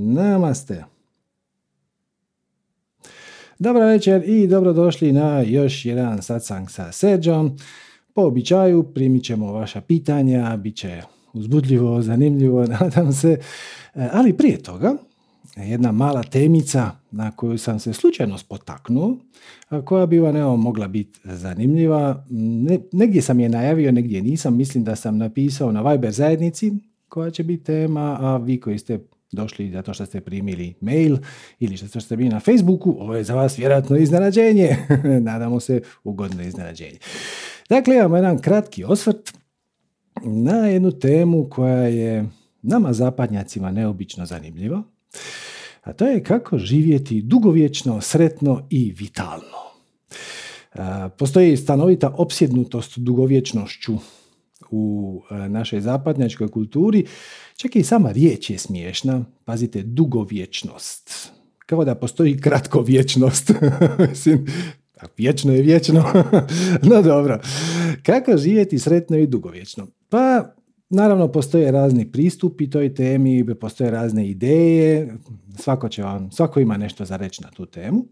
Namaste. Dobro večer i dobrodošli na još jedan satsang sa Serđom. Po običaju primit ćemo vaša pitanja, bit će uzbudljivo, zanimljivo, nadam se. E, ali prije toga, jedna mala temica na koju sam se slučajno spotaknuo, koja bi vam evo mogla biti zanimljiva. negdje sam je najavio, negdje nisam. Mislim da sam napisao na Viber zajednici koja će biti tema, a vi koji ste došli zato što ste primili mail ili što ste bili na Facebooku, ovo je za vas vjerojatno iznenađenje. Nadamo se ugodno iznenađenje. Dakle, imamo jedan kratki osvrt na jednu temu koja je nama zapadnjacima neobično zanimljiva, a to je kako živjeti dugovječno, sretno i vitalno. Postoji stanovita opsjednutost dugovječnošću u našoj zapadnjačkoj kulturi, čak i sama riječ je smiješna. Pazite, dugovječnost. Kao da postoji kratkovječnost. Vječno je vječno. no dobro. Kako živjeti sretno i dugovječno? Pa, naravno, postoje razni pristupi toj temi, postoje razne ideje, svako, će vam, svako ima nešto za reći na tu temu.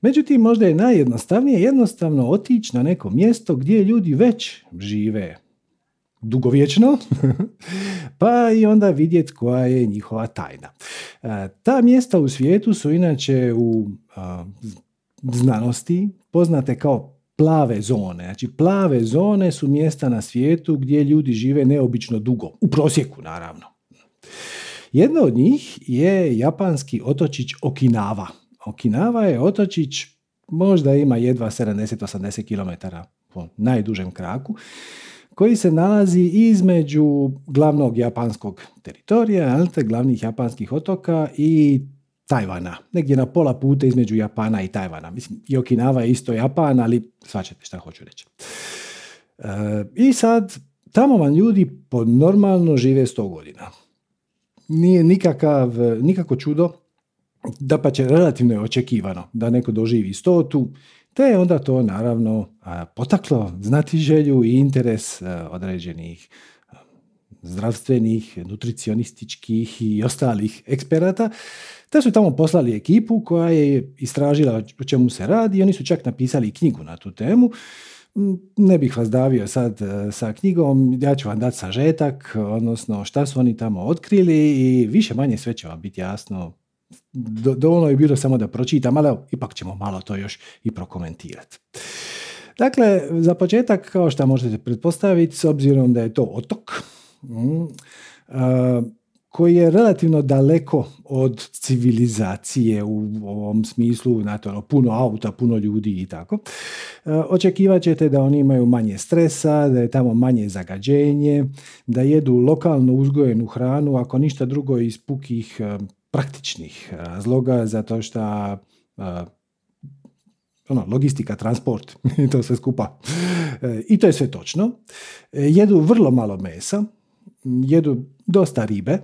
Međutim, možda je najjednostavnije jednostavno otići na neko mjesto gdje ljudi već žive dugovječno, pa i onda vidjeti koja je njihova tajna. E, ta mjesta u svijetu su inače u znanosti poznate kao plave zone. Znači plave zone su mjesta na svijetu gdje ljudi žive neobično dugo, u prosjeku naravno. Jedno od njih je japanski otočić Okinawa. Okinawa je otočić, možda ima jedva 70-80 km po najdužem kraku koji se nalazi između glavnog japanskog teritorija, te glavnih japanskih otoka i Tajvana. Negdje na pola puta između Japana i Tajvana. Mislim, i Okinawa je isto Japan, ali svačate šta hoću reći. E, I sad, tamo vam ljudi po normalno žive 100 godina. Nije nikakav, nikako čudo, da pa će relativno je očekivano da neko doživi stotu te je onda to naravno potaklo znati želju i interes određenih zdravstvenih, nutricionističkih i ostalih eksperata, te su tamo poslali ekipu koja je istražila o čemu se radi. I oni su čak napisali knjigu na tu temu. Ne bih vas davio sad sa knjigom, ja ću vam dati sažetak, odnosno šta su oni tamo otkrili i više manje sve će vam biti jasno dovoljno je bilo samo da pročitam, ali ipak ćemo malo to još i prokomentirati. Dakle, za početak, kao što možete pretpostaviti, s obzirom da je to otok, mm, koji je relativno daleko od civilizacije u ovom smislu, znate, ono, puno auta, puno ljudi i tako. Očekivat ćete da oni imaju manje stresa, da je tamo manje zagađenje, da jedu lokalno uzgojenu hranu, ako ništa drugo iz pukih praktičnih razloga, zato što ono, logistika, transport to sve skupa. E, I to je sve točno. E, jedu vrlo malo mesa, jedu dosta ribe,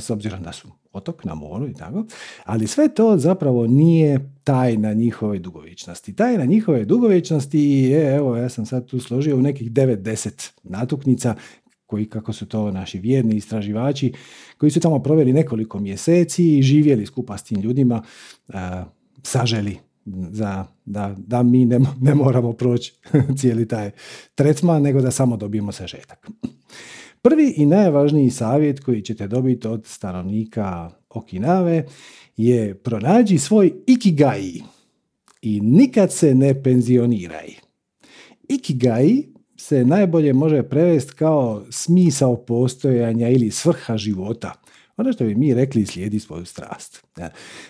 s obzirom da su otok na moru i tako, ali sve to zapravo nije tajna njihove dugovičnosti. Tajna njihove dugovičnosti je, evo, ja sam sad tu složio u nekih 9-10 natuknica koji, kako su to naši vjerni istraživači, koji su tamo proveli nekoliko mjeseci i živjeli skupa s tim ljudima, saželi za, da, da mi ne, ne moramo proći cijeli taj tretman, nego da samo dobijemo sažetak. Prvi i najvažniji savjet koji ćete dobiti od stanovnika Okinave je pronađi svoj ikigai i nikad se ne penzioniraj. Ikigai se najbolje može prevesti kao smisao postojanja ili svrha života. Ono što bi mi rekli slijedi svoju strast.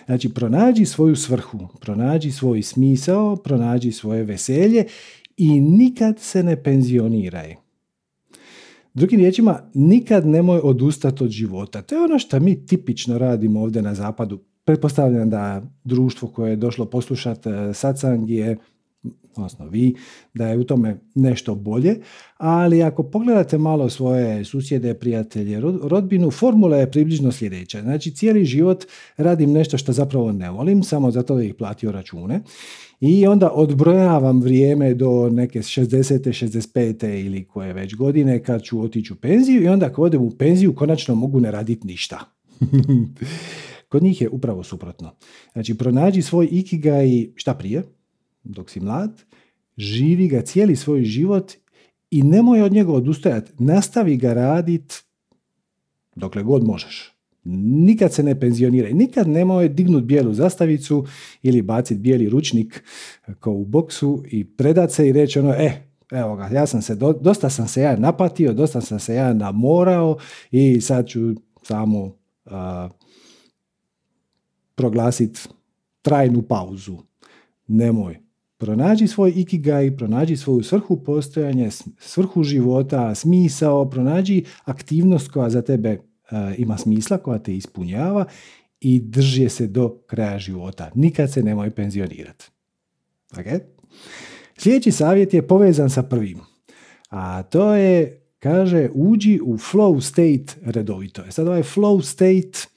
Znači, pronađi svoju svrhu, pronađi svoj smisao, pronađi svoje veselje i nikad se ne penzioniraj. Drugim riječima, nikad nemoj odustati od života. To je ono što mi tipično radimo ovdje na zapadu. Pretpostavljam da društvo koje je došlo poslušati eh, satsang je odnosno vi, da je u tome nešto bolje, ali ako pogledate malo svoje susjede, prijatelje, rodbinu, formula je približno sljedeća. Znači, cijeli život radim nešto što zapravo ne volim, samo zato da ih platio račune i onda odbrojavam vrijeme do neke 60. 65. ili koje već godine kad ću otići u penziju i onda kad odem u penziju konačno mogu ne raditi ništa. Kod njih je upravo suprotno. Znači, pronađi svoj ikigai šta prije, dok si mlad, živi ga cijeli svoj život i nemoj od njega odustajati. Nastavi ga radit dokle god možeš. Nikad se ne penzioniraj, nikad nemoj dignut bijelu zastavicu ili bacit bijeli ručnik kao u boksu i predat se i reći ono, e, evo ga, ja sam se, dosta sam se ja napatio, dosta sam se ja namorao i sad ću samo uh, proglasiti trajnu pauzu. Nemoj. Pronađi svoj ikigai, pronađi svoju svrhu postojanja, svrhu života, smisao, pronađi aktivnost koja za tebe ima smisla, koja te ispunjava i drži se do kraja života. Nikad se nemoj penzionirati. Okay? Sljedeći savjet je povezan sa prvim. A to je, kaže, uđi u flow state redovito. E sad ovaj flow state,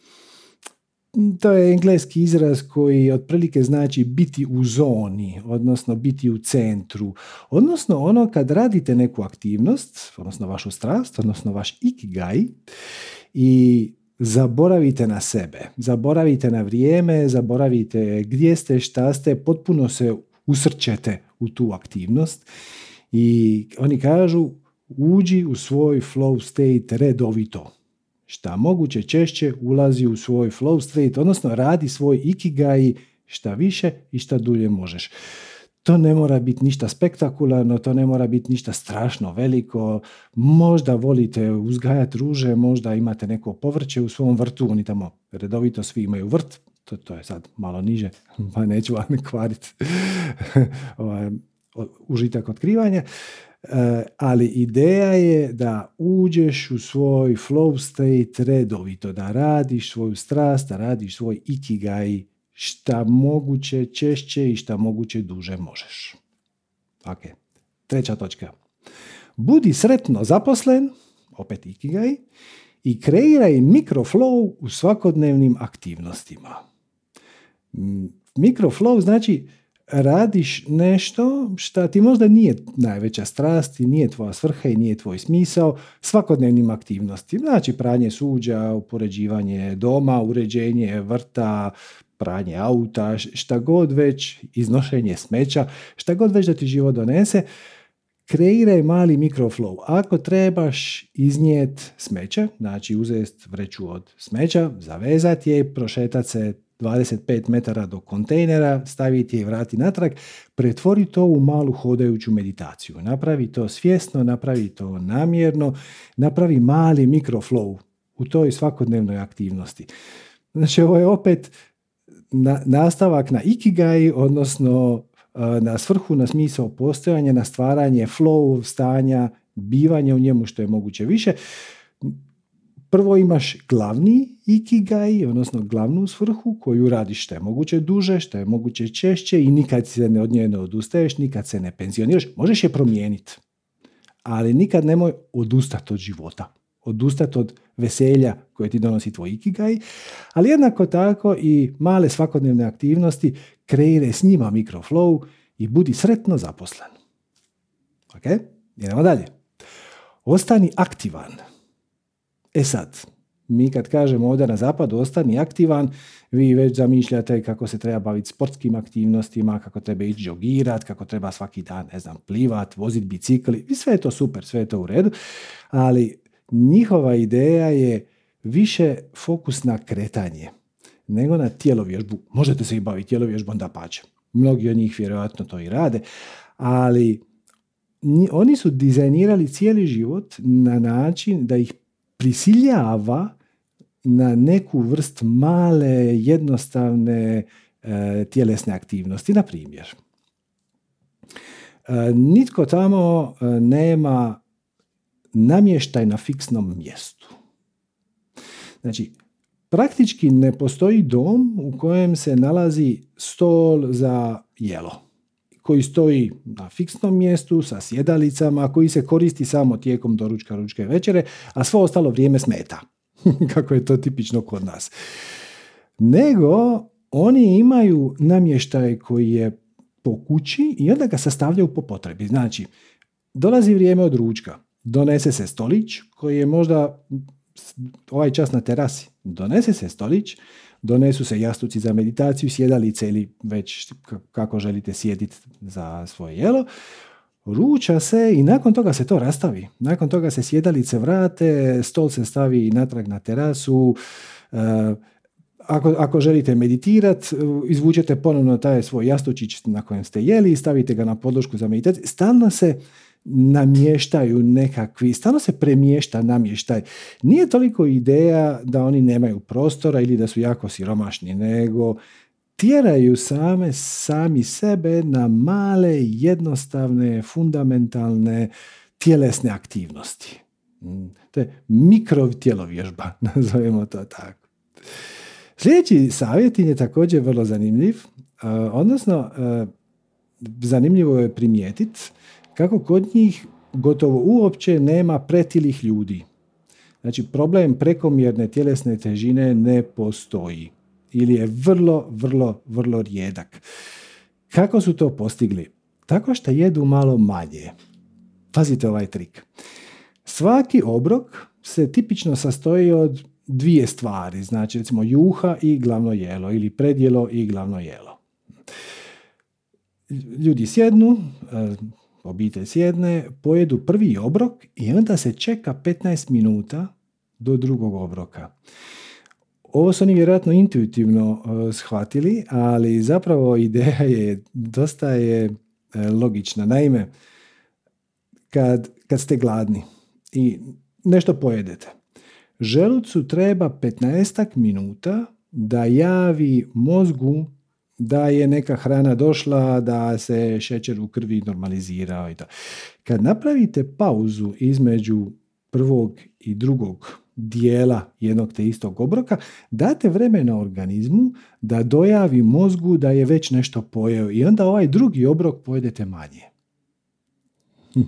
to je engleski izraz koji otprilike znači biti u zoni, odnosno biti u centru, odnosno ono kad radite neku aktivnost, odnosno vašu strast, odnosno vaš ikigai i zaboravite na sebe, zaboravite na vrijeme, zaboravite gdje ste, šta ste, potpuno se usrćete u tu aktivnost i oni kažu uđi u svoj flow state redovito. Šta moguće češće ulazi u svoj flow state, odnosno radi svoj ikigai šta više i šta dulje možeš. To ne mora biti ništa spektakularno, to ne mora biti ništa strašno veliko. Možda volite uzgajati ruže, možda imate neko povrće u svom vrtu, oni tamo redovito svi imaju vrt, to, to je sad malo niže, pa neću vam kvariti ovaj, užitak otkrivanja. E, ali ideja je da uđeš u svoj flow state redovito, da radiš svoju strast, da radiš svoj ikigai šta moguće češće i šta moguće duže možeš. Ok, treća točka. Budi sretno zaposlen, opet ikigai, i kreiraj mikroflow u svakodnevnim aktivnostima. Mikroflow znači radiš nešto što ti možda nije najveća strast i nije tvoja svrha i nije tvoj smisao svakodnevnim aktivnostima. Znači pranje suđa, upoređivanje doma, uređenje vrta, pranje auta, šta god već, iznošenje smeća, šta god već da ti život donese, kreiraj mali mikroflow. Ako trebaš iznijet smeće, znači uzeti vreću od smeća, zavezati je, prošetati se 25 metara do kontejnera, staviti je i vrati natrag, pretvori to u malu hodajuću meditaciju. Napravi to svjesno, napravi to namjerno, napravi mali mikroflow u toj svakodnevnoj aktivnosti. Znači ovo je opet na, nastavak na ikigai, odnosno na svrhu, na smisao postojanja, na stvaranje flow stanja, bivanje u njemu što je moguće više. Prvo imaš glavni ikigai, odnosno glavnu svrhu koju radiš što je moguće duže, što je moguće češće i nikad se ne od nje ne odustaješ, nikad se ne penzioniraš. Možeš je promijeniti, ali nikad nemoj odustati od života. Odustati od veselja koje ti donosi tvoj ikigai, ali jednako tako i male svakodnevne aktivnosti kreire s njima mikroflow i budi sretno zaposlen. Ok? Idemo dalje. Ostani aktivan E sad, mi kad kažemo ovdje na zapadu ostani aktivan, vi već zamišljate kako se treba baviti sportskim aktivnostima, kako treba ići jogirat, kako treba svaki dan, ne znam, plivat, voziti bicikli, i sve je to super, sve je to u redu, ali njihova ideja je više fokus na kretanje nego na tijelovježbu. Možete se i baviti tijelovježbom da pače. Mnogi od njih vjerojatno to i rade, ali oni su dizajnirali cijeli život na način da ih prisiljava na neku vrst male, jednostavne e, tjelesne aktivnosti. Na primjer, e, nitko tamo e, nema namještaj na fiksnom mjestu. Znači, praktički ne postoji dom u kojem se nalazi stol za jelo koji stoji na fiksnom mjestu sa sjedalicama, koji se koristi samo tijekom doručka, ručke večere, a svo ostalo vrijeme smeta. Kako je to tipično kod nas. Nego oni imaju namještaj koji je po kući i onda ga sastavljaju po potrebi. Znači, dolazi vrijeme od ručka, donese se stolić koji je možda ovaj čas na terasi. Donese se stolić, Donesu se jastuci za meditaciju, sjedalice ili već kako želite sjediti za svoje jelo. Ruča se i nakon toga se to rastavi. Nakon toga se sjedalice vrate, stol se stavi natrag na terasu, e, ako, ako želite meditirati, izvučete ponovno taj svoj jastučić na kojem ste jeli i stavite ga na podlošku za meditaciju. Stalno se namještaju nekakvi, stalno se premješta namještaj. Nije toliko ideja da oni nemaju prostora ili da su jako siromašni, nego tjeraju same sami sebe na male, jednostavne, fundamentalne tjelesne aktivnosti. Mm, to je mikrotjelovježba, nazovemo to tako. Sljedeći savjet je također vrlo zanimljiv, odnosno zanimljivo je primijetiti kako kod njih gotovo uopće nema pretilih ljudi. Znači problem prekomjerne tjelesne težine ne postoji ili je vrlo, vrlo, vrlo rijedak. Kako su to postigli? Tako što jedu malo manje. Pazite ovaj trik. Svaki obrok se tipično sastoji od dvije stvari, znači recimo juha i glavno jelo ili predjelo i glavno jelo. Ljudi sjednu, obitelj sjedne, pojedu prvi obrok i onda se čeka 15 minuta do drugog obroka. Ovo su oni vjerojatno intuitivno e, shvatili, ali zapravo ideja je dosta je e, logična. Naime, kad, kad ste gladni i nešto pojedete, želucu treba 15 minuta da javi mozgu da je neka hrana došla, da se šećer u krvi normalizirao i to. Kad napravite pauzu između prvog i drugog dijela jednog te istog obroka, date vremena organizmu da dojavi mozgu da je već nešto pojeo i onda ovaj drugi obrok pojedete manje.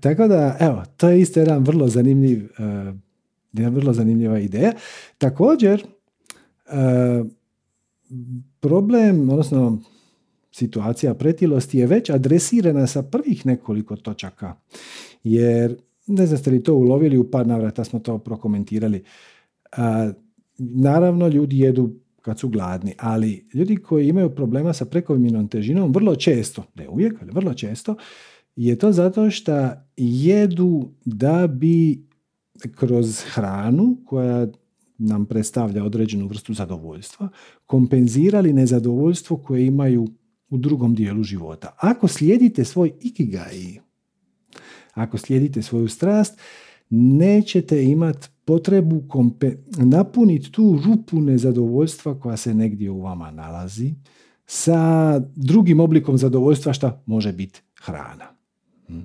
Tako da, evo, to je isto jedan vrlo zanimljiv, uh, jedna vrlo zanimljiva ideja. Također, uh, problem, odnosno situacija pretilosti je već adresirana sa prvih nekoliko točaka. Jer, ne znam ste li to ulovili, u par navrata smo to prokomentirali. A, naravno, ljudi jedu kad su gladni, ali ljudi koji imaju problema sa prekomjernom težinom vrlo često, ne uvijek, ali vrlo često, je to zato što jedu da bi kroz hranu koja nam predstavlja određenu vrstu zadovoljstva, kompenzirali nezadovoljstvo koje imaju u drugom dijelu života. Ako slijedite svoj ikigai, ako slijedite svoju strast, nećete imati potrebu napuniti tu rupu nezadovoljstva koja se negdje u vama nalazi sa drugim oblikom zadovoljstva što može biti hrana. Hm.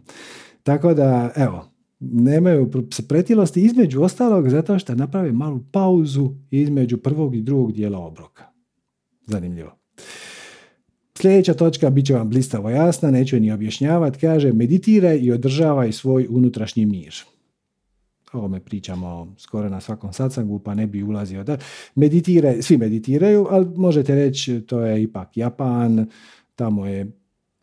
Tako da, evo, nemaju pretilosti između ostalog zato što naprave malu pauzu između prvog i drugog dijela obroka. Zanimljivo. Sljedeća točka bit će vam blistavo jasna, neću je ni objašnjavati, kaže meditiraj i održavaj svoj unutrašnji mir. O ovome pričamo skoro na svakom satsangu, pa ne bi ulazio da meditiraj, svi meditiraju, ali možete reći to je ipak Japan, tamo je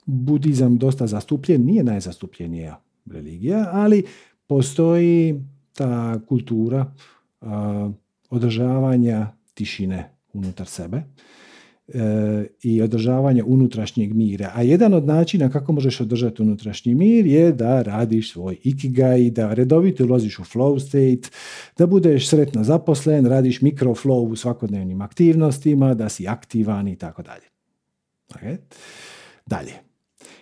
budizam dosta zastupljen, nije najzastupljenija religija, ali postoji ta kultura održavanja tišine unutar sebe e, i održavanja unutrašnjeg mira. A jedan od načina kako možeš održati unutrašnji mir je da radiš svoj ikigai, da redovito ulaziš u flow state, da budeš sretno zaposlen, radiš mikroflow u svakodnevnim aktivnostima, da si aktivan i tako dalje. Dalje.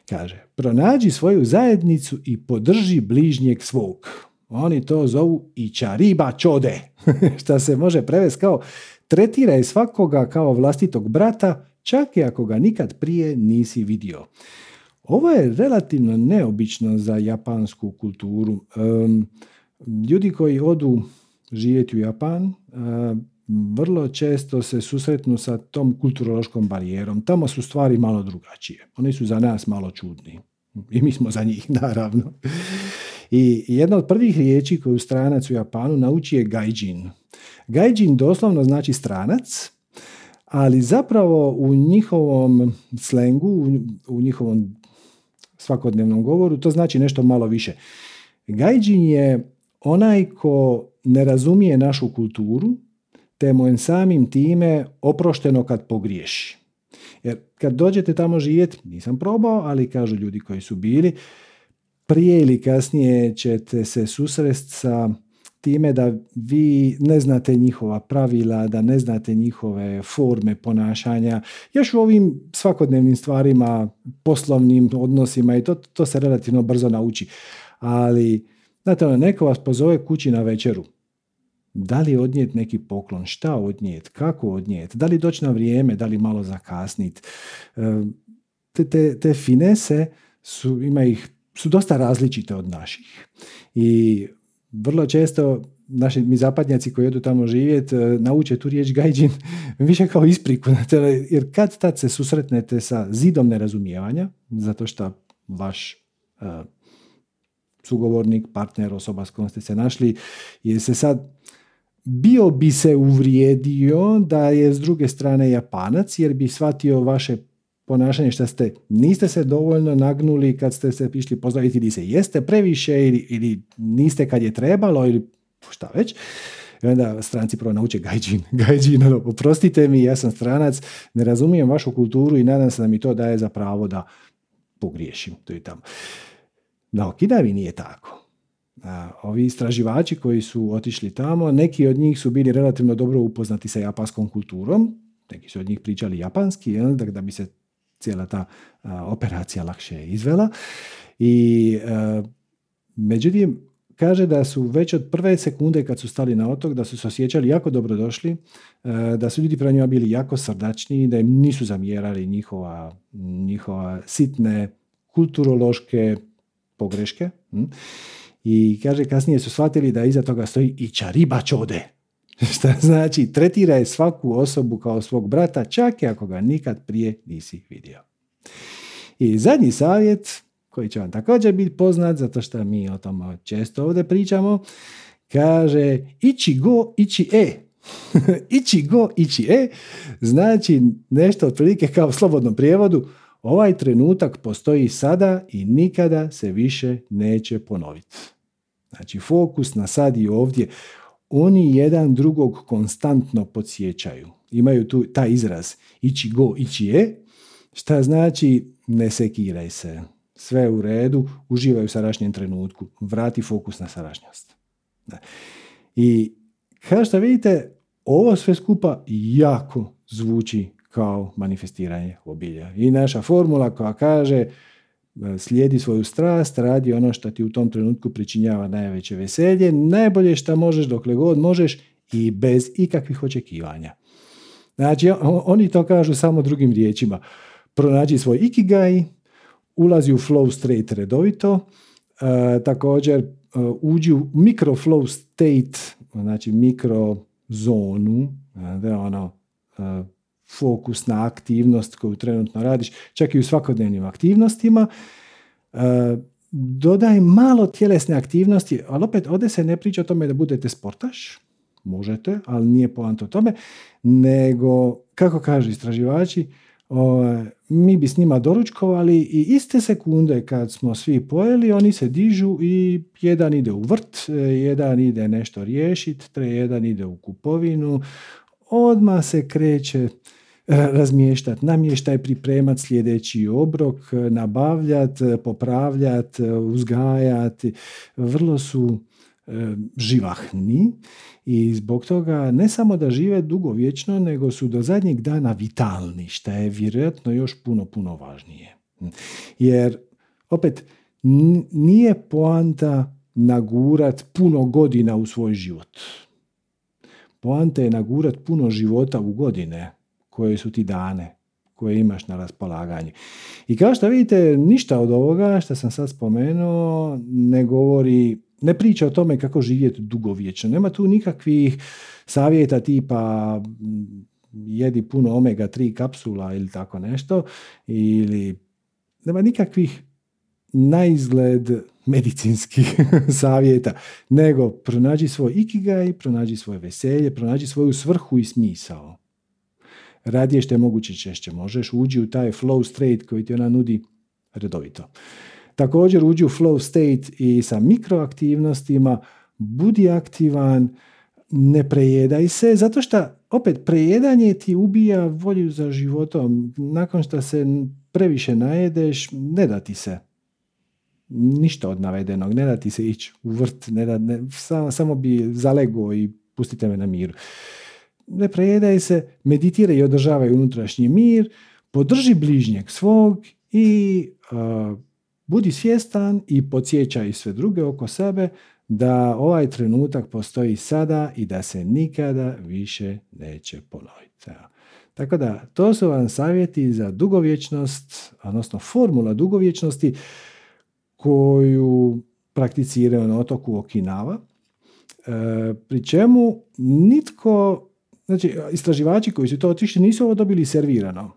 Kaže, pronađi svoju zajednicu i podrži bližnjeg svog. Oni to zovu i čariba čode, što se može prevesti kao tretiraj svakoga kao vlastitog brata, čak i ako ga nikad prije nisi vidio. Ovo je relativno neobično za japansku kulturu. ljudi koji odu živjeti u Japan, vrlo često se susretnu sa tom kulturološkom barijerom. Tamo su stvari malo drugačije. Oni su za nas malo čudni. I mi smo za njih, naravno. I jedna od prvih riječi koju stranac u Japanu nauči je gaijin. Gaijin doslovno znači stranac, ali zapravo u njihovom slengu, u njihovom svakodnevnom govoru, to znači nešto malo više. Gaijin je onaj ko ne razumije našu kulturu, te mu je samim time oprošteno kad pogriješi. Jer kad dođete tamo živjeti, nisam probao, ali kažu ljudi koji su bili, prije ili kasnije ćete se susresti sa time da vi ne znate njihova pravila, da ne znate njihove forme ponašanja, još u ovim svakodnevnim stvarima, poslovnim odnosima i to, to se relativno brzo nauči. Ali, znate, ono, neko vas pozove kući na večeru. Da li odnijet neki poklon, šta odnijet, kako odnijet, da li doći na vrijeme, da li malo zakasnit. E, te, te, te finese su, ima ih, su dosta različite od naših. I vrlo često naši mi zapadnjaci koji odu tamo živjeti e, nauče tu riječ gajđin više kao ispriku. Jer kad tad se susretnete sa zidom nerazumijevanja, zato što vaš uh, sugovornik, partner, osoba s kojom ste se našli, je se sad bio bi se uvrijedio da je s druge strane Japanac jer bi shvatio vaše ponašanje što ste, niste se dovoljno nagnuli kad ste se išli pozdraviti ili se jeste previše ili, ili niste kad je trebalo ili šta već. I onda stranci prvo nauče gajđin. Gajđin, ono, oprostite mi, ja sam stranac, ne razumijem vašu kulturu i nadam se da mi to daje za pravo da pogriješim. To je tamo. Na Okidavi nije tako. Ovi istraživači koji su otišli tamo, neki od njih su bili relativno dobro upoznati sa japanskom kulturom, neki su od njih pričali japanski, jel, da, da bi se cijela ta operacija lakše izvela. I međutim, kaže da su već od prve sekunde kad su stali na otok, da su se osjećali jako dobro došli, da su ljudi prema njima bili jako srdačni, da im nisu zamjerali njihova, njihova sitne kulturološke pogreške. Hm. I kaže, kasnije su shvatili da iza toga stoji i čariba čode. Šta znači, tretiraj svaku osobu kao svog brata, čak i ako ga nikad prije nisi vidio. I zadnji savjet, koji će vam također biti poznat, zato što mi o tom često ovdje pričamo, kaže ići go, ići e. ići go, ići e, znači nešto otprilike kao u slobodnom prijevodu, ovaj trenutak postoji sada i nikada se više neće ponoviti. Znači fokus na sad i ovdje oni jedan drugog konstantno podsjećaju. Imaju tu taj izraz ići go, ići je, šta znači ne sekiraj se, sve u redu, uživaj u sadašnjem trenutku, vrati fokus na sadašnjost. I kao što vidite, ovo sve skupa jako zvuči kao manifestiranje obilja. I naša formula koja kaže slijedi svoju strast, radi ono što ti u tom trenutku pričinjava najveće veselje, najbolje što možeš dokle god možeš i bez ikakvih očekivanja. Znači, oni to kažu samo drugim riječima. Pronađi svoj ikigai, ulazi u flow state redovito, e, također e, uđi u mikro flow state, znači mikro zonu, da ono, e, fokus na aktivnost koju trenutno radiš, čak i u svakodnevnim aktivnostima. E, dodaj malo tjelesne aktivnosti, ali opet ovdje se ne priča o tome da budete sportaš, možete, ali nije poanta o tome, nego, kako kažu istraživači, mi bi s njima doručkovali i iste sekunde kad smo svi pojeli, oni se dižu i jedan ide u vrt, jedan ide nešto riješiti, jedan ide u kupovinu, odmah se kreće razmještati, namještaj pripremati sljedeći obrok, nabavljati, popravljati, uzgajati. Vrlo su e, živahni i zbog toga ne samo da žive dugovječno, nego su do zadnjeg dana vitalni, što je vjerojatno još puno, puno važnije. Jer, opet, nije poanta nagurat puno godina u svoj život. Poanta je nagurat puno života u godine, koje su ti dane, koje imaš na raspolaganju. I kao što vidite, ništa od ovoga što sam sad spomenuo ne govori, ne priča o tome kako živjeti dugovječno. Nema tu nikakvih savjeta tipa mm, jedi puno omega-3 kapsula ili tako nešto, ili nema nikakvih na izgled medicinskih savjeta, nego pronađi svoj ikigai, pronađi svoje veselje, pronađi svoju svrhu i smisao radije što je moguće češće. Možeš uđi u taj flow state koji ti ona nudi redovito. Također uđi u flow state i sa mikroaktivnostima, budi aktivan, ne prejedaj se, zato što opet prejedanje ti ubija volju za životom. Nakon što se previše najedeš, ne da ti se ništa od navedenog, ne da ti se ići u vrt, ne da, ne, samo, samo bi zalego i pustite me na miru. Ne prejedaj se, meditiraj i održavaj unutrašnji mir, podrži bližnjeg svog i budi svjestan i podsjećaj sve druge oko sebe da ovaj trenutak postoji sada i da se nikada više neće ponoviti. Tako da, to su vam savjeti za dugovječnost, odnosno formula dugovječnosti koju prakticiraju na otoku Okinawa, e, pri čemu nitko, znači istraživači koji su to otišli nisu ovo dobili servirano.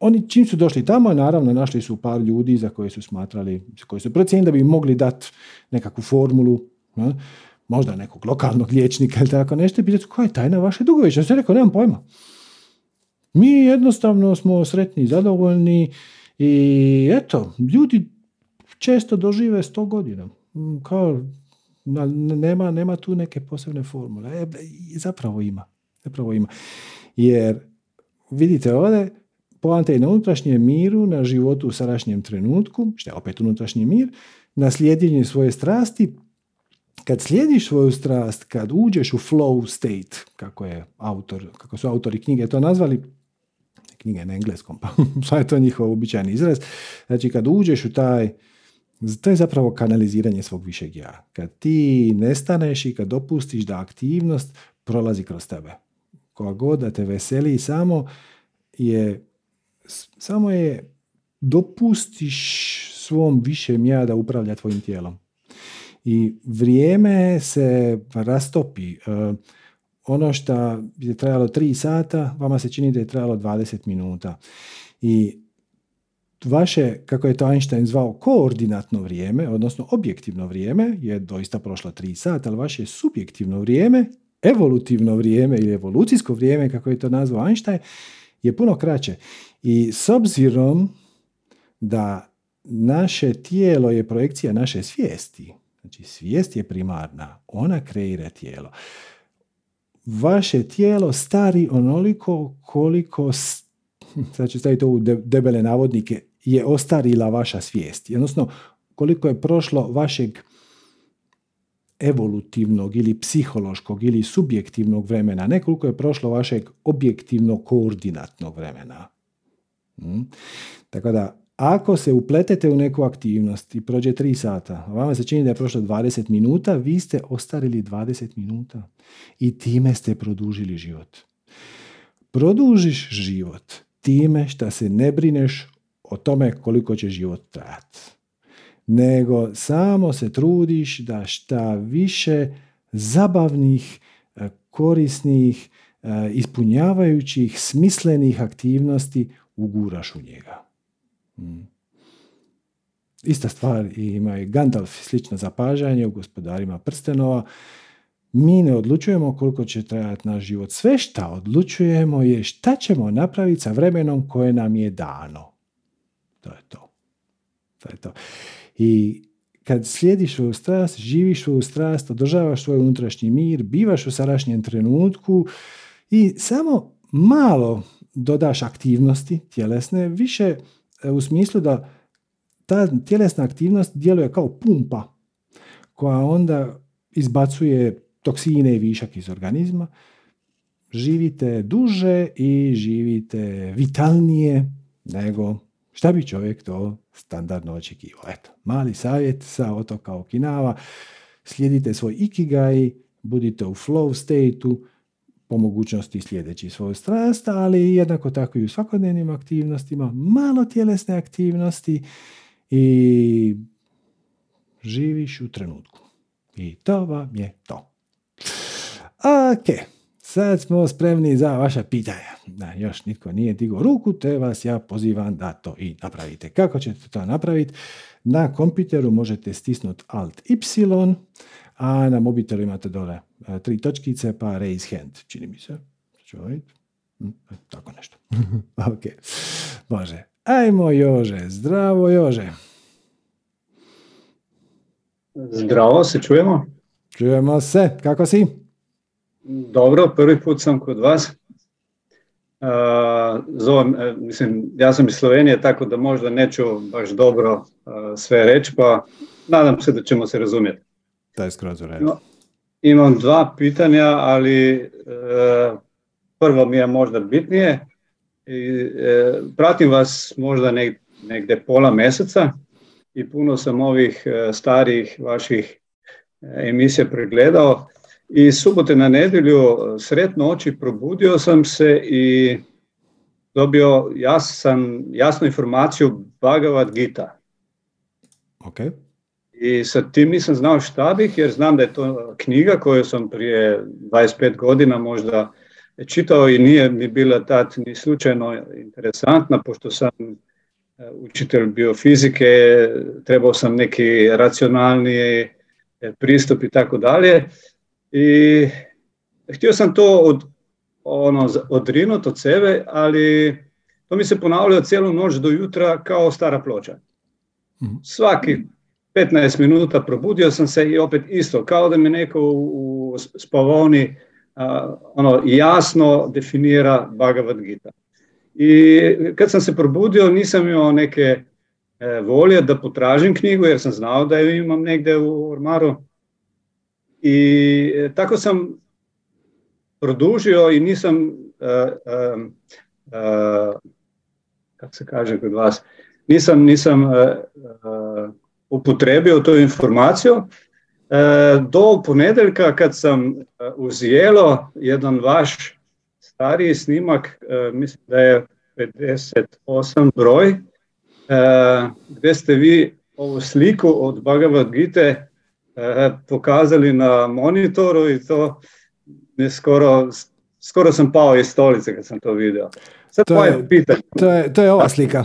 Oni čim su došli tamo, naravno našli su par ljudi za koje su smatrali, koji su procijenili da bi mogli dati nekakvu formulu, možda nekog lokalnog liječnika ili tako nešto, i koja je tajna vaše dugovječnosti. Ja rekao, nemam pojma. Mi jednostavno smo sretni i zadovoljni i eto, ljudi često dožive sto godina. Kao, nema, nema tu neke posebne formule. E, zapravo ima. Zapravo ima. Jer, vidite ovdje, poanta je na unutrašnjem miru, na životu u sadašnjem trenutku, što je opet unutrašnji mir, na slijedjenju svoje strasti, kad slijediš svoju strast, kad uđeš u flow state, kako je autor, kako su autori knjige to nazvali, knjige na engleskom, pa je to njihov običajni izraz, znači kad uđeš u taj to je zapravo kanaliziranje svog višeg ja. Kad ti nestaneš i kad dopustiš da aktivnost prolazi kroz tebe. Koja god da te veseli samo je samo je dopustiš svom višem ja da upravlja tvojim tijelom. I vrijeme se rastopi. E, ono što je trajalo 3 sata, vama se čini da je trajalo 20 minuta. I vaše, kako je to Einstein zvao, koordinatno vrijeme, odnosno objektivno vrijeme, je doista prošlo 3 sata, ali vaše subjektivno vrijeme, evolutivno vrijeme ili evolucijsko vrijeme, kako je to nazvao Einstein, je puno kraće. I s obzirom da naše tijelo je projekcija naše svijesti, znači svijest je primarna, ona kreira tijelo. Vaše tijelo stari onoliko koliko sad ću staviti ovu debele navodnike, je ostarila vaša svijest. Odnosno, koliko je prošlo vašeg evolutivnog ili psihološkog ili subjektivnog vremena, ne koliko je prošlo vašeg objektivnog koordinatnog vremena. Hmm. Tako da, ako se upletete u neku aktivnost i prođe 3 sata, a vama se čini da je prošlo 20 minuta, vi ste ostarili 20 minuta i time ste produžili život. Produžiš život time što se ne brineš o tome koliko će život trajati. Nego samo se trudiš da šta više zabavnih, e, korisnih, e, ispunjavajućih, smislenih aktivnosti uguraš u njega. Hmm. Ista stvar ima i Gandalf slično zapažanje u gospodarima prstenova. Mi ne odlučujemo koliko će trajati naš život. Sve šta odlučujemo je šta ćemo napraviti sa vremenom koje nam je dano. To je to. To je to. I kad slijediš svoju strast, živiš svoju strast, održavaš svoj unutrašnji mir, bivaš u sadašnjem trenutku i samo malo dodaš aktivnosti tjelesne, više e, u smislu da ta tjelesna aktivnost djeluje kao pumpa koja onda izbacuje toksine i višak iz organizma, živite duže i živite vitalnije nego šta bi čovjek to standardno očekivao. Eto, mali savjet sa otoka Okinawa, slijedite svoj ikigai, budite u flow stateu, po mogućnosti sljedeći svoju strast, ali jednako tako i u svakodnevnim aktivnostima, malo tjelesne aktivnosti i živiš u trenutku. I to vam je to. Ok, sad smo spremni za vaša pitanja. Da, još nitko nije digao ruku, te vas ja pozivam da to i napravite. Kako ćete to napraviti? Na kompjuteru možete stisnuti Alt Y, a na mobitelu imate dole e, tri točkice, pa raise hand, čini mi se. Hm, e, tako nešto. ok, može. Ajmo Jože, zdravo Jože. Zdravo, se čujemo? Čujemo se, kako si? Dobro, prvi put sam kod vas. Uh, zovem, e, mislim, ja sam iz Slovenije, tako da možda neću baš dobro sve reći, pa nadam se da ćemo se razumjeti. To je skroz redu. imam dva pitanja, ali prvo mi je možda bitnije. I, pratim vas možda negdje pola mjeseca i puno sam ovih starih vaših emisija pregledao i subote na nedjelju sretno oči probudio sam se i dobio jasan, jasnu informaciju Bhagavad Gita. Okay. I sa tim nisam znao šta bih jer znam da je to knjiga koju sam prije 25 godina možda čitao i nije mi bila tad ni slučajno interesantna pošto sam e, učitelj biofizike, trebao sam neki racionalni pristup i tako dalje. I htio sam to od, ono, odrinut od sebe, ali to mi se ponavljalo cijelu noć do jutra kao stara ploča. Mhm. Svaki 15 minuta probudio sam se i opet isto, kao da mi neko u, u spavoni ono, jasno definira Bhagavad Gita. I kad sam se probudio nisam imao neke e, volje da potražim knjigu jer sam znao da ju imam negdje u ormaru i e, tako sam produžio i nisam, uh, kako se kaže kod vas, nisam, nisam upotrebio tu informaciju do ponedeljka kad sam uzijelo jedan vaš stariji snimak, mislim da je 58 broj, gdje ste vi ovu sliku od Bhagavad Gita E, pokazali na monitoru i to je skoro, skoro sam pao iz stolice kad sam to vidio. Sad to, je, pitanje. To, je, to je ova slika.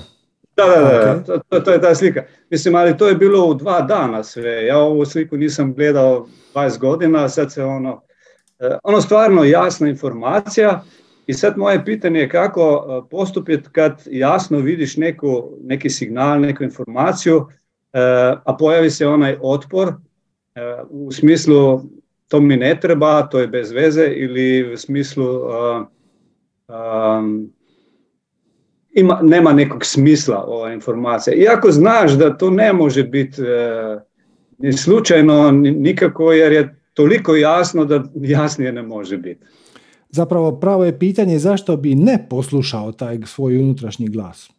Da, da, da, to, to, to, je ta slika. Mislim, ali to je bilo u dva dana sve. Ja ovu sliku nisam gledao 20 godina, sad se ono, e, ono stvarno jasna informacija i sad moje pitanje je kako e, postupiti kad jasno vidiš neku, neki signal, neku informaciju, a pojavi se onaj otpor, u smislu to mi ne treba, to je bez veze ili u smislu ima, nema nekog smisla ova informacija. Iako znaš da to ne može biti e, ni slučajno nikako jer je toliko jasno da jasnije ne može biti. Zapravo pravo je pitanje zašto bi ne poslušao taj svoj unutrašnji glas.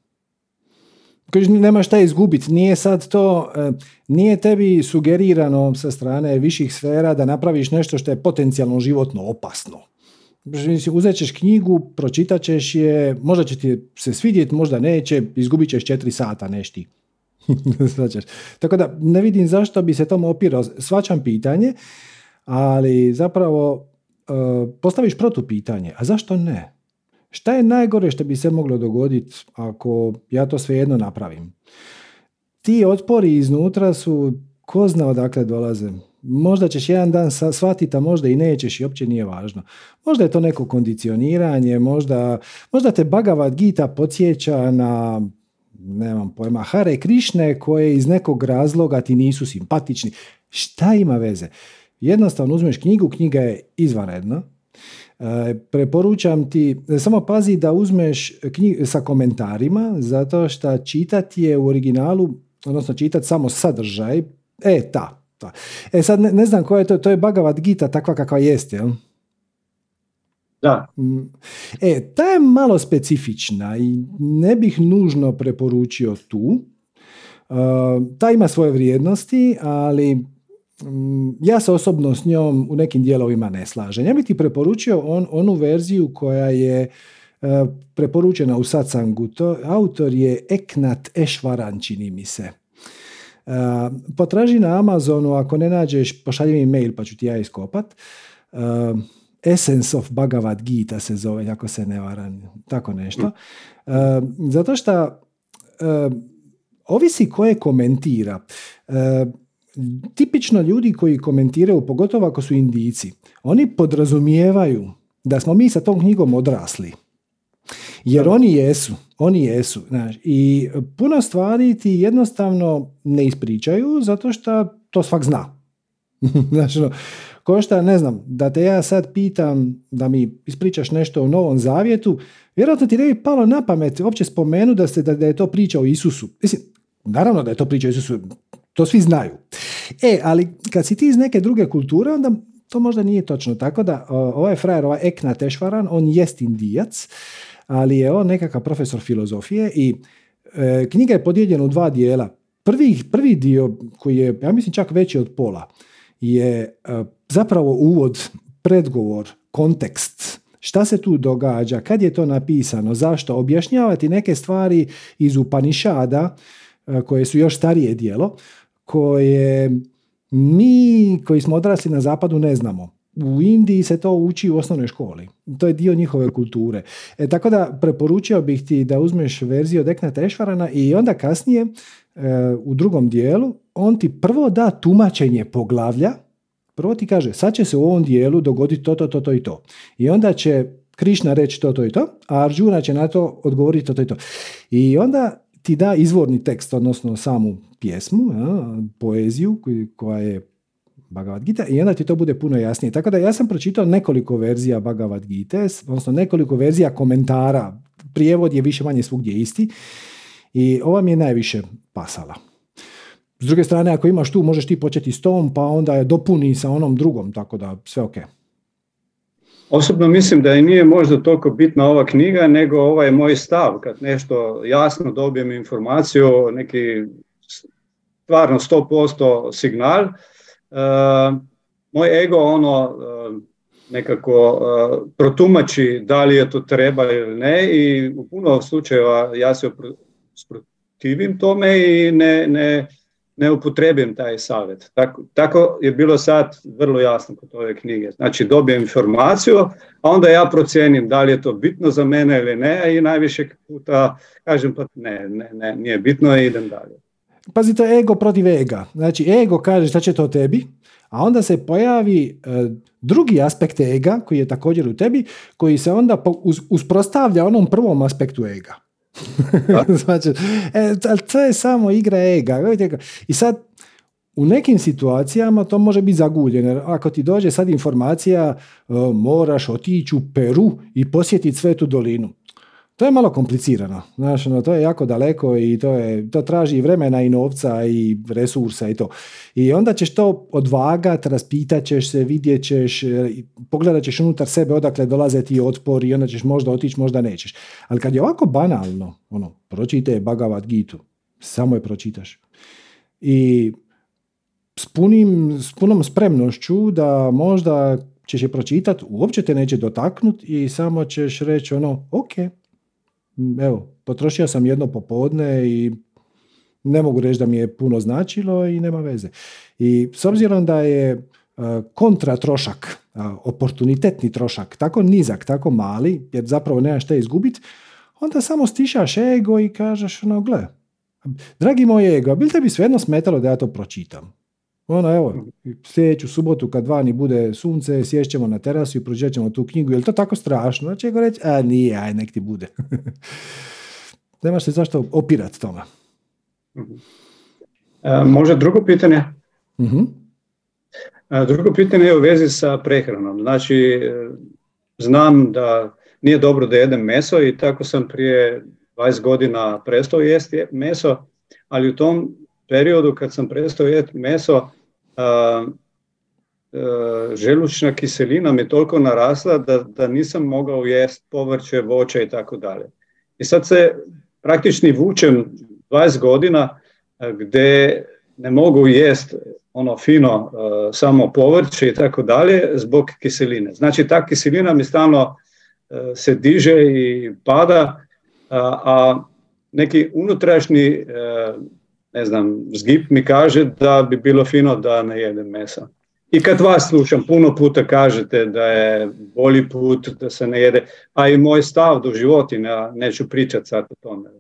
Kaže, nema šta izgubiti. Nije sad to, e, nije tebi sugerirano sa strane viših sfera da napraviš nešto što je potencijalno životno opasno. Uzet ćeš knjigu, pročitat ćeš je, možda će ti se svidjeti, možda neće, izgubit ćeš četiri sata nešti. Tako da ne vidim zašto bi se tom opirao. Svačam pitanje, ali zapravo e, postaviš protupitanje. A zašto ne? Šta je najgore što bi se moglo dogoditi ako ja to svejedno napravim? Ti otpori iznutra su ko zna odakle dolaze. Možda ćeš jedan dan shvatiti, a možda i nećeš i uopće nije važno. Možda je to neko kondicioniranje, možda, možda te Bhagavad Gita podsjeća na nemam pojma, Hare Krišne koje iz nekog razloga ti nisu simpatični. Šta ima veze? Jednostavno uzmeš knjigu, knjiga je izvanredna, preporučam ti, samo pazi da uzmeš knjig sa komentarima, zato što čitati je u originalu, odnosno čitati samo sadržaj, e, ta, ta. E sad ne, ne znam koja je to, to je Bhagavad Gita takva kakva jest, jel? Da. Mm. E, ta je malo specifična i ne bih nužno preporučio tu. Uh, ta ima svoje vrijednosti, ali ja se osobno s njom u nekim dijelovima ne slažem. Ja bih ti preporučio on, onu verziju koja je e, preporučena u Satsangu. To, autor je Eknat Ešvaran, čini mi se. Uh, potraži na Amazonu, ako ne nađeš, pošalji mi mail pa ću ti ja iskopat. Uh, Essence of Bhagavad Gita se zove, ako se ne varam, tako nešto. zato što ovisi koje komentira tipično ljudi koji komentiraju, pogotovo ako su indici, oni podrazumijevaju da smo mi sa tom knjigom odrasli. Jer oni jesu, oni jesu. Znaš, I puno stvari ti jednostavno ne ispričaju zato što to svak zna. znači, ono, Košta, ne znam, da te ja sad pitam da mi ispričaš nešto o Novom Zavjetu, vjerojatno ti ne bi palo na pamet uopće spomenu da, se, da, da je to priča o Isusu. Mislim, naravno da je to priča o Isusu, to svi znaju. E, ali kad si ti iz neke druge kulture, onda to možda nije točno. Tako da ovaj frajer, ovaj Ekna Tešvaran, on jest indijac, ali je on nekakav profesor filozofije i e, knjiga je podijeljena u dva dijela. Prvi, prvi dio koji je, ja mislim čak veći od pola, je e, zapravo uvod, predgovor, kontekst, šta se tu događa, kad je to napisano, zašto, objašnjavati neke stvari iz Upanišada, e, koje su još starije dijelo, koje mi koji smo odrasli na zapadu ne znamo. U Indiji se to uči u osnovnoj školi. To je dio njihove kulture. E, tako da preporučio bih ti da uzmeš verziju od Eknata i onda kasnije e, u drugom dijelu on ti prvo da tumačenje poglavlja, prvo ti kaže sad će se u ovom dijelu dogoditi to, to, to, to i to. I onda će Krišna reći to, to i to, a Arjuna će na to odgovoriti to, to i to. I onda ti da izvorni tekst, odnosno samu pjesmu, ja, poeziju koja je Bhagavad Gita i onda ti to bude puno jasnije. Tako da ja sam pročitao nekoliko verzija Bhagavad Gita, odnosno nekoliko verzija komentara. Prijevod je više manje svugdje isti i ova mi je najviše pasala. S druge strane, ako imaš tu, možeš ti početi s tom, pa onda je dopuni sa onom drugom, tako da sve ok. Osobno mislim da i nije možda toliko bitna ova knjiga, nego ovaj moj stav. Kad nešto jasno dobijem informaciju, neki stvarno 100% signal, uh, moj ego ono uh, nekako uh, protumači da li je to treba ili ne i u puno slučajeva ja se protivim tome i ne, ne, ne upotrebim taj savjet. Tako, tako je bilo sad vrlo jasno kod ove knjige. Znači dobijem informaciju, a onda ja procijenim da li je to bitno za mene ili ne i najviše puta kažem pa ne, ne, ne nije bitno i idem dalje. Pazite, ego protiv ega. Znači, ego kaže šta će to tebi, a onda se pojavi e, drugi aspekt ega, koji je također u tebi, koji se onda usprostavlja onom prvom aspektu ega. znači, e, to je samo igra ega. I sad, u nekim situacijama to može biti zaguljeno. Ako ti dođe sad informacija, e, moraš otići u Peru i posjetiti Svetu dolinu. To je malo komplicirano, znaš, no, to je jako daleko i to, je, to traži i vremena i novca i resursa i to. I onda ćeš to odvagat, raspitat ćeš se, vidjet ćeš, pogledat ćeš unutar sebe odakle dolaze ti otpor i onda ćeš možda otići, možda nećeš. Ali kad je ovako banalno, ono, pročite Bhagavad Gitu, samo je pročitaš. I s, punim, s punom spremnošću da možda ćeš je pročitati, uopće te neće dotaknuti i samo ćeš reći ono, ok, evo, potrošio sam jedno popodne i ne mogu reći da mi je puno značilo i nema veze. I s obzirom da je e, kontra trošak, e, oportunitetni trošak, tako nizak, tako mali, jer zapravo nemaš šta izgubiti, onda samo stišaš ego i kažeš ono, gle, dragi moj ego, bi li tebi svejedno smetalo da ja to pročitam? Ono, evo, sljedeću subotu kad vani bude sunce, sješćemo na terasu i pročitat ćemo tu knjigu. Je li to tako strašno? Znači, go reći, a nije, aj, nek ti bude. Nemaš se zašto opirati tome. E, može drugo pitanje? uh drugo pitanje je u vezi sa prehranom. Znači, e, znam da nije dobro da jedem meso i tako sam prije 20 godina prestao jesti meso, ali u tom periodu kad sam prestao jesti meso, a, želučna kiselina mi toliko narasla da, da nisam mogao jesti povrće, voće i tako dalje. I sad se praktični vučem 20 godina gdje ne mogu jest ono fino samo povrće i tako dalje zbog kiseline. Znači ta kiselina mi stalno se diže i pada, a neki unutrašnji ne znam, zgip mi kaže da bi bilo fino da ne jedem mesa. I kad vas slušam, puno puta kažete da je bolji put da se ne jede, a i moj stav do životinja, neću pričati sad o tome.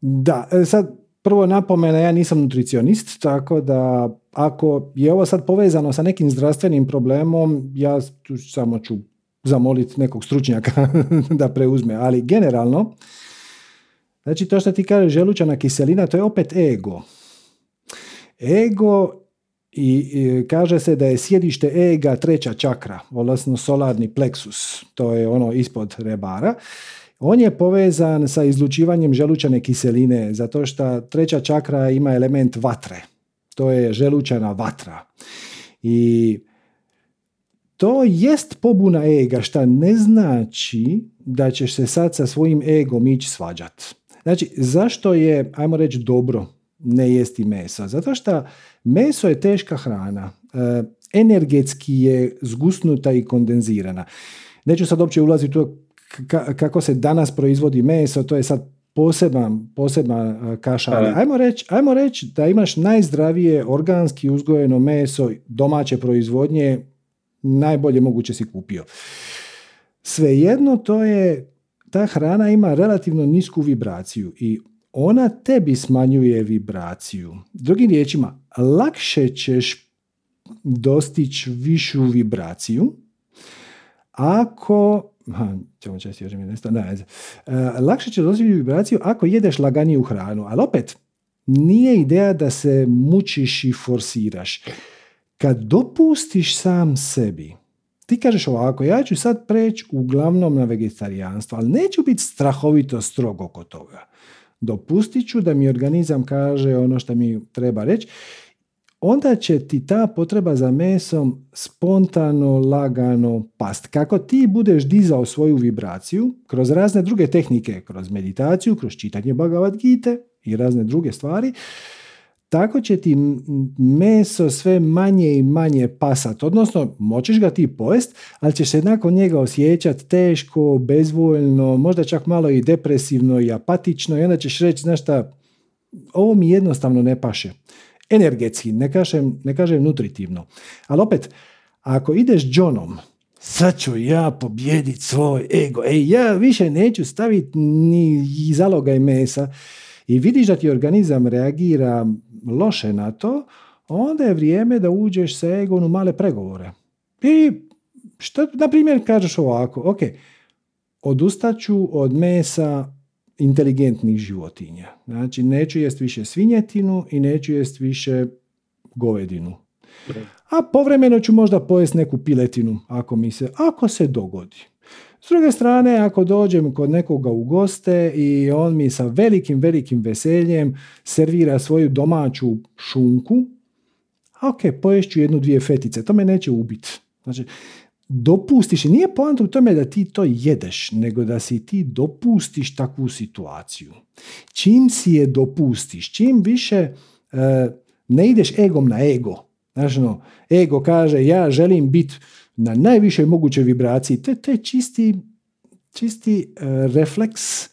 Da, e, sad prvo napomena, ja nisam nutricionist, tako da ako je ovo sad povezano sa nekim zdravstvenim problemom, ja tu samo ću zamoliti nekog stručnjaka da preuzme, ali generalno, Znači to što ti kažeš želučana kiselina, to je opet ego. Ego i, kaže se da je sjedište ega treća čakra, odnosno solarni pleksus, to je ono ispod rebara. On je povezan sa izlučivanjem želučane kiseline, zato što treća čakra ima element vatre. To je želučana vatra. I to jest pobuna ega, šta ne znači da ćeš se sad sa svojim egom ići svađat. Znači, zašto je, ajmo reći, dobro ne jesti meso? Zato što meso je teška hrana, e, energetski je zgusnuta i kondenzirana. Neću sad uopće ulaziti u to kako se danas proizvodi meso, to je sad poseban, posebna kaša. Ali ajmo reći ajmo reći da imaš najzdravije organski uzgojeno meso domaće proizvodnje, najbolje moguće si kupio. Svejedno to je, ta hrana ima relativno nisku vibraciju i ona tebi smanjuje vibraciju. Drugim riječima, lakše ćeš dostići višu vibraciju ako ćemo česti još mi ne, uh, lakše će dostići vibraciju ako jedeš laganiju hranu, ali opet, nije ideja da se mučiš i forsiraš. Kad dopustiš sam sebi, ti kažeš ovako, ja ću sad preći uglavnom na vegetarijanstvo, ali neću biti strahovito strogo oko toga. Dopustit ću da mi organizam kaže ono što mi treba reći onda će ti ta potreba za mesom spontano, lagano past. Kako ti budeš dizao svoju vibraciju kroz razne druge tehnike, kroz meditaciju, kroz čitanje Bhagavad Gita i razne druge stvari, tako će ti meso sve manje i manje pasat. Odnosno, moćeš ga ti pojest, ali ćeš se nakon njega osjećati teško, bezvoljno, možda čak malo i depresivno i apatično i onda ćeš reći, znaš šta, ovo mi jednostavno ne paše energetski, ne kažem, ne kažem nutritivno. Ali opet, ako ideš Johnom, sad ću ja pobjediti svoj ego, ej, ja više neću staviti ni zalogaj mesa i vidiš da ti organizam reagira loše na to, onda je vrijeme da uđeš sa egom u male pregovore. I što, na primjer, kažeš ovako, ok, odustaću od mesa inteligentnih životinja. Znači, neću jest više svinjetinu i neću jest više govedinu. A povremeno ću možda pojest neku piletinu, ako mi se, ako se dogodi. S druge strane, ako dođem kod nekoga u goste i on mi sa velikim, velikim veseljem servira svoju domaću šunku, ok, poješću jednu, dvije fetice, to me neće ubiti. Znači, dopustiš, nije poanta u tome da ti to jedeš, nego da si ti dopustiš takvu situaciju. Čim si je dopustiš, čim više e, ne ideš egom na ego, znači ego kaže ja želim biti na najvišoj mogućoj vibraciji, to, to je čisti, čisti e, refleks e,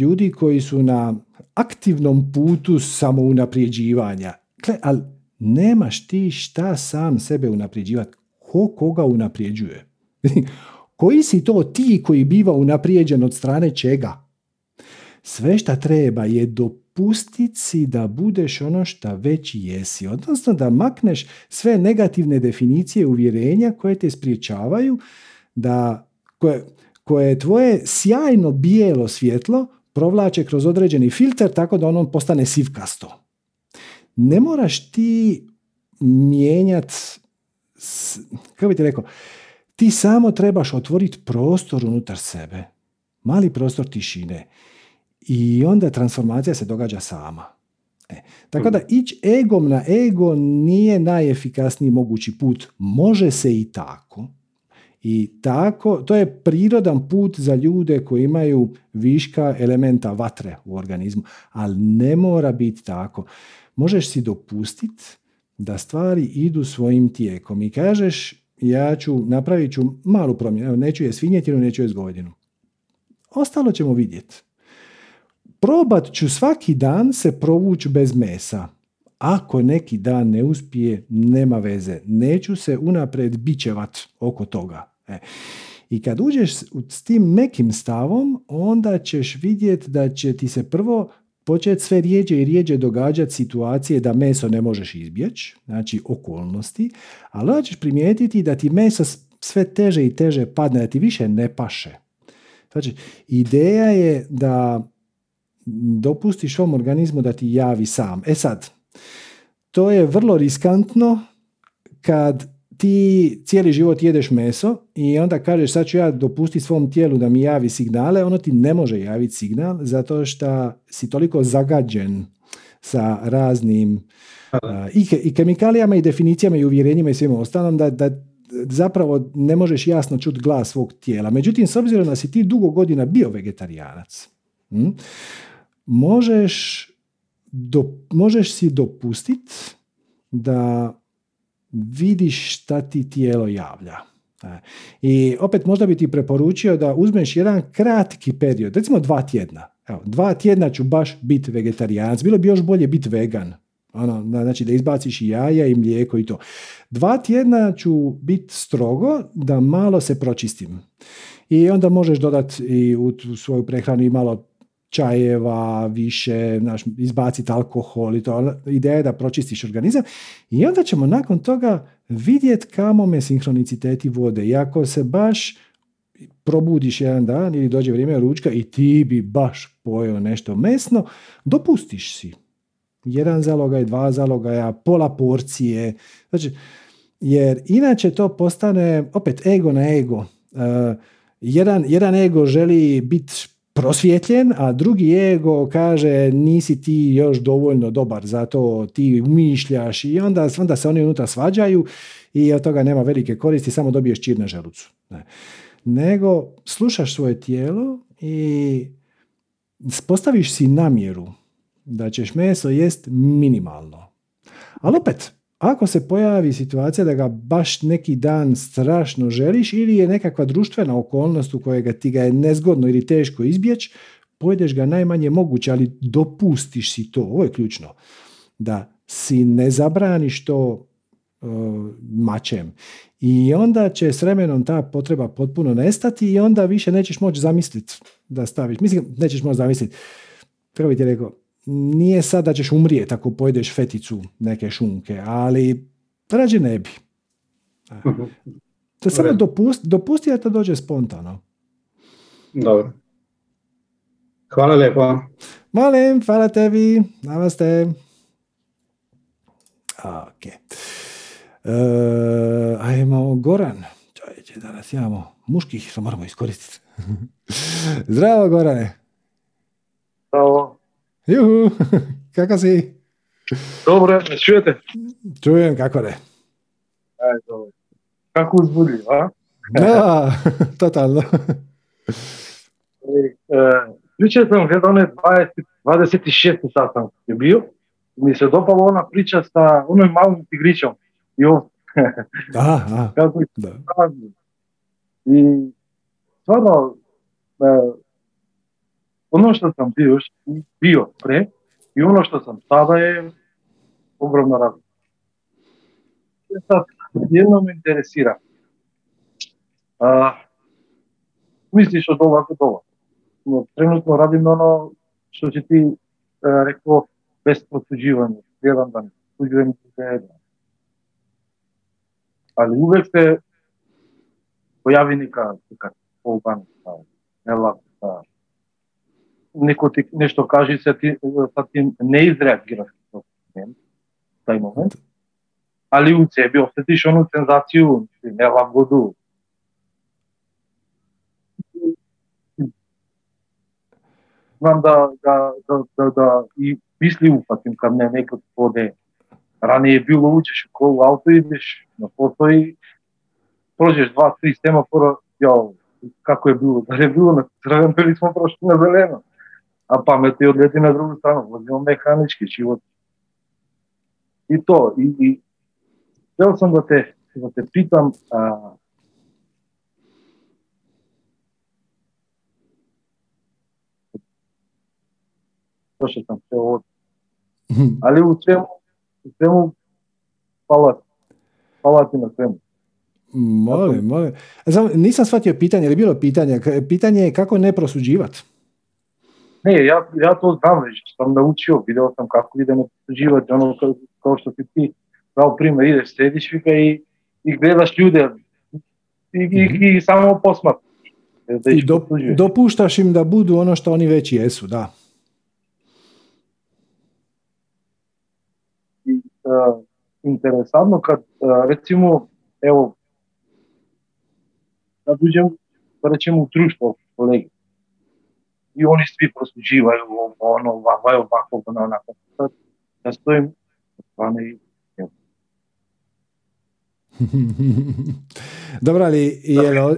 ljudi koji su na aktivnom putu samounaprijeđivanja. Ali nemaš ti šta sam sebe unaprijeđivati ko koga unaprijeđuje? Koji si to ti koji biva unaprijeđen od strane čega? Sve šta treba je dopustiti si da budeš ono šta već jesi, odnosno da makneš sve negativne definicije uvjerenja koje te spriječavaju da koje, koje tvoje sjajno bijelo svjetlo provlače kroz određeni filter tako da ono postane sivkasto. Ne moraš ti mijenjati kako bi ti rekao, ti samo trebaš otvoriti prostor unutar sebe, mali prostor tišine i onda transformacija se događa sama. E, tako da ići egom na ego nije najefikasniji mogući put. Može se i tako. I tako, to je prirodan put za ljude koji imaju viška elementa vatre u organizmu, ali ne mora biti tako. Možeš si dopustiti da stvari idu svojim tijekom i kažeš ja ću, napravit ću malu promjenu, neću je svinjetinu, neću je govedinu. Ostalo ćemo vidjeti. Probat ću svaki dan se provući bez mesa. Ako neki dan ne uspije, nema veze. Neću se unapred bićevat oko toga. E. I kad uđeš s tim mekim stavom, onda ćeš vidjeti da će ti se prvo početi sve rijeđe i rijeđe događati situacije da meso ne možeš izbjeći, znači okolnosti, ali onda ćeš primijetiti da ti meso sve teže i teže padne, da ti više ne paše. Znači, ideja je da dopustiš ovom organizmu da ti javi sam. E sad, to je vrlo riskantno kad ti cijeli život jedeš meso i onda kažeš sad ću ja dopustiti svom tijelu da mi javi signale, ono ti ne može javiti signal zato što si toliko zagađen sa raznim i, i kemikalijama i definicijama i uvjerenjima i svima ostalom da, da zapravo ne možeš jasno čuti glas svog tijela. Međutim, s obzirom da si ti dugo godina bio vegetarijanac, hm, možeš, do, možeš si dopustiti da vidiš šta ti tijelo javlja. E, I opet možda bi ti preporučio da uzmeš jedan kratki period, recimo dva tjedna. Evo, dva tjedna ću baš biti vegetarijanac. Bilo bi još bolje biti vegan. Ono, znači da izbaciš i jaja i mlijeko i to. Dva tjedna ću biti strogo da malo se pročistim. I onda možeš dodati i u svoju prehranu i malo čajeva, više, znaš, izbaciti alkohol i to. Ideja je da pročistiš organizam i onda ćemo nakon toga vidjeti kamo me sinhroniciteti vode. I ako se baš probudiš jedan dan ili dođe vrijeme ručka i ti bi baš pojeo nešto mesno, dopustiš si. Jedan zalogaj, dva zalogaja, pola porcije. Znači, jer inače to postane opet ego na ego. Uh, jedan, jedan ego želi biti prosvjetljen, a drugi ego kaže nisi ti još dovoljno dobar, zato ti umišljaš i onda, onda se oni unutra svađaju i od toga nema velike koristi, samo dobiješ čir na želucu. Ne. Nego slušaš svoje tijelo i postaviš si namjeru da ćeš meso jest minimalno. Ali opet, ako se pojavi situacija da ga baš neki dan strašno želiš ili je nekakva društvena okolnost u kojoj ti ga je nezgodno ili teško izbjeći, pojedeš ga najmanje moguće, ali dopustiš si to. Ovo je ključno. Da si ne zabraniš to uh, mačem. I onda će s vremenom ta potreba potpuno nestati i onda više nećeš moći zamisliti da staviš. Mislim, nećeš moći zamisliti. Kako bi ti rekao, nije sad da ćeš umrijeti ako pojedeš feticu neke šunke, ali rađe ne bi. Mhm. To samo dopusti, dopusti da to dođe spontano. Dobro. Hvala lijepo. Molim, hvala tebi. Namaste. Ok. Uh, ajmo Goran. Čovječe, danas imamo muških, što moramo iskoristiti. Zdravo, Gorane. Zdravo. Juhu, kako si? Dobro, me čujete? Čujem, kako ne. Aj, dobro. Kako uzbudi, a? Da, totalno. Jučer sam gledao ne 20, 26. sastanak je bio. Mi se dopala ona priča sa onom malom tigrićom. I. Aha, Kako da. I stvarno, Оно што сам био, био пре и оно што сам сада е огромна разлика. Е, Сад, едно ме интересира. А, мислиш од ова до ова. Но тренутно радим оно што ќе ти реко без потуѓивање, еден ден, да потуѓување да се еден. Али увек се појави нека дека поубаво става, нелако става некој ти нешто кажи, се ти, са ти не изреагираш во тај момент, али у себе осетиш оно сензацију, нелагоду. Знам да, да, да, да, да и мисли уфатим кај не некој поде. е било учеш колу ауто идеш на постои, прожеш два-три семафора, јао, како е било, дали е било на црвен, били смо прошли на зелено. A pamet je odleti na drugu stranu, vozimo mehanički život. I to, i, i htio sam da te, da te pitam, a, Prošao sam sve ovo. Ali u svemu, u svemu hvala, hvala ti na svemu. Molim, molim. Znam, nisam shvatio pitanje, ali bilo pitanje. Pitanje je kako ne prosuđivati. Ne, ja, ja to znam već, sam naučio, video sam kako idemo presuđivati, ono kao, kao što ti ti dao primjer, ideš, sediš i, i gledaš ljude i, i, mm-hmm. i samo posmatraš. Da I do, dopuštaš im da budu ono što oni već jesu, da. I, uh, interesantno kad recimo evo da uđem da rečemo u društvo kolegi i oni svi prosuđivaju ono, ovako, ovako, ono, onako. Ja stojim strane i Dobro, ali je li,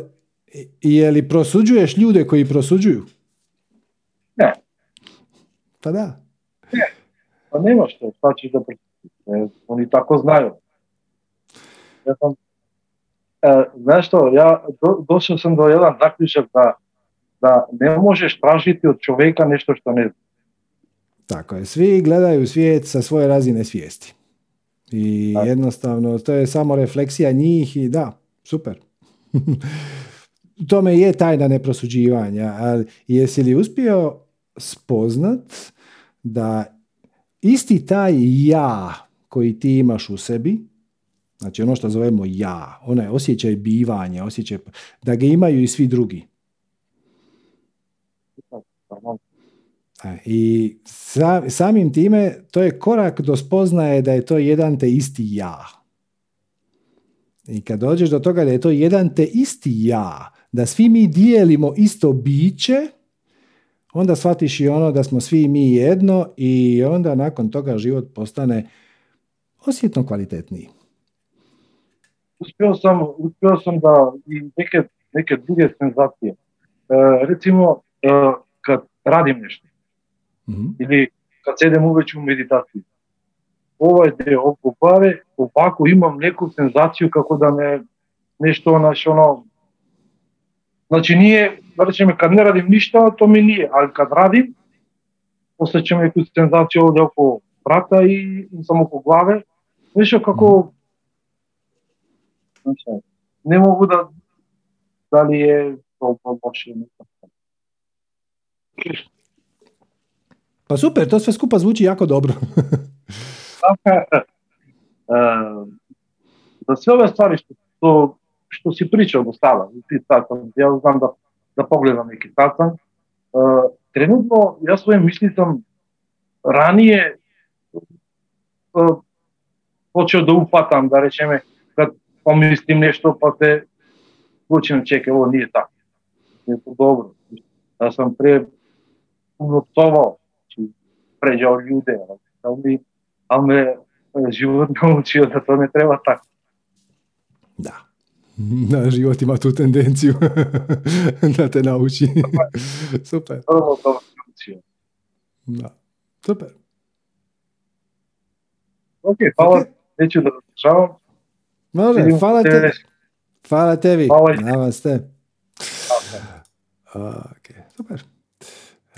je li prosuđuješ ljude koji prosuđuju? Ne. Pa da. Ne. Pa nema što, šta ćeš da prosuđuješ. Oni tako znaju. Ja sam, e, znaš što, ja do, došao sam do jedan zaključak da, da ne možeš tražiti od čovjeka nešto što ne zna. Tako je, svi gledaju svijet sa svoje razine svijesti. I jednostavno, to je samo refleksija njih i da, super. tome je tajna neprosuđivanja, ali jesi li uspio spoznat da isti taj ja koji ti imaš u sebi, znači ono što zovemo ja, onaj osjećaj bivanja, osjećaj, da ga imaju i svi drugi. I samim time to je korak do spoznaje da je to jedan te isti ja. I kad dođeš do toga da je to jedan te isti ja, da svi mi dijelimo isto biće, onda shvatiš i ono da smo svi mi jedno i onda nakon toga život postane osjetno kvalitetniji. Uspio sam, uspio sam da i neke, neke druge senzacije. E, recimo, e, kad radim nešto, -hmm. Или кога седем увече во медитација. е дел, попаре, опако имам неку сензацију како да не нешто, значи, оно... Значи, ние, да речеме, кад не радим ништо, то ми ние, али кад радим, осеќам неку сензација овде око брата и само по главе, нешто како... Значи, не могу да... Дали е толку лошо. Па супер, тоа све скупа звучи јако добро. Така за се ове ствари што, што, што си причал до сада, и ти сацам, ја знам да, да погледам неки сацам, тренутно јас своје мислитам ранije почео да упатам, да речеме, кога помислим нешто, па се случим, чека, ово не е така. Не е добро. Јас сам пре уноптовал pređao ljude, ali, ali me život naučio da to ne treba tako. Da. Na život ima tu tendenciju da te nauči. Super. Da. Super. Ok, hvala. Okay. Neću da završavam. Može, hvala tebi. Hvala tebi. Hvala. Namaste. Ok, super.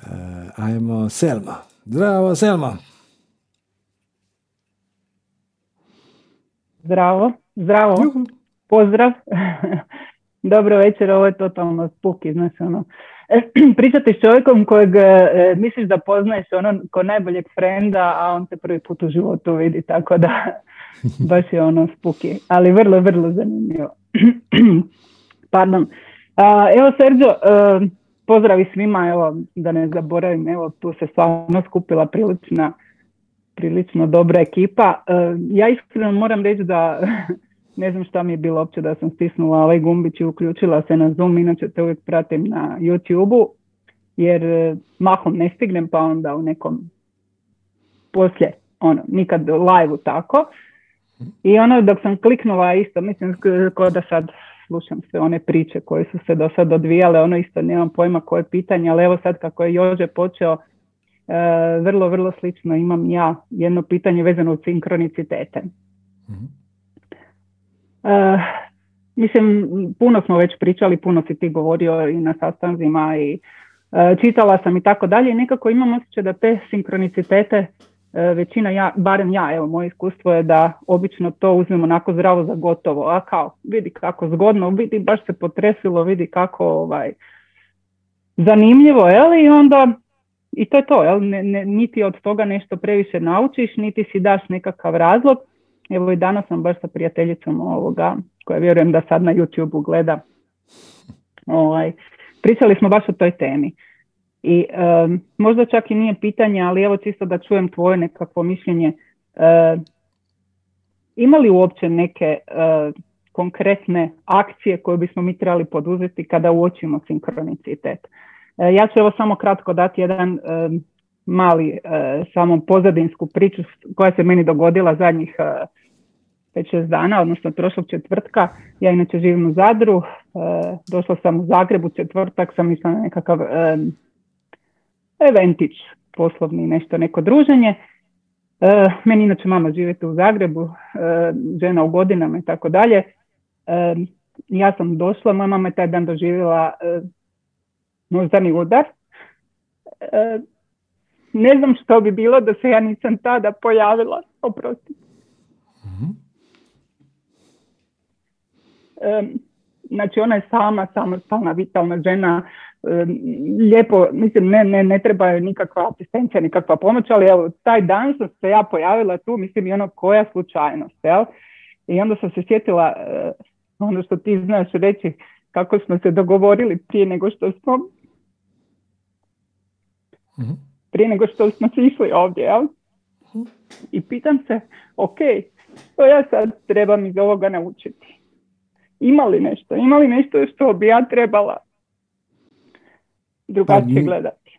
Uh, ajmo Selma. Zdravo, Selma. Zdravo, zdravo. Juhu pozdrav, dobro večer, ovo je totalno spuki, znači ono, pričati s čovjekom kojeg e, misliš da poznaješ ono ko najboljeg frenda, a on te prvi put u životu vidi, tako da baš je ono spuki, ali vrlo, vrlo zanimljivo. Pardon. A, evo Sergio, e, pozdravi svima, evo da ne zaboravim, evo tu se stvarno skupila prilična prilično dobra ekipa. E, ja iskreno moram reći da ne znam šta mi je bilo uopće da sam stisnula ovaj gumbić i uključila se na Zoom, inače te uvijek pratim na YouTube-u, jer e, mahom ne stignem pa onda u nekom poslije, ono, nikad live tako. I ono dok sam kliknula isto, mislim kao da sad slušam sve one priče koje su se do sad odvijale, ono isto nemam pojma koje pitanje, ali evo sad kako je Jože počeo, e, vrlo, vrlo slično imam ja jedno pitanje vezano u sinkronicitete. mm Uh, mislim, puno smo već pričali, puno si ti govorio i na sastanzima i uh, čitala sam i tako dalje i nekako imam osjećaj da te sinkronicitete većina ja, barem ja, evo moje iskustvo je da obično to uzmemo onako zdravo za gotovo, a kao vidi kako zgodno, vidi baš se potresilo, vidi kako ovaj, zanimljivo, je i onda i to je to, jel? Ne, ne, niti od toga nešto previše naučiš, niti si daš nekakav razlog, Evo i danas sam baš sa prijateljicom ovoga, koja vjerujem da sad na YouTube gleda. Ovaj, pričali smo baš o toj temi. I možda čak i nije pitanje, ali evo čisto da čujem tvoje nekakvo mišljenje. imali uopće neke konkretne akcije koje bismo mi trebali poduzeti kada uočimo sinkronicitet. Ja ću evo samo kratko dati jedan mali samo pozadinsku priču koja se meni dogodila zadnjih 5-6 dana, odnosno prošlog četvrtka. Ja inače živim u Zadru, došla sam u Zagreb u četvrtak, sam mislila na nekakav eventić poslovni, nešto, neko druženje. E, meni inače mama živjeti u Zagrebu, e, žena u godinama i tako dalje. E, ja sam došla, moja mama je taj dan doživjela e, moždani udar. E, ne znam što bi bilo da se ja nisam tada pojavila, oprosti. mm Znači ona je sama, samostalna, vitalna žena, lijepo, mislim, ne, ne, ne treba nikakva asistencija, nikakva pomoć, ali evo, taj dan sam se ja pojavila tu, mislim, i ono koja slučajnost, jel? I onda sam se sjetila, uh, ono što ti znaš reći, kako smo se dogovorili prije nego što smo mhm. prije nego što smo išli ovdje, jel? Mhm. I pitam se, ok, to ja sad trebam iz ovoga naučiti. Ima li nešto? Ima li nešto što bi ja trebala drugačije pa, gledati.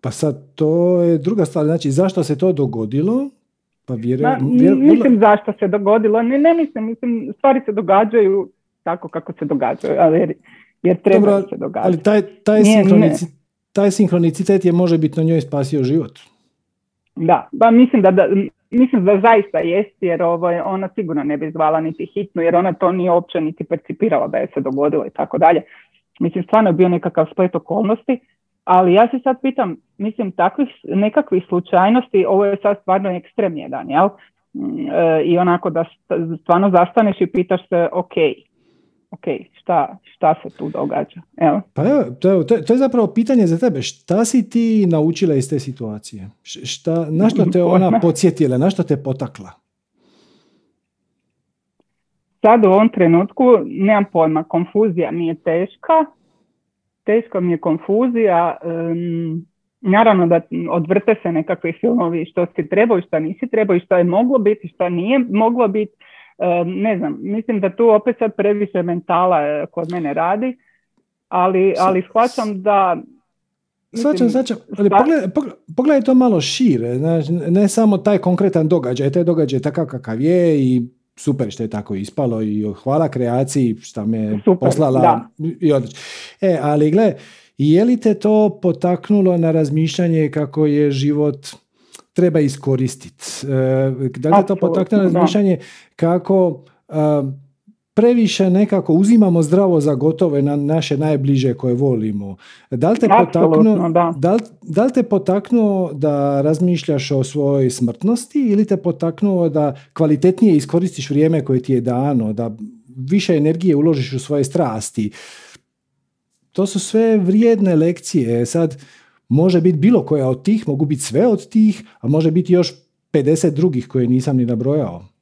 Pa sad to je druga stvar, znači zašto se to dogodilo? Pa vjerujem, mislim zašto se dogodilo, ne, ne mislim, mislim, stvari se događaju tako kako se događaju, ali jer, jer treba se događati. Ali taj, taj, sinhronicitet, taj sinhronicitet je može biti na njoj spasio život. Da, ba, mislim da, da, mislim da zaista jest, jer ovo je, ona sigurno ne bi zvala niti hitnu, jer ona to nije uopće niti percipirala da je se dogodilo i tako dalje. Mislim, stvarno je bio nekakav splet okolnosti, ali ja se sad pitam, mislim, takvih nekakvih slučajnosti, ovo je sad stvarno ekstrem jedan, jel? Mm, e, I onako da stvarno zastaneš i pitaš se, ok, ok, šta, šta se tu događa? Evo. Pa evo, to, to, to je zapravo pitanje za tebe. Šta si ti naučila iz te situacije? Šta, na što te ona podsjetila, na što te potakla? Sad u ovom trenutku nemam pojma, konfuzija mi je teška, teška mi je konfuzija, naravno da odvrte se nekakvi filmovi što si trebao i što nisi trebao i što je moglo biti, što nije moglo biti, ne znam, mislim da tu opet sad previše mentala e, kod mene radi, ali, ali shvaćam da Svačam, svačam, ali pogledaj, pogledaj to malo šire, znači, ne samo taj konkretan događaj, taj događaj takav kakav je i super što je tako ispalo i hvala kreaciji što me super, poslala da. i odlično. E, ali gle, je li te to potaknulo na razmišljanje kako je život treba iskoristiti? E, da li je to potaknulo na razmišljanje kako previše nekako uzimamo zdravo za gotove na naše najbliže koje volimo. Da li te, potaknuo, da. Da, li, te potaknuo da razmišljaš o svojoj smrtnosti ili te potaknuo da kvalitetnije iskoristiš vrijeme koje ti je dano, da više energije uložiš u svoje strasti? To su sve vrijedne lekcije. Sad, može biti bilo koja od tih, mogu biti sve od tih, a može biti još 50 drugih koje nisam ni nabrojao.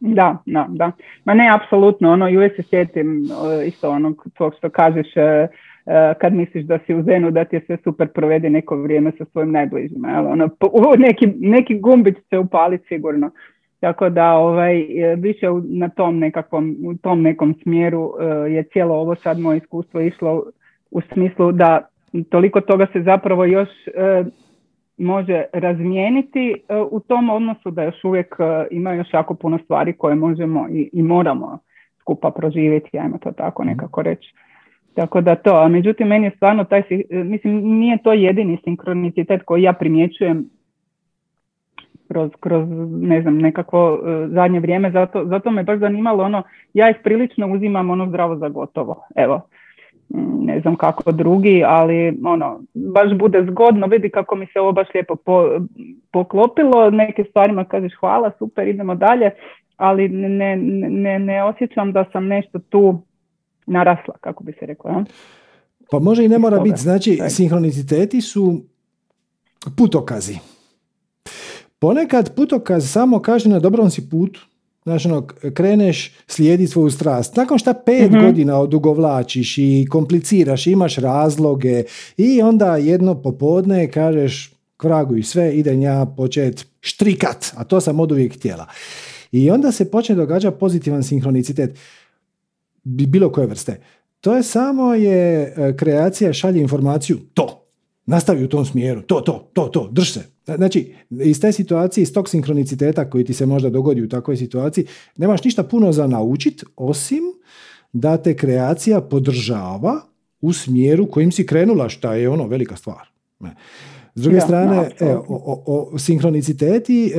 Da, da, da. Ma ne, apsolutno, ono, i uvijek se sjetim e, isto onog tvog što kažeš e, e, kad misliš da si u zenu, da ti je sve super provedi neko vrijeme sa svojim najbližima. Ono, neki, neki gumbić će upaliti sigurno. Tako da ovaj, više na tom nekakvom, u tom nekom smjeru je cijelo ovo sad moje iskustvo išlo u smislu da toliko toga se zapravo još može razmijeniti e, u tom odnosu da još uvijek e, ima još jako puno stvari koje možemo i, i moramo skupa proživjeti, ajmo to tako nekako reći. Tako da to, a međutim meni je stvarno taj, e, mislim nije to jedini sinkronicitet koji ja primjećujem kroz, kroz ne znam, nekako zadnje vrijeme, zato, zato me baš zanimalo ono, ja ih prilično uzimam ono zdravo za gotovo, evo ne znam kako drugi, ali ono, baš bude zgodno, vidi kako mi se ovo baš lijepo po, poklopilo, neke stvarima kažeš hvala, super, idemo dalje, ali ne, ne, ne osjećam da sam nešto tu narasla, kako bi se rekla. Pa može i ne mora biti, znači sinhroniciteti su putokazi. Ponekad putokaz samo kaže na dobrom si putu, Znaš, ono, kreneš slijedi svoju strast. Nakon šta pet mm godina odugovlačiš i kompliciraš, imaš razloge i onda jedno popodne kažeš kvragu i sve, idem ja počet štrikat, a to sam od uvijek htjela. I onda se počne događati pozitivan sinhronicitet bilo koje vrste. To je samo je e, kreacija šalje informaciju to, nastavi u tom smjeru, to, to, to, to, drž se. Znači, iz te situacije, iz tog sinhroniciteta koji ti se možda dogodi u takvoj situaciji, nemaš ništa puno za naučit, osim da te kreacija podržava u smjeru kojim si krenula, šta je ono velika stvar. S druge strane, e, o, o, sinhroniciteti e,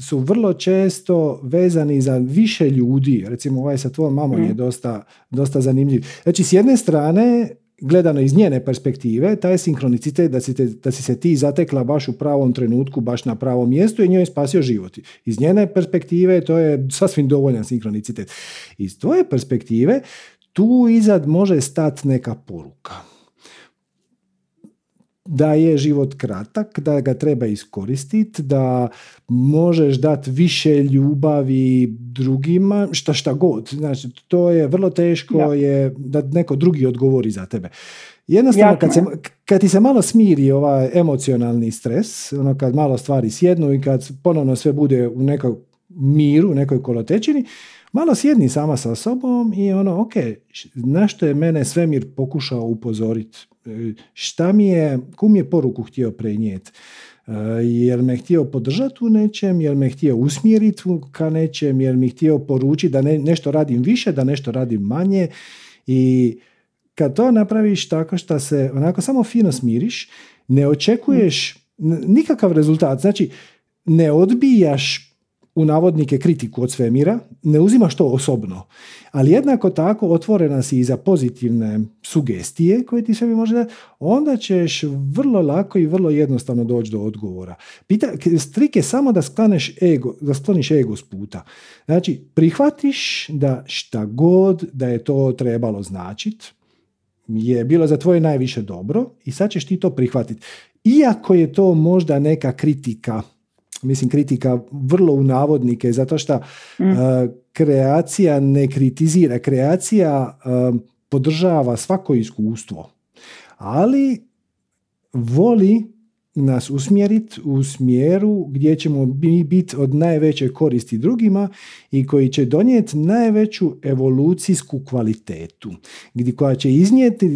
su vrlo često vezani za više ljudi. Recimo ovaj sa tvojom mamom je mm. dosta, dosta zanimljiv. Znači, s jedne strane, gledano iz njene perspektive, taj sinkronicitet da si, te, da si se ti zatekla baš u pravom trenutku, baš na pravom mjestu i njoj spasio život. Iz njene perspektive to je sasvim dovoljan sinkronicitet. Iz tvoje perspektive tu izad može stati neka poruka da je život kratak, da ga treba iskoristiti, da možeš dati više ljubavi drugima, šta šta god. Znači, to je vrlo teško je da neko drugi odgovori za tebe. Jednostavno, kad, se, kad ti se malo smiri ovaj emocionalni stres, ono kad malo stvari sjednu i kad ponovno sve bude u nekoj miru, u nekoj kolotečini, malo sjedni sama sa sobom i ono, ok, na što je mene svemir pokušao upozoriti? E, šta mi je, kum je poruku htio prenijeti? E, jel me htio podržati u nečem, jel me htio usmjeriti ka nečem, jel mi htio poručiti da ne, nešto radim više, da nešto radim manje i kad to napraviš tako što se onako samo fino smiriš, ne očekuješ nikakav rezultat. Znači, ne odbijaš u navodnike kritiku od svemira, ne uzimaš to osobno, ali jednako tako otvorena si i za pozitivne sugestije koje ti sebi može dati, onda ćeš vrlo lako i vrlo jednostavno doći do odgovora. Pita, strik je samo da ego, da skloniš ego s puta. Znači, prihvatiš da šta god da je to trebalo značiti, je bilo za tvoje najviše dobro i sad ćeš ti to prihvatiti. Iako je to možda neka kritika mislim kritika vrlo u navodnike zato što mm. uh, kreacija ne kritizira, kreacija uh, podržava svako iskustvo, ali voli nas usmjeriti u smjeru gdje ćemo biti od najveće koristi drugima i koji će donijeti najveću evolucijsku kvalitetu, gdje koja će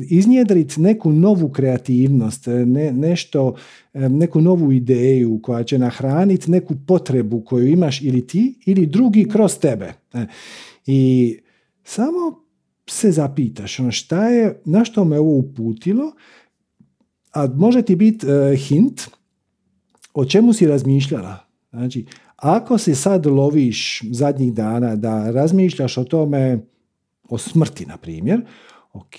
iznjedriti neku novu kreativnost, ne, nešto, neku novu ideju koja će nahraniti neku potrebu koju imaš ili ti ili drugi kroz tebe. E, I samo se zapitaš ono šta je, na što me ovo uputilo, a može ti biti e, hint o čemu si razmišljala. Znači, ako se sad loviš zadnjih dana da razmišljaš o tome, o smrti, na primjer, ok,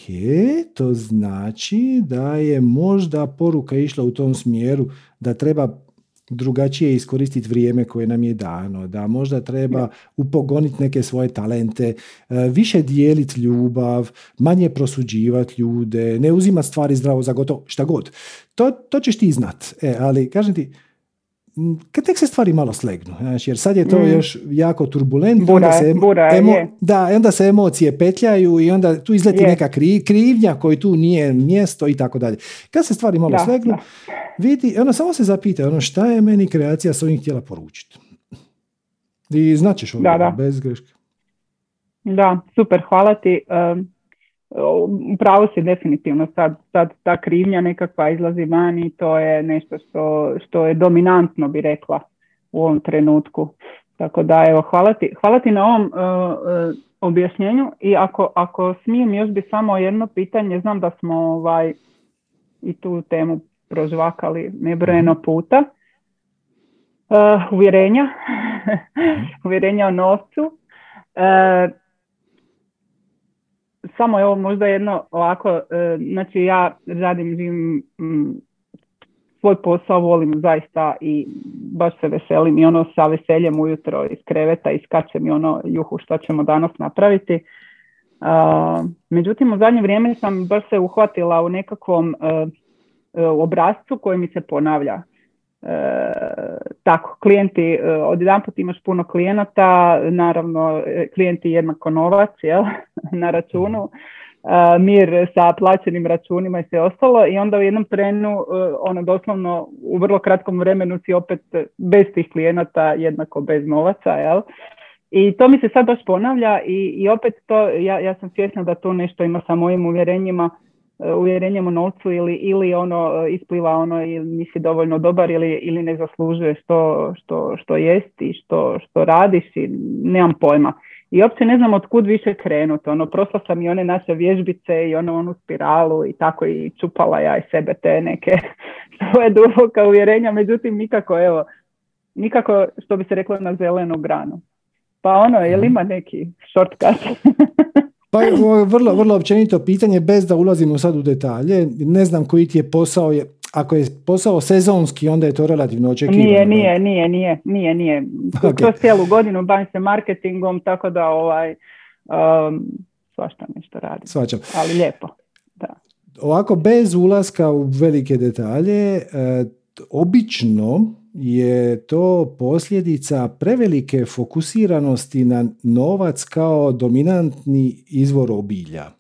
to znači da je možda poruka išla u tom smjeru da treba drugačije iskoristiti vrijeme koje nam je dano, da možda treba upogoniti neke svoje talente, e, više dijeliti ljubav, manje prosuđivati ljude, ne uzimati stvari zdravo za gotovo, šta god. To, to ćeš ti znat. E, ali kažem ti, kad tek se stvari malo slegnu, znači, jer sad je to mm. još jako turbulentno, onda se, da, onda se emocije petljaju i onda tu izleti neka krivnja koji tu nije mjesto i tako dalje. Kad se stvari malo slegnu, vidi, ono samo se zapita, ono šta je meni kreacija s ovim htjela poručiti. I značiš ovo, da, da. bez greške. Da, super, hvala ti. Upravo si definitivno sad, sad ta krivnja nekakva izlazi van i to je nešto što, što je dominantno bi rekla u ovom trenutku. Tako da evo hvala ti, hvala ti na ovom uh, objašnjenju i ako, ako smijem još bi samo jedno pitanje, znam da smo ovaj i tu temu prožvakali nebrojeno puta. Uh, uvjerenja, mhm. uvjerenja o novcu. Uh, samo je ovo možda jedno ovako, e, znači ja radim, živim svoj posao volim zaista i baš se veselim i ono sa veseljem ujutro iz kreveta iskačem i ono juhu što ćemo danas napraviti. međutim, u zadnje vrijeme sam baš se uhvatila u nekakvom uh, obrazcu koji mi se ponavlja. Tako, klijenti, od jedan put imaš puno klijenata, naravno klijenti jednako novac jel, na računu, mir sa plaćenim računima i sve ostalo i onda u jednom trenu ono doslovno u vrlo kratkom vremenu si opet bez tih klijenata jednako bez novaca jel? I to mi se sad baš ponavlja i, i opet to, ja, ja sam svjesna da to nešto ima sa mojim uvjerenjima, e, uvjerenjem u novcu ili, ili ono e, ispliva ono ili nisi dovoljno dobar ili, ili ne zaslužuješ to što, što jest i što, što radiš i nemam pojma. I uopće ne znam od kud više krenuti. Ono, prosla sam i one naše vježbice i ono, onu spiralu i tako i čupala ja i sebe te neke svoje duboka uvjerenja. Međutim, nikako, evo, nikako, što bi se reklo, na zelenu granu. Pa ono, je li mhm. ima neki shortcut? pa vrlo, vrlo općenito pitanje, bez da ulazimo sad u detalje. Ne znam koji ti je posao, je, ako je posao sezonski, onda je to relativno očekivano. Nije, nije, nije, nije, nije, nije. Okay. cijelu godinu bavim se marketingom, tako da ovaj, um, svašta nešto radim. Svačam. Ali lijepo, da. Ovako, bez ulaska u velike detalje, e, obično je to posljedica prevelike fokusiranosti na novac kao dominantni izvor obilja.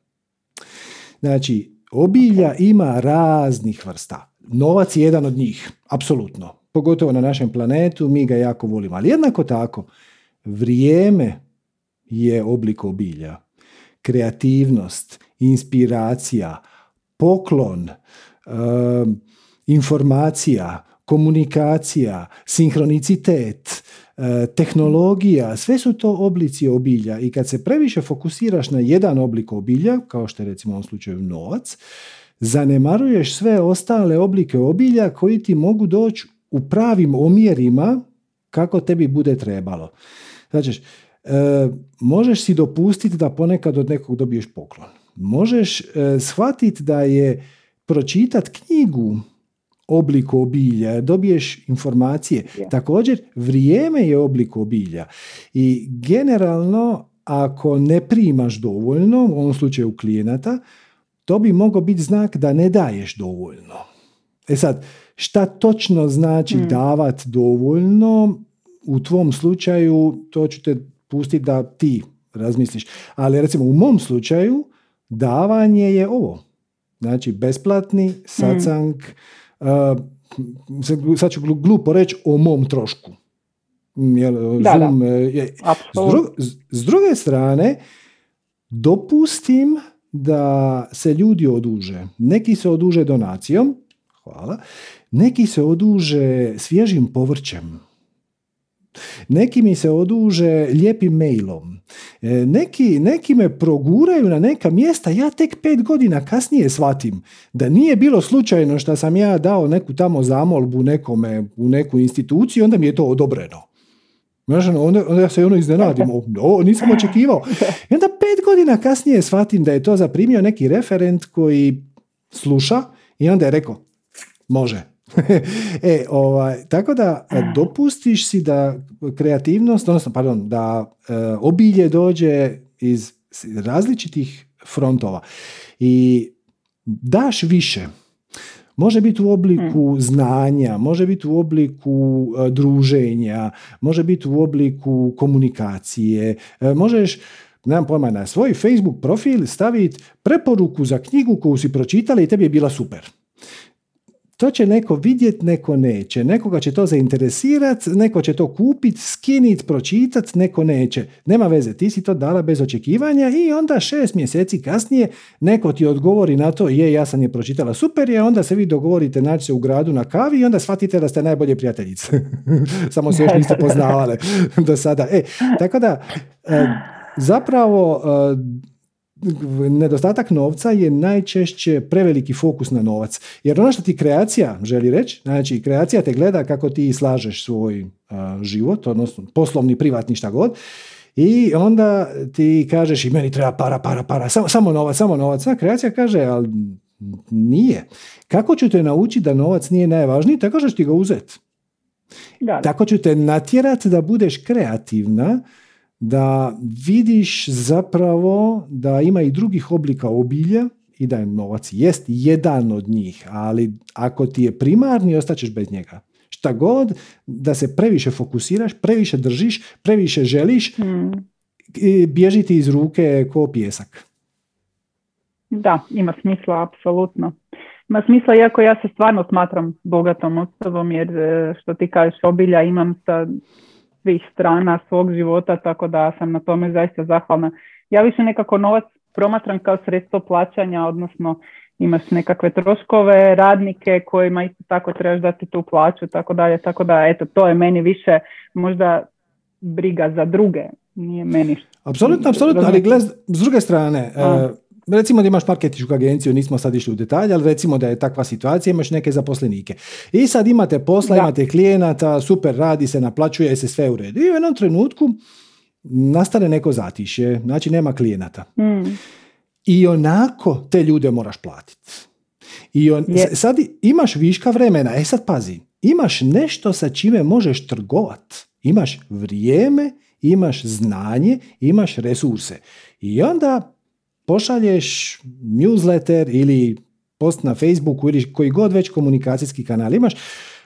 Znači, obilja ima raznih vrsta. Novac je jedan od njih, apsolutno. Pogotovo na našem planetu, mi ga jako volimo. Ali jednako tako, vrijeme je oblik obilja. Kreativnost, inspiracija, poklon, informacija, komunikacija, sinhronicitet, e, tehnologija, sve su to oblici obilja i kad se previše fokusiraš na jedan oblik obilja, kao što je recimo u ovom slučaju novac, zanemaruješ sve ostale oblike obilja koji ti mogu doći u pravim omjerima kako tebi bude trebalo. Znači, e, možeš si dopustiti da ponekad od nekog dobiješ poklon. Možeš e, shvatiti da je pročitat knjigu oblik obilja, dobiješ informacije. Također, vrijeme je oblik obilja. I generalno, ako ne primaš dovoljno, u ovom slučaju klijenata, to bi mogao biti znak da ne daješ dovoljno. E sad, šta točno znači hmm. davat dovoljno? U tvom slučaju, to ću te pustiti da ti razmisliš. Ali recimo u mom slučaju, davanje je ovo. Znači, besplatni sacang, hmm sad ću glupo reći o mom trošku. Jel, da, da. Je, s, s druge strane, dopustim da se ljudi oduže. Neki se oduže donacijom, hvala, neki se oduže svježim povrćem, neki mi se oduže lijepim mailom. E, neki, neki me proguraju na neka mjesta, ja tek pet godina kasnije shvatim da nije bilo slučajno što sam ja dao neku tamo zamolbu nekome u neku instituciju, onda mi je to odobreno. Znaš, ono, onda, onda ja se ono iznenadim, o, nisam očekivao. I onda pet godina kasnije shvatim da je to zaprimio neki referent koji sluša i onda je rekao, može, e, ovaj, tako da e, dopustiš si da kreativnost, odnosno, pardon, da e, obilje dođe iz različitih frontova i daš više. Može biti u obliku hmm. znanja, može biti u obliku e, druženja, može biti u obliku komunikacije, možeš nemam pojma, na svoj Facebook profil staviti preporuku za knjigu koju si pročitali i tebi je bila super. To će neko vidjet, neko neće. Nekoga će to zainteresirat, neko će to kupit, skinit, pročitat, neko neće. Nema veze, ti si to dala bez očekivanja i onda šest mjeseci kasnije neko ti odgovori na to, je, ja sam je pročitala super je, onda se vi dogovorite naći se u gradu na kavi i onda shvatite da ste najbolje prijateljice. Samo se još niste poznavale do sada. E, tako da, e, zapravo e, nedostatak novca je najčešće preveliki fokus na novac. Jer ono što ti kreacija želi reći, znači kreacija te gleda kako ti slažeš svoj život, odnosno poslovni, privatni, šta god, i onda ti kažeš i meni treba para, para, para, samo, samo novac, samo novac. A kreacija kaže, ali nije. Kako ću te naučiti da novac nije najvažniji? Tako što ti ga uzeti. Tako ću te natjerati da budeš kreativna, da vidiš zapravo da ima i drugih oblika obilja i da je novac jest jedan od njih, ali ako ti je primarni, ostaćeš bez njega. Šta god da se previše fokusiraš, previše držiš, previše želiš, hmm. bježiti iz ruke ko pjesak. Da, ima smisla, apsolutno. Ima smisla, iako ja se stvarno smatram bogatom osobom, jer e, što ti kažeš, obilja imam sa svih strana svog života, tako da sam na tome zaista zahvalna. Ja više nekako novac promatram kao sredstvo plaćanja, odnosno imaš nekakve troškove, radnike kojima isto tako trebaš dati tu plaću, tako dalje, tako da, eto, to je meni više možda briga za druge, nije meni. Apsolutno, apsolutno, ali gled, s druge strane, recimo da imaš marketinšku agenciju, nismo sad išli u detalje, ali recimo da je takva situacija, imaš neke zaposlenike. I sad imate posla, imate klijenata, super radi se, naplaćuje se sve u redu. I u jednom trenutku nastane neko zatišje, znači nema klijenata. Mm. I onako te ljude moraš platiti. I on, sad imaš viška vremena, e sad pazi, imaš nešto sa čime možeš trgovat. Imaš vrijeme, imaš znanje, imaš resurse. I onda pošalješ newsletter ili post na Facebooku ili koji god već komunikacijski kanal imaš,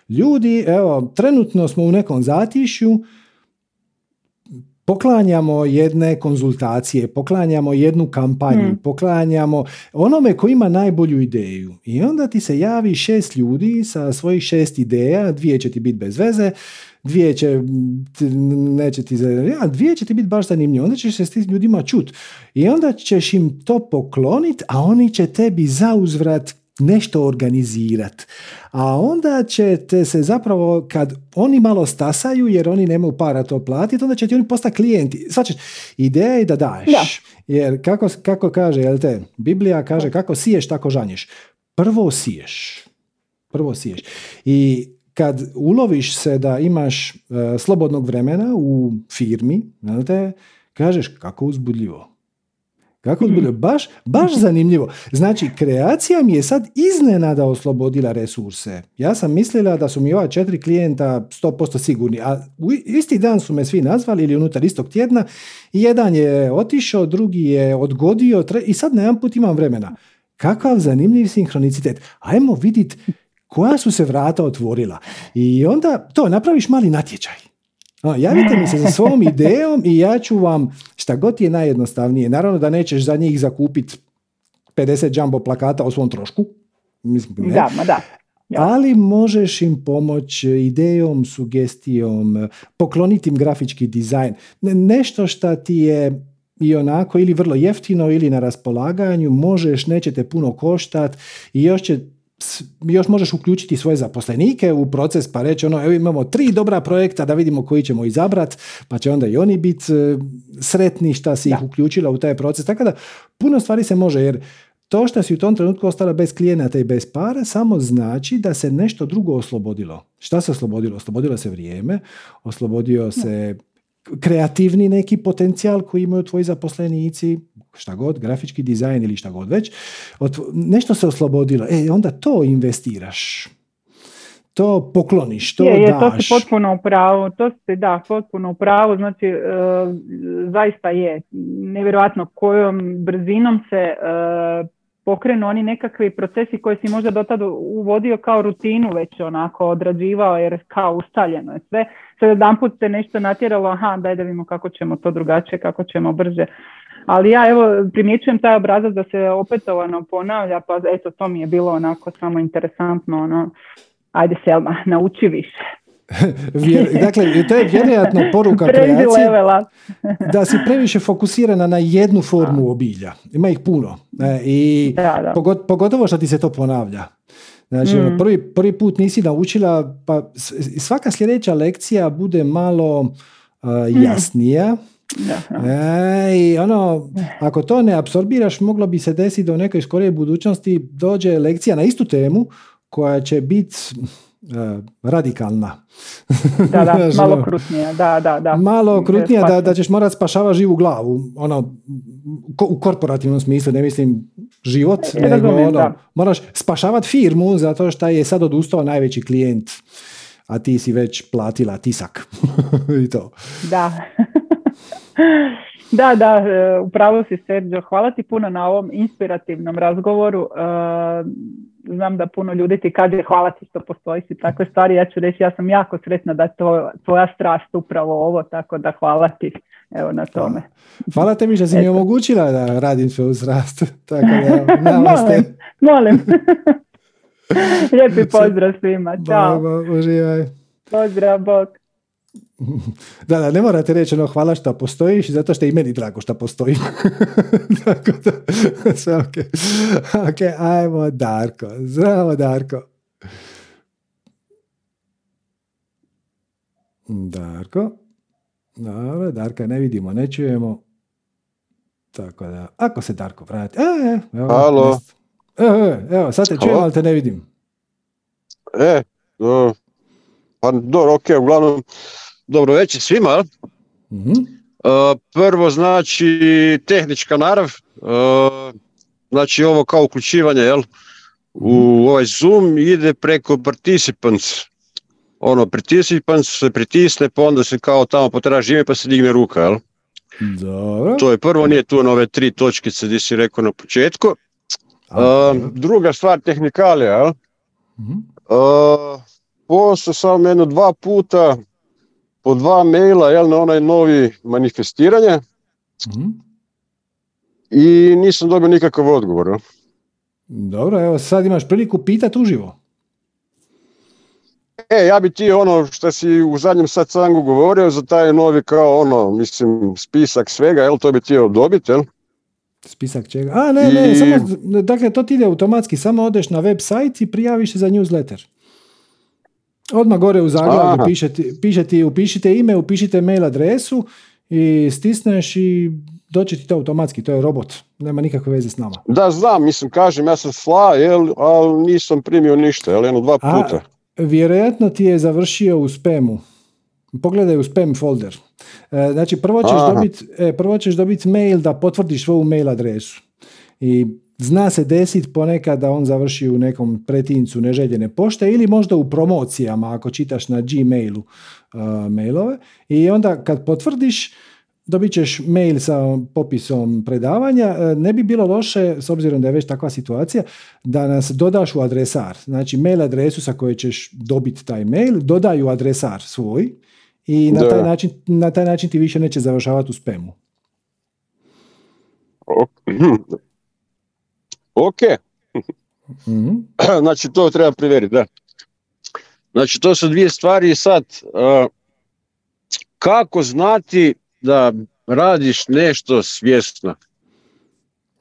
ljudi, evo, trenutno smo u nekom zatišju, poklanjamo jedne konzultacije, poklanjamo jednu kampanju, hmm. poklanjamo onome ko ima najbolju ideju. I onda ti se javi šest ljudi sa svojih šest ideja, dvije će ti biti bez veze, dvije će, neće ti, ja, dvije će ti biti baš zanimljivo, onda ćeš se s tim ljudima čut. I onda ćeš im to pokloniti, a oni će tebi zauzvrat nešto organizirati. A onda ćete se zapravo, kad oni malo stasaju, jer oni nemaju para to platiti, onda će ti oni postati klijenti. Svačeš, ideja je da daješ. Jer kako, kako kaže, jel te, Biblija kaže kako siješ, tako žanješ. Prvo siješ. Prvo siješ. I kad uloviš se da imaš e, slobodnog vremena u firmi, jel te, kažeš kako uzbudljivo. Kako uzbudljivo? Baš, baš zanimljivo. Znači, kreacija mi je sad iznenada oslobodila resurse. Ja sam mislila da su mi ova četiri klijenta 100% sigurni, a u isti dan su me svi nazvali ili unutar istog tjedna jedan je otišao, drugi je odgodio i sad na jedan put imam vremena. Kakav zanimljiv sinhronicitet. Ajmo vidjeti koja su se vrata otvorila. I onda to, napraviš mali natječaj. Javite mi se za svom idejom i ja ću vam šta god je najjednostavnije. Naravno da nećeš za njih zakupiti 50 jumbo plakata o svom trošku. Mislim, ne. Da, ma da. Ali možeš im pomoći idejom, sugestijom, pokloniti im grafički dizajn. Nešto što ti je i onako ili vrlo jeftino ili na raspolaganju, možeš, neće te puno koštat i još će još možeš uključiti svoje zaposlenike u proces pa reći ono, evo imamo tri dobra projekta da vidimo koji ćemo izabrat, pa će onda i oni biti e, sretni šta si ih uključila u taj proces. Tako da puno stvari se može jer to što si u tom trenutku ostala bez klijenata i bez para samo znači da se nešto drugo oslobodilo. Šta se oslobodilo? Oslobodilo se vrijeme, oslobodio se kreativni neki potencijal koji imaju tvoji zaposlenici, šta god, grafički dizajn ili šta god već, nešto se oslobodilo, e onda to investiraš to pokloniš, to je, je, daš. To si potpuno u pravu, to si da, potpuno u pravu, znači e, zaista je nevjerojatno kojom brzinom se e, pokrenu oni nekakvi procesi koje si možda do tada uvodio kao rutinu već onako odrađivao jer kao ustaljeno je sve. Sad jedan put se nešto natjeralo, aha daj da vidimo kako ćemo to drugačije, kako ćemo brže. Ali ja evo primjećujem taj obrazac da se opetovano ponavlja, pa eto to mi je bilo onako samo interesantno, ono, ajde Selma, nauči više. dakle, to je vjerojatno poruka kreacije da si previše fokusirana na jednu formu obilja. Ima ih puno. E, I pogotovo što ti se to ponavlja. Znači, ono, mm. prvi, prvi put nisi naučila, pa svaka sljedeća lekcija bude malo uh, jasnija. E, I ono, ako to ne apsorbiraš, moglo bi se desiti da u nekoj skorije budućnosti dođe lekcija na istu temu koja će biti uh, radikalna. Da, da, malo ono, krutnija, da, da, da. Malo krutnija da, da ćeš morat spašavati živu glavu, ono, u korporativnom smislu, ne mislim život, ne, nego ono, moraš spašavati firmu zato što je sad odustao najveći klijent, a ti si već platila tisak i to. Da. Da, da, e, upravo si Sergio. Hvala ti puno na ovom inspirativnom razgovoru. E, znam da puno ljudi ti kaže hvala ti što postoji i takve stvari. Ja ću reći, ja sam jako sretna da to tvoja strast upravo ovo, tako da hvala ti evo na tome. Hvala tebi što si mi omogućila da radim svoju strast. Tako da, molim, molim. Lijepi pozdrav svima. Ćao. uživaj. Pozdrav, bok. Da, da, ne morate reći ono hvala što postojiš, zato što je i meni drago što postoji. Tako da, sve ok. Ok, ajmo Darko. Zdravo Darko. Darko. Dobro, Darka ne vidimo, ne čujemo. Tako da, ako se Darko vrati. E, e evo, Halo. Evo, e, evo, sad te čujem, ali te ne vidim. E, do, pa dobro, ok, uglavnom, dobro večer svima. mm prvo znači tehnička narav, uh, znači ovo kao uključivanje jel, u mhm. ovaj Zoom ide preko participants. Ono, participants se pritisne, pa onda se kao tamo potraži ime pa se digne ruka, jel? Dobro. To je prvo, nije tu na ove tri točkice gdje si rekao na početku. Uh, druga stvar, tehnikalija, jel? mm Uh, samo jedno dva puta po dva maila jel, na onaj novi manifestiranje mm i nisam dobio nikakav odgovor. Dobro, evo sad imaš priliku pitati uživo. E, ja bi ti ono što si u zadnjem sad sangu govorio za taj novi kao ono, mislim, spisak svega, jel, to bi ti dobiti, jel? Spisak čega? A, ne, ne, samo, dakle, to ti ide automatski, samo odeš na web sajt i prijaviš se za newsletter. Odmah gore u zaglavlju piše ti, piše ti, upišite ime, upišite mail adresu i stisneš i doći ti to automatski, to je robot, nema nikakve veze s nama. Da, znam, mislim, kažem, ja sam sla, jel, ali nisam primio ništa, jel, jedno dva puta. A, vjerojatno ti je završio u spamu. Pogledaj u spam folder. E, znači, prvo ćeš dobiti e, prvo ćeš dobiti mail da potvrdiš svoju mail adresu. I Zna se desiti ponekad da on završi u nekom pretincu neželjene pošte ili možda u promocijama ako čitaš na Gmailu uh, mailove i onda kad potvrdiš dobit ćeš mail sa popisom predavanja. Uh, ne bi bilo loše, s obzirom da je već takva situacija, da nas dodaš u adresar. Znači mail adresu sa koje ćeš dobiti taj mail, dodaju adresar svoj i na taj, način, na taj način ti više neće završavati u spemu. Ok. mm znači to treba provjeriti, da. Znači to su dvije stvari sad. Uh, kako znati da radiš nešto svjesno?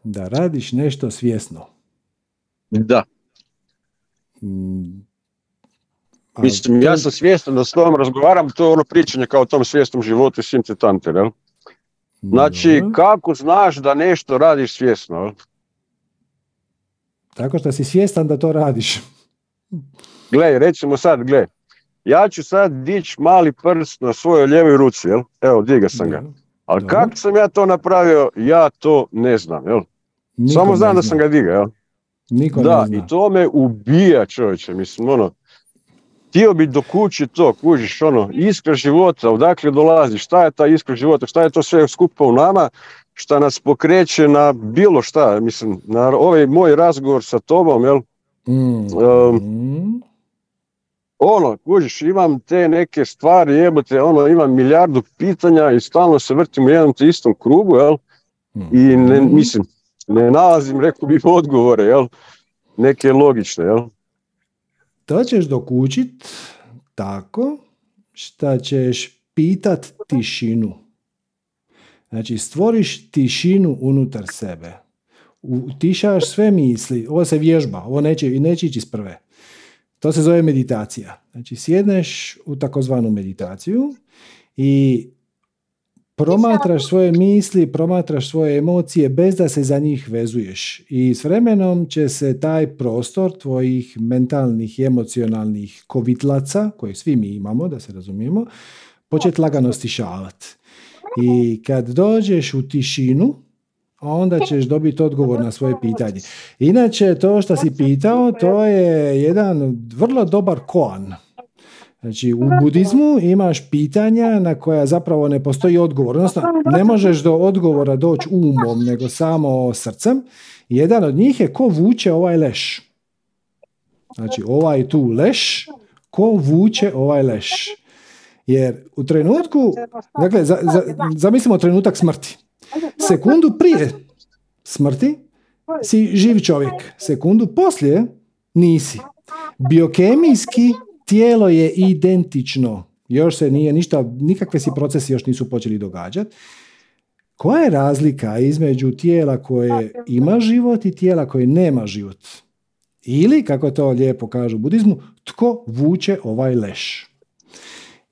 Da radiš nešto svjesno? Da. Mm. Mislim, ja sam svjestan da s tobom razgovaram, to je ono pričanje kao o tom svjesnom životu i svim citante, Znači, kako znaš da nešto radiš svjesno? Tako što si svjestan da to radiš. Gle, recimo sad, gle, ja ću sad dići mali prst na svojoj lijevoj ruci, jel? Evo, diga sam ga. Ali kako sam ja to napravio, ja to ne znam, jel? Samo znam da sam ga digao, jel? Niko da, i to me ubija čovječe, mislim, ono, htio bi do kući to, kužiš, ono, iskra života, odakle dolazi, šta je ta iskra života, šta je to sve skupa u nama, šta nas pokreće na bilo šta, mislim, na ovaj moj razgovor sa tobom, jel? Mm. ono, kužiš, imam te neke stvari, jebote, ono, imam milijardu pitanja i stalno se vrtim u jednom te istom krugu, jel? I ne, mm. mislim, ne nalazim, rekao bih, odgovore, jel? Neke logične, jel? To ćeš dokučit tako šta ćeš pitat tišinu. Znači, stvoriš tišinu unutar sebe. Utišaš sve misli. Ovo se vježba, ovo neće, neće ići iz prve. To se zove meditacija. Znači, sjedneš u takozvanu meditaciju i promatraš svoje misli, promatraš svoje emocije bez da se za njih vezuješ. I s vremenom će se taj prostor tvojih mentalnih i emocionalnih kovitlaca, koje svi mi imamo, da se razumijemo, početi lagano stišavati. I kad dođeš u tišinu, onda ćeš dobiti odgovor na svoje pitanje. Inače, to što si pitao, to je jedan vrlo dobar koan. Znači, u budizmu imaš pitanja na koja zapravo ne postoji odgovor. Odnosno, ne možeš do odgovora doći umom, nego samo srcem. Jedan od njih je ko vuče ovaj leš. Znači, ovaj tu leš, ko vuče ovaj leš. Jer u trenutku, dakle, za, za, zamislimo trenutak smrti. Sekundu prije smrti si živ čovjek. Sekundu poslije nisi. Biokemijski tijelo je identično. Još se nije ništa, nikakve si procesi još nisu počeli događati. Koja je razlika između tijela koje ima život i tijela koje nema život? Ili, kako to lijepo kažu u budizmu, tko vuče ovaj leš?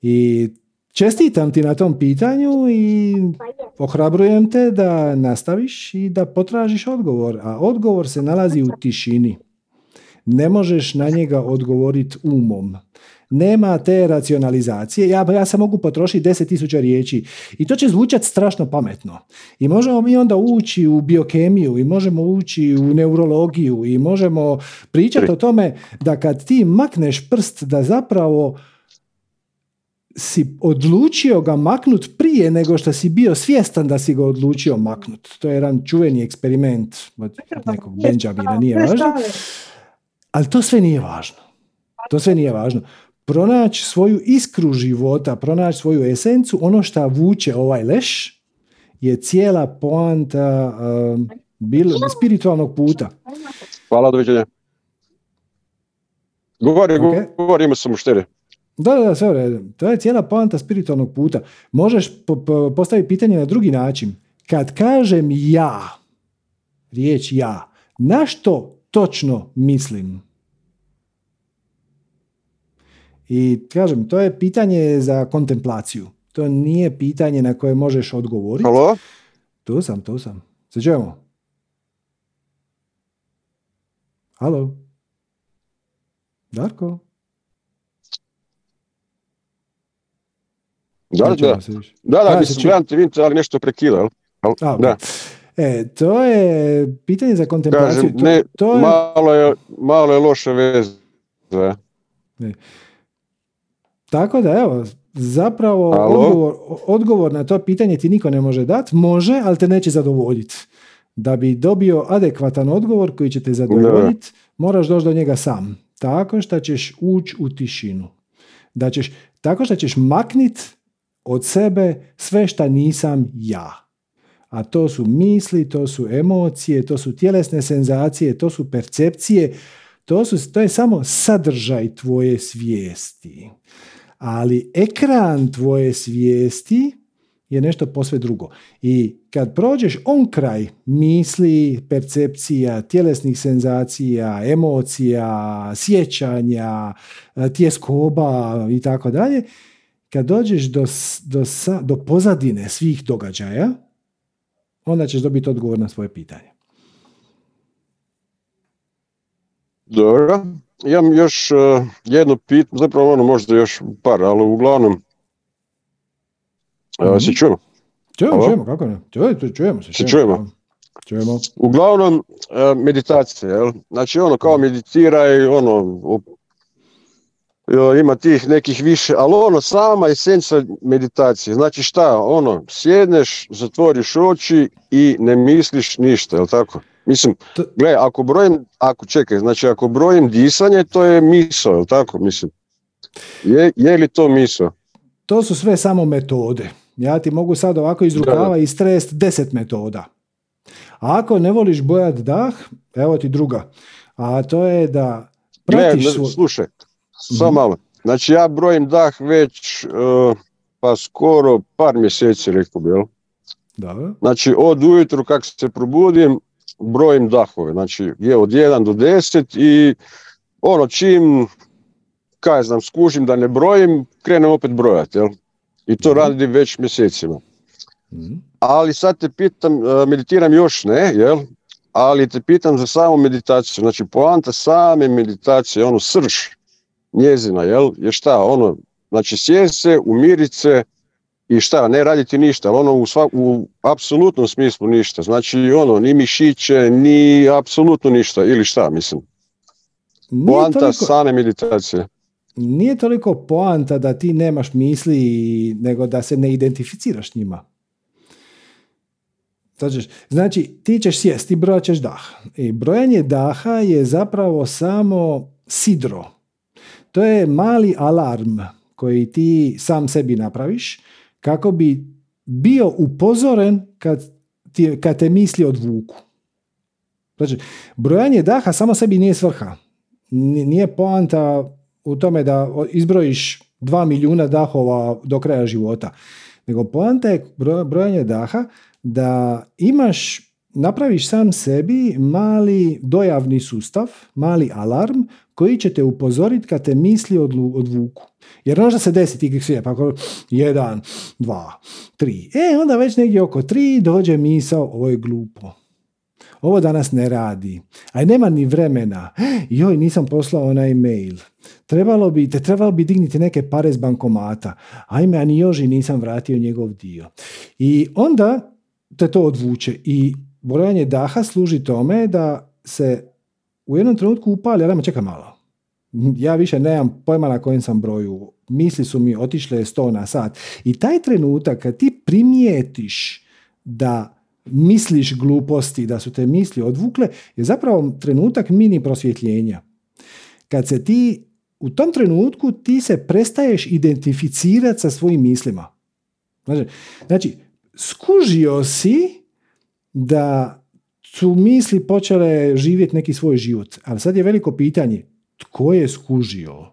I čestitam ti na tom pitanju i ohrabrujem te da nastaviš i da potražiš odgovor. A odgovor se nalazi u tišini. Ne možeš na njega odgovoriti umom. Nema te racionalizacije. Ja, ja se mogu potrošiti 10.000 riječi i to će zvučati strašno pametno. I možemo mi onda ući u biokemiju i možemo ući u neurologiju i možemo pričati o tome da kad ti makneš prst da zapravo si odlučio ga maknut prije nego što si bio svjestan da si ga odlučio maknut. To je jedan čuveni eksperiment od nekog Benjamina, nije važno. Ali to sve nije važno. To sve nije važno. Pronaći svoju iskru života, pronaći svoju esencu, ono što vuče ovaj leš je cijela poanta um, bil, spiritualnog puta. Hvala, doviđenja. Govori, okay. govori, ima sam Da, da, sve u redu. To je cijela poanta spiritualnog puta. Možeš po, po, postaviti pitanje na drugi način. Kad kažem ja, riječ ja, na što točno mislim? I kažem, to je pitanje za kontemplaciju. To nije pitanje na koje možeš odgovoriti. Halo? Tu sam, tu sam. Se čujemo? Halo? Darko? Da, da, da, da, da, mislim, vidim ali nešto prekida, jel? Da. E, to je pitanje za kontemplaciju. Kažem, ne, to, to je... Malo, je, malo je loše veze. Ne. Tako da, evo, zapravo odgovor, odgovor na to pitanje ti niko ne može dati. Može, ali te neće zadovoljiti. Da bi dobio adekvatan odgovor koji će te zadovoljiti, moraš doći do njega sam. Tako što ćeš ući u tišinu. Da ćeš, tako što ćeš maknit od sebe sve šta nisam ja. A to su misli, to su emocije, to su tjelesne senzacije, to su percepcije, to, su, to je samo sadržaj tvoje svijesti. Ali ekran tvoje svijesti je nešto posve drugo. I kad prođeš on kraj misli, percepcija, tjelesnih senzacija, emocija, sjećanja, tjeskoba i tako dalje, kad dođeš do, do, do pozadine svih događaja, onda ćeš dobiti odgovor na svoje pitanje. Dobro. Imam još uh, jedno pitanje, zapravo ono možda još par, ali uglavnom mm-hmm. se čujemo? Čujemo, čujemo, kako ne? Čujemo, čujemo se. Se čujemo. čujemo. Uglavnom, uh, meditacija, jel? Znači ono kao meditiraj, ono, ima tih nekih više, ali ono sama esenca meditacije, znači šta, ono, sjedneš, zatvoriš oči i ne misliš ništa, jel tako? Mislim, gle, ako brojim, ako čekaj, znači ako brojim disanje, to je miso, jel tako, mislim? Je, je li to miso? To su sve samo metode. Ja ti mogu sad ovako iz rukava istrest deset metoda. A ako ne voliš bojat dah, evo ti druga. A to je da pratiš... Gle, slušaj, samo mhm. malo. Znači ja brojim dah već uh, pa skoro par mjeseci rekao bi, jel? Da. Znači od ujutru kako se probudim brojim dahove. Znači je od 1 do 10 i ono čim kaj znam skužim da ne brojim krenem opet brojati, jel? I to mm radim već mjesecima. mm Ali sad te pitam, uh, meditiram još ne, jel? Ali te pitam za samu meditaciju. Znači poanta same meditacije, ono srž njezina, jel, je šta, ono, znači sjest se, umirit se i šta, ne raditi ništa, ali ono u, sva, u apsolutnom smislu ništa, znači ono, ni mišiće, ni apsolutno ništa, ili šta, mislim. Poanta toliko... same meditacije. nije toliko poanta da ti nemaš misli, nego da se ne identificiraš njima. Znači, ti ćeš sjesti i brojat ćeš dah. I brojanje daha je zapravo samo sidro. To je mali alarm koji ti sam sebi napraviš kako bi bio upozoren kad, ti, kad te misli odvuku. Znači, brojanje daha samo sebi nije svrha. Nije poanta u tome da izbrojiš dva milijuna dahova do kraja života. Nego poanta je brojanje daha da imaš, napraviš sam sebi mali dojavni sustav, mali alarm koji će te upozoriti kad te misli odvuku. Jer možda se desi ti sve, pa ako jedan, dva, tri. E, onda već negdje oko tri dođe misao, ovo je glupo. Ovo danas ne radi. A nema ni vremena. Joj, nisam poslao onaj mail. Trebalo bi, te trebalo bi digniti neke pare s bankomata. Ajme, a ni Joži nisam vratio njegov dio. I onda te to odvuče. I brojanje daha služi tome da se u jednom trenutku upali, ali čekaj malo. Ja više nemam pojma na kojem sam broju. Misli su mi otišle sto na sat. I taj trenutak kad ti primijetiš da misliš gluposti, da su te misli odvukle, je zapravo trenutak mini prosvjetljenja. Kad se ti u tom trenutku ti se prestaješ identificirati sa svojim mislima. Znači, znači skužio si da su misli počele živjeti neki svoj život. Ali sad je veliko pitanje, tko je skužio?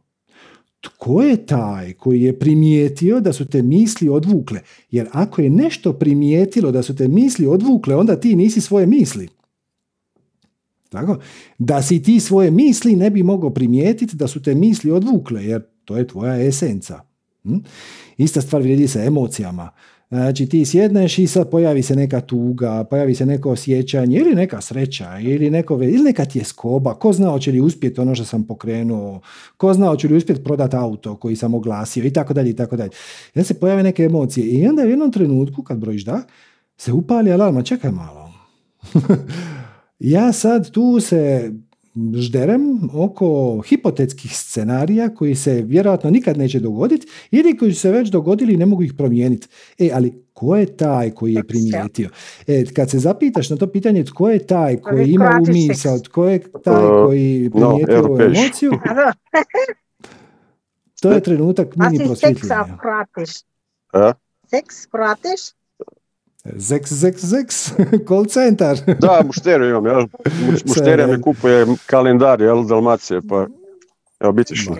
Tko je taj koji je primijetio da su te misli odvukle? Jer ako je nešto primijetilo da su te misli odvukle, onda ti nisi svoje misli. Tako? Da si ti svoje misli ne bi mogao primijetiti da su te misli odvukle, jer to je tvoja esenca. Hm? Ista stvar vrijedi sa emocijama. Znači ti sjedneš i sad pojavi se neka tuga, pojavi se neko osjećanje ili neka sreća ili, neko, ili neka tjeskoba. Ko zna hoće li uspjeti ono što sam pokrenuo, ko zna hoće li uspjeti prodati auto koji sam oglasio i tako dalje i tako dalje. I se pojave neke emocije i onda u jednom trenutku kad brojiš da, se upali alarma, čekaj malo. ja sad tu se žderem oko hipotetskih scenarija koji se vjerojatno nikad neće dogoditi ili koji su se već dogodili i ne mogu ih promijeniti. E, ali ko je taj koji je primijetio? E, kad se zapitaš na to pitanje tko je taj koji ima umisao, tko je taj koji primijetio no, emociju, to je trenutak mini prosvjetljenja. Seks pratiš? Seks pratiš? Zeks, zeks, zeks, call centar. da, mušteriju imam, jel? Mušterija mi kupuje kalendar, jel, Dalmacije, pa evo, biti što.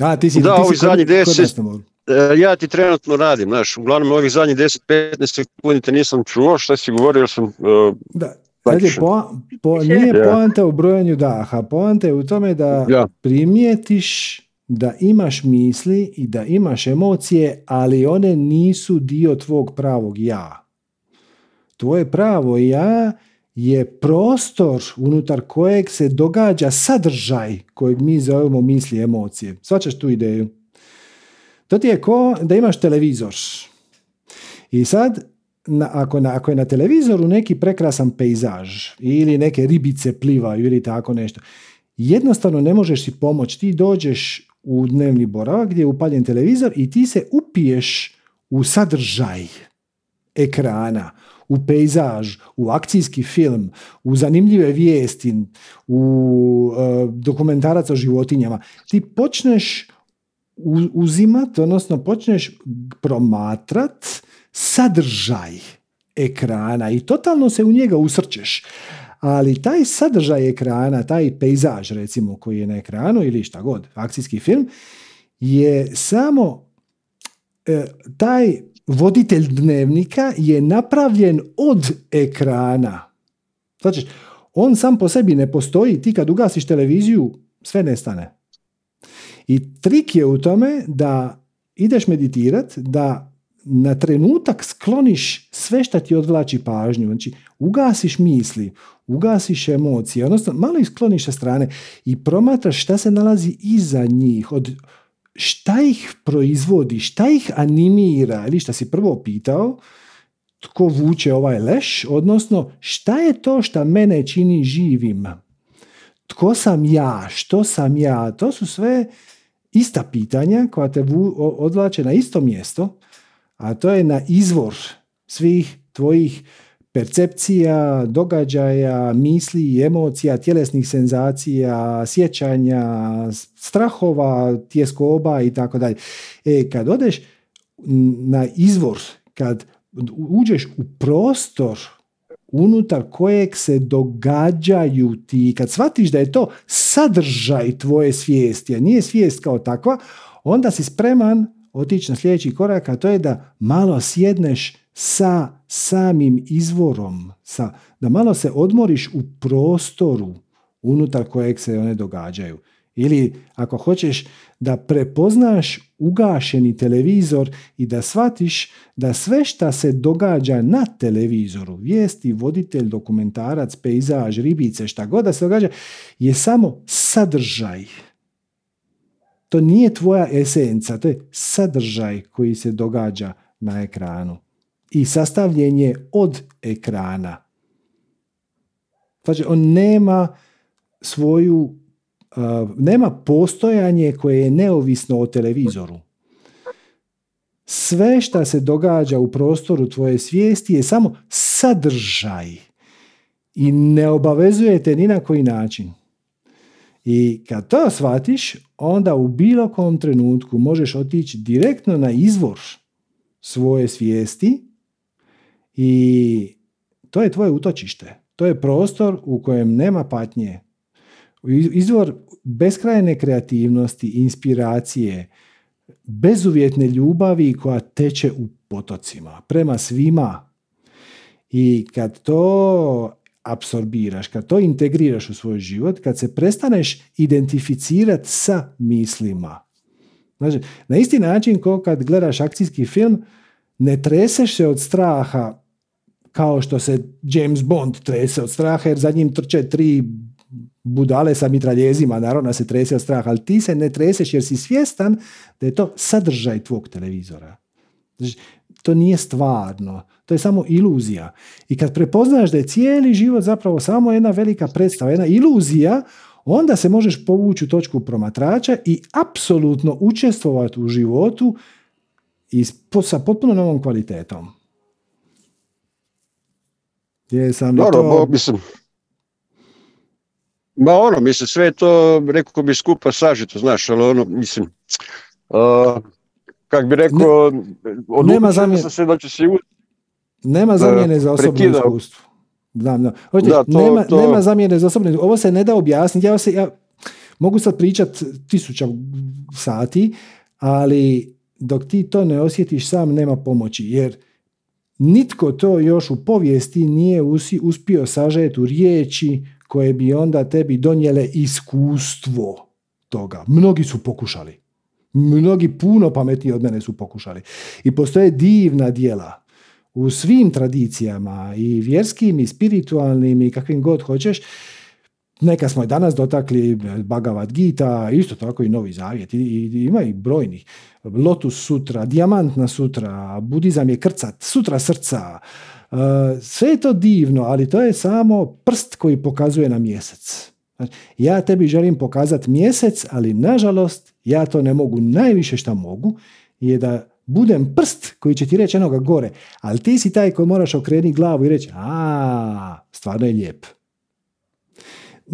A, ti si, da, ti ovih zadnjih deset, e, ja ti trenutno radim, znaš, uglavnom ovih zadnjih 10-15 sekundi te nisam čuo, što si govorio sam... Uh, da, je po, po, nije yeah. poanta u brojanju daha, poanta je u tome da primijetiš da imaš misli i da imaš emocije, ali one nisu dio tvog pravog ja. Tvoje pravo ja je prostor unutar kojeg se događa sadržaj kojeg mi zovemo misli i emocije. Svačaš tu ideju? To ti je ko da imaš televizor. I sad, na, ako, na, ako je na televizoru neki prekrasan pejzaž ili neke ribice plivaju ili tako nešto, jednostavno ne možeš si pomoći. Ti dođeš u dnevni boravak gdje je upaljen televizor i ti se upiješ u sadržaj ekrana, u pejzaž, u akcijski film, u zanimljive vijesti, u uh, dokumentarac o životinjama. Ti počneš uzimat, odnosno počneš promatrat sadržaj ekrana i totalno se u njega usrčeš ali taj sadržaj ekrana, taj pejzaž recimo koji je na ekranu ili šta god, akcijski film, je samo e, taj voditelj dnevnika je napravljen od ekrana. Znači, on sam po sebi ne postoji, ti kad ugasiš televiziju, sve nestane. I trik je u tome da ideš meditirat, da na trenutak skloniš sve što ti odvlači pažnju. Znači, ugasiš misli, ugasiš emocije, odnosno malo ih skloniš sa strane i promatraš šta se nalazi iza njih, od šta ih proizvodi, šta ih animira, ili šta si prvo pitao, tko vuče ovaj leš, odnosno šta je to što mene čini živim. tko sam ja, što sam ja, to su sve ista pitanja koja te odvlače na isto mjesto, a to je na izvor svih tvojih percepcija, događaja, misli, emocija, tjelesnih senzacija, sjećanja, strahova, tjeskoba i tako dalje. E, kad odeš na izvor, kad uđeš u prostor unutar kojeg se događaju ti, kad shvatiš da je to sadržaj tvoje svijesti, a nije svijest kao takva, onda si spreman otići na sljedeći korak, a to je da malo sjedneš sa samim izvorom, sa, da malo se odmoriš u prostoru unutar kojeg se one događaju. Ili ako hoćeš da prepoznaš ugašeni televizor i da shvatiš da sve što se događa na televizoru, vijesti, voditelj, dokumentarac, pejzaž, ribice, šta god da se događa, je samo sadržaj. To nije tvoja esenca, to je sadržaj koji se događa na ekranu. I sastavljen je od ekrana. Znači, on nema svoju nema postojanje koje je neovisno o televizoru. Sve što se događa u prostoru tvoje svijesti je samo sadržaj i ne obavezujete ni na koji način. I kad to shvatiš, onda u bilo kom trenutku možeš otići direktno na izvor svoje svijesti i to je tvoje utočište. To je prostor u kojem nema patnje, izvor beskrajne kreativnosti, inspiracije, bezuvjetne ljubavi koja teče u potocima, prema svima. I kad to apsorbiraš, kad to integriraš u svoj život, kad se prestaneš identificirati sa mislima. Znači, na isti način kao kad gledaš akcijski film, ne treseš se od straha kao što se James Bond trese od straha jer za njim trče tri budale sa mitraljezima, naravno se trese od straha, ali ti se ne treseš jer si svjestan da je to sadržaj tvog televizora. Znači, to nije stvarno, to je samo iluzija. I kad prepoznaš da je cijeli život zapravo samo jedna velika predstava, jedna iluzija, onda se možeš povući u točku promatrača i apsolutno učestvovati u životu i sa potpuno novom kvalitetom. Jesam Dobro, to... mislim, Ma ono, mislim, sve to, rekao bi skupa sažito, znaš, ali ono, mislim, uh, kak bi rekao, ne, nema zamjene, se da će se Nema zamjene za osobno iskustvo. Da, da. da to, nema, to... nema zamjene za osobno Ovo se ne da objasniti. Ja, se, ja mogu sad pričat tisuća sati, ali dok ti to ne osjetiš sam, nema pomoći. Jer nitko to još u povijesti nije uspio sažeti u riječi koje bi onda tebi donijele iskustvo toga. Mnogi su pokušali. Mnogi puno pametniji od mene su pokušali. I postoje divna dijela u svim tradicijama i vjerskim i spiritualnim i kakvim god hoćeš. Neka smo i danas dotakli Bhagavad Gita, isto tako i Novi Zavjet. I, ima i brojnih. Lotus sutra, Dijamantna sutra, Budizam je krcat, sutra srca, sve je to divno, ali to je samo prst koji pokazuje na mjesec. Znači, ja tebi želim pokazati mjesec, ali nažalost ja to ne mogu. Najviše što mogu je da budem prst koji će ti reći enoga gore, ali ti si taj koji moraš okrenuti glavu i reći a, stvarno je lijep.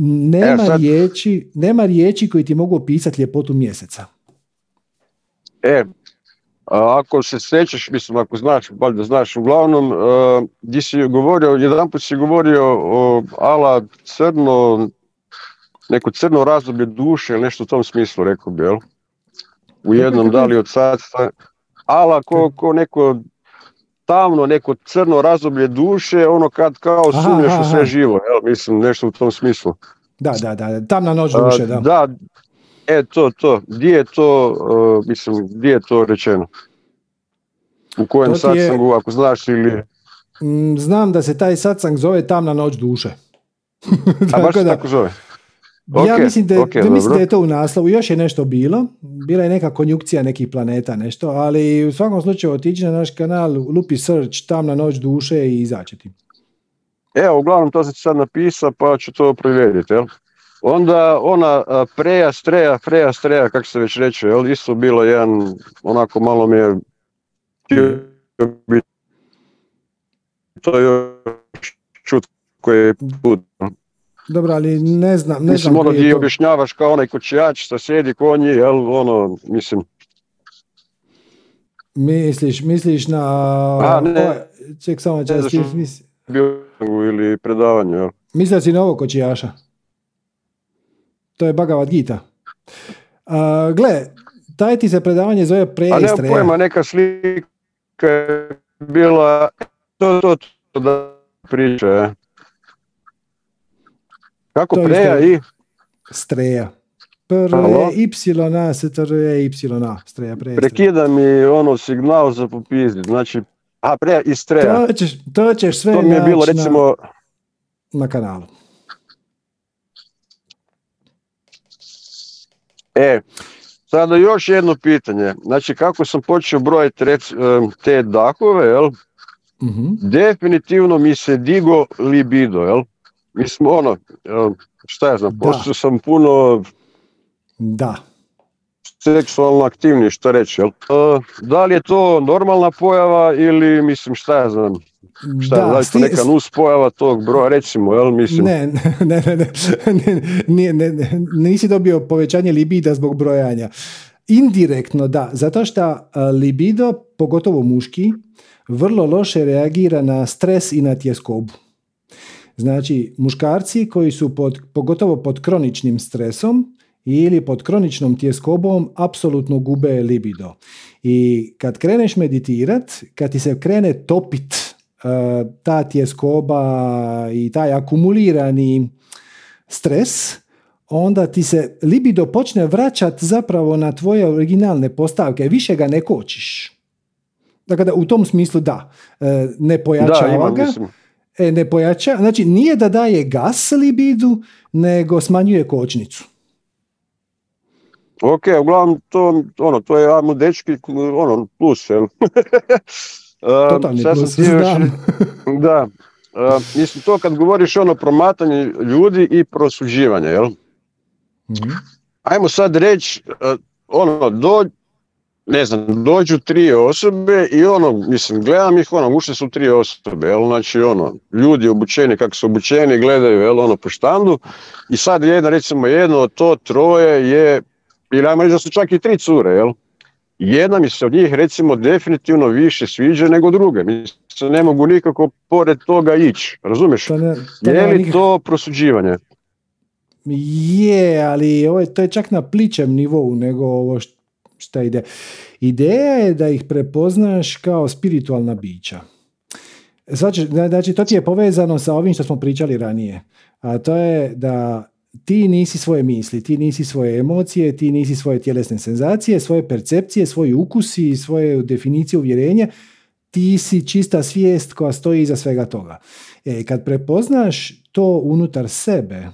Nema, e, riječi, nema riječi koji ti mogu opisati ljepotu mjeseca. E, ako se sjećaš, mislim ako znaš, valjda znaš, uglavnom, gdje si govorio, jedan put si govorio o ala crno, neko crno razdoblje duše ili nešto u tom smislu, rekao bi, jel? U jednom da li od sad, ala ko, ko neko tamno, neko crno razdoblje duše, ono kad kao sumnjaš u sve živo, jel? Mislim, nešto u tom smislu. Da, da, da, tamna noć duše, da. Da, E, to, to. Gdje je to, uh, mislim, gdje je to rečeno? U kojem satsangu, ako znaš ili... Mm, znam da se taj satsang zove Tamna noć duše. A baš se tako zove? Ja mislim da, okay, mislim da je to u naslovu. Još je nešto bilo. Bila je neka konjukcija nekih planeta, nešto. Ali u svakom slučaju otići na naš kanal, lupi search, Tamna noć duše i izaći ti. Evo, uglavnom to se sad napisao, pa ću to provjeriti, jel? Onda ona preja, streja, freja, streja, kako se već reče, jel, isto bilo jedan, onako malo mi je to je čut koji je put. Dobro, ali ne znam, ne mislim, ono ti objašnjavaš kao onaj kočijač što sjedi konji, jel, ono, mislim. Misliš, misliš na... A, ne. ček samo čas, ili predavanje, jel? Mislio si na ovo kočijaša? To je Bhagavad Gita. Uh, gle, taj ti se predavanje zove preistreja. A nema pojma, neka slika je bila to, to, to da priča. Kako to preja i? Streja. Prve y a se je y a streja preja. Prekida mi ono signal za popizdi, znači a preja i streja. To ćeš, to ćeš sve to mi je bilo recimo na, na kanalu. E, sada još jedno pitanje. Znači, kako sam počeo brojiti te dakove, jel? Mhm. Definitivno mi se digo libido, jel? Mislim, ono, šta ja znam, postao sam puno... Da. Seksualno aktivniji, što reći, jel? Da li je to normalna pojava ili, mislim, šta ja znam, Šta, da, da sti... neka nus pojava tog broja, recimo, jel, mislim? Ne, ne, ne, ne, ne, nisi dobio povećanje libida zbog brojanja. Indirektno, da, zato što libido, pogotovo muški, vrlo loše reagira na stres i na tjeskobu. Znači, muškarci koji su pod, pogotovo pod kroničnim stresom ili pod kroničnom tjeskobom apsolutno gube libido. I kad kreneš meditirat, kad ti se krene topit E, ta tjeskoba i taj akumulirani stres, onda ti se libido počne vraćati zapravo na tvoje originalne postavke, više ga ne kočiš. Dakle, da, u tom smislu da, e, ne pojačava ga, e, ne pojača, znači nije da daje gas libidu, nego smanjuje kočnicu. Ok, uglavnom to, ono, to je ajmo dečki, ono, plus, jel? Totalni plus, da. mislim, to kad govoriš ono promatanje ljudi i prosuđivanje, jel? mm Ajmo sad reći, ono, do, ne znam, dođu tri osobe i ono, mislim, gledam ih, ono, ušle su tri osobe, jel, znači, ono, ljudi obučeni kako su obučeni, gledaju, jel, ono, po štandu i sad jedna, recimo, jedno od to troje je, ili ajmo reći da su čak i tri cure, jel, jedna mi se od njih recimo definitivno više sviđa nego druge. Mislim, ne mogu nikako pored toga ići. Razumiješ? je li to prosuđivanje? Je, ali ovo, to je čak na pličem nivou nego ovo šta ide. Ideja je da ih prepoznaš kao spiritualna bića. Znači, to ti je povezano sa ovim što smo pričali ranije. A to je da ti nisi svoje misli, ti nisi svoje emocije, ti nisi svoje tjelesne senzacije, svoje percepcije, svoji ukusi, svoje definicije uvjerenja, ti si čista svijest koja stoji iza svega toga. E, kad prepoznaš to unutar sebe,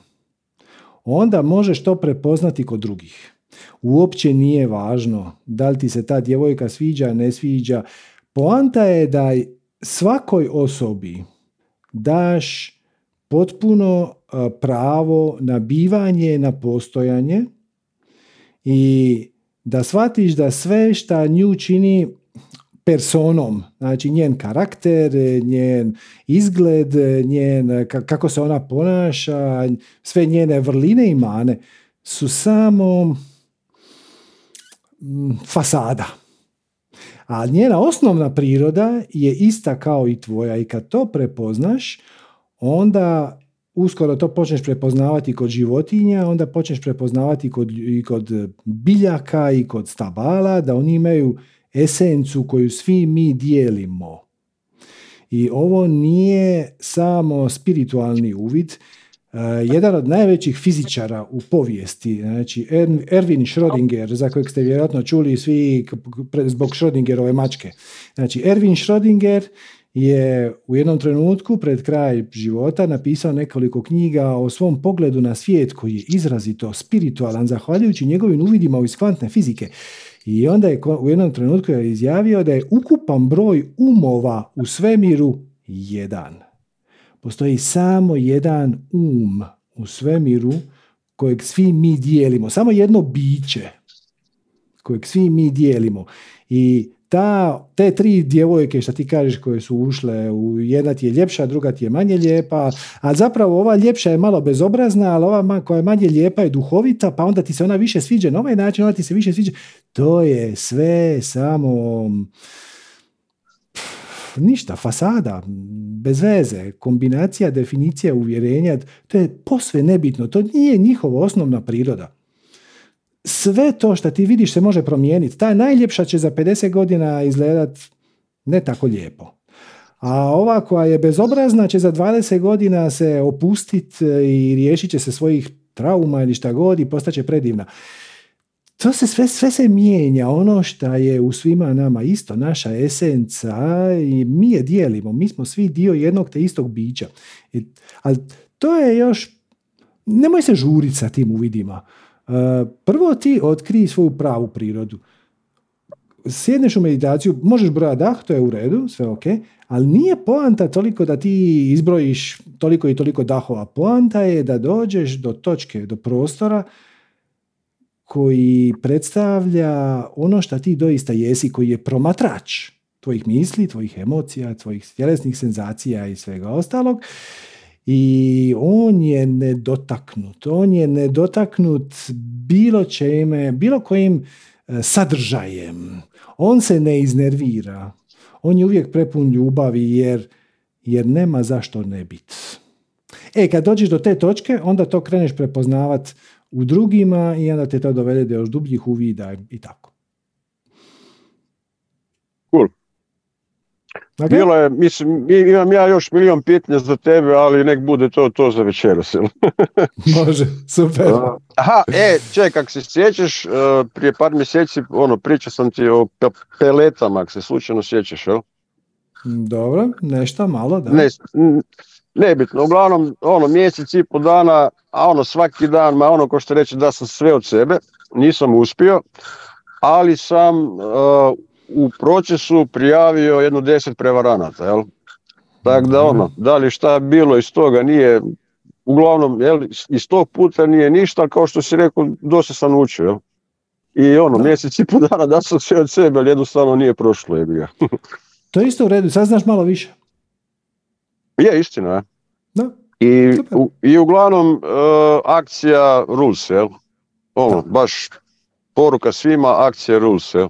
onda možeš to prepoznati kod drugih. Uopće nije važno da li ti se ta djevojka sviđa, ne sviđa. Poanta je da svakoj osobi daš potpuno pravo na bivanje, na postojanje i da shvatiš da sve šta nju čini personom, znači njen karakter, njen izgled, njen, kako se ona ponaša, sve njene vrline i mane su samo fasada. A njena osnovna priroda je ista kao i tvoja i kad to prepoznaš, onda uskoro to počneš prepoznavati kod životinja, onda počneš prepoznavati kod, i kod biljaka i kod stabala, da oni imaju esencu koju svi mi dijelimo. I ovo nije samo spiritualni uvid, jedan od najvećih fizičara u povijesti, znači Erwin Schrödinger, za kojeg ste vjerojatno čuli svi zbog Schrödingerove mačke. Znači, Erwin Schrödinger je u jednom trenutku pred kraj života napisao nekoliko knjiga o svom pogledu na svijet koji je izrazito spiritualan zahvaljujući njegovim uvidima iz kvantne fizike. I onda je u jednom trenutku izjavio da je ukupan broj umova u svemiru jedan. Postoji samo jedan um u svemiru kojeg svi mi dijelimo, samo jedno biće kojeg svi mi dijelimo. I ta, te tri djevojke što ti kažeš koje su ušle, jedna ti je ljepša, druga ti je manje lijepa, a zapravo ova ljepša je malo bezobrazna, ali ova koja je manje lijepa je duhovita, pa onda ti se ona više sviđa na ovaj način, ona ti se više sviđa. To je sve samo ništa, fasada, bez veze, kombinacija, definicija, uvjerenja, to je posve nebitno, to nije njihova osnovna priroda sve to što ti vidiš se može promijeniti. Ta najljepša će za 50 godina izgledat ne tako lijepo. A ova koja je bezobrazna će za 20 godina se opustiti i riješit će se svojih trauma ili šta god i postaće predivna. To se sve, sve se mijenja, ono što je u svima nama isto, naša esenca i mi je dijelimo, mi smo svi dio jednog te istog bića. I, ali to je još, nemoj se žuriti sa tim uvidima. Prvo ti otkri svoju pravu prirodu. Sjedneš u meditaciju, možeš brojati dah, to je u redu, sve ok, ali nije poanta toliko da ti izbrojiš toliko i toliko dahova. Poanta je da dođeš do točke, do prostora koji predstavlja ono što ti doista jesi, koji je promatrač tvojih misli, tvojih emocija, tvojih tjelesnih senzacija i svega ostalog i on je nedotaknut. On je nedotaknut bilo čime, bilo kojim e, sadržajem. On se ne iznervira. On je uvijek prepun ljubavi jer, jer nema zašto ne biti. E, kad dođeš do te točke, onda to kreneš prepoznavat u drugima i onda te to dovede do još dubljih uvida i tako. Okay. Bilo je, mislim, imam ja još milion pitanja za tebe, ali nek bude to to za večeras. Može, super. Aha, e, čekaj, kak se sjećaš, e, prije par mjeseci, ono, pričao sam ti o peletama, ako se slučajno sjećaš, jel? Dobro, nešto malo, da. Ne, nebitno, uglavnom, ono, mjesec i po dana, a ono, svaki dan, ma ono, ko što reći, da sam sve od sebe, nisam uspio, ali sam e, u procesu prijavio jedno deset prevaranata, jel? Tako da ono, da li šta bilo iz toga nije, uglavnom, jel, iz tog puta nije ništa, kao što si rekao, dosta sam učio, jel? I ono, mjesec i po dana da sam sve od sebe, ali jednostavno nije prošlo, je ga. to je isto u redu, sad znaš malo više. Je, istina, je. Da. I, u, I uglavnom, uh, akcija Rules, jel? Ono, baš poruka svima, akcija Rules, jel?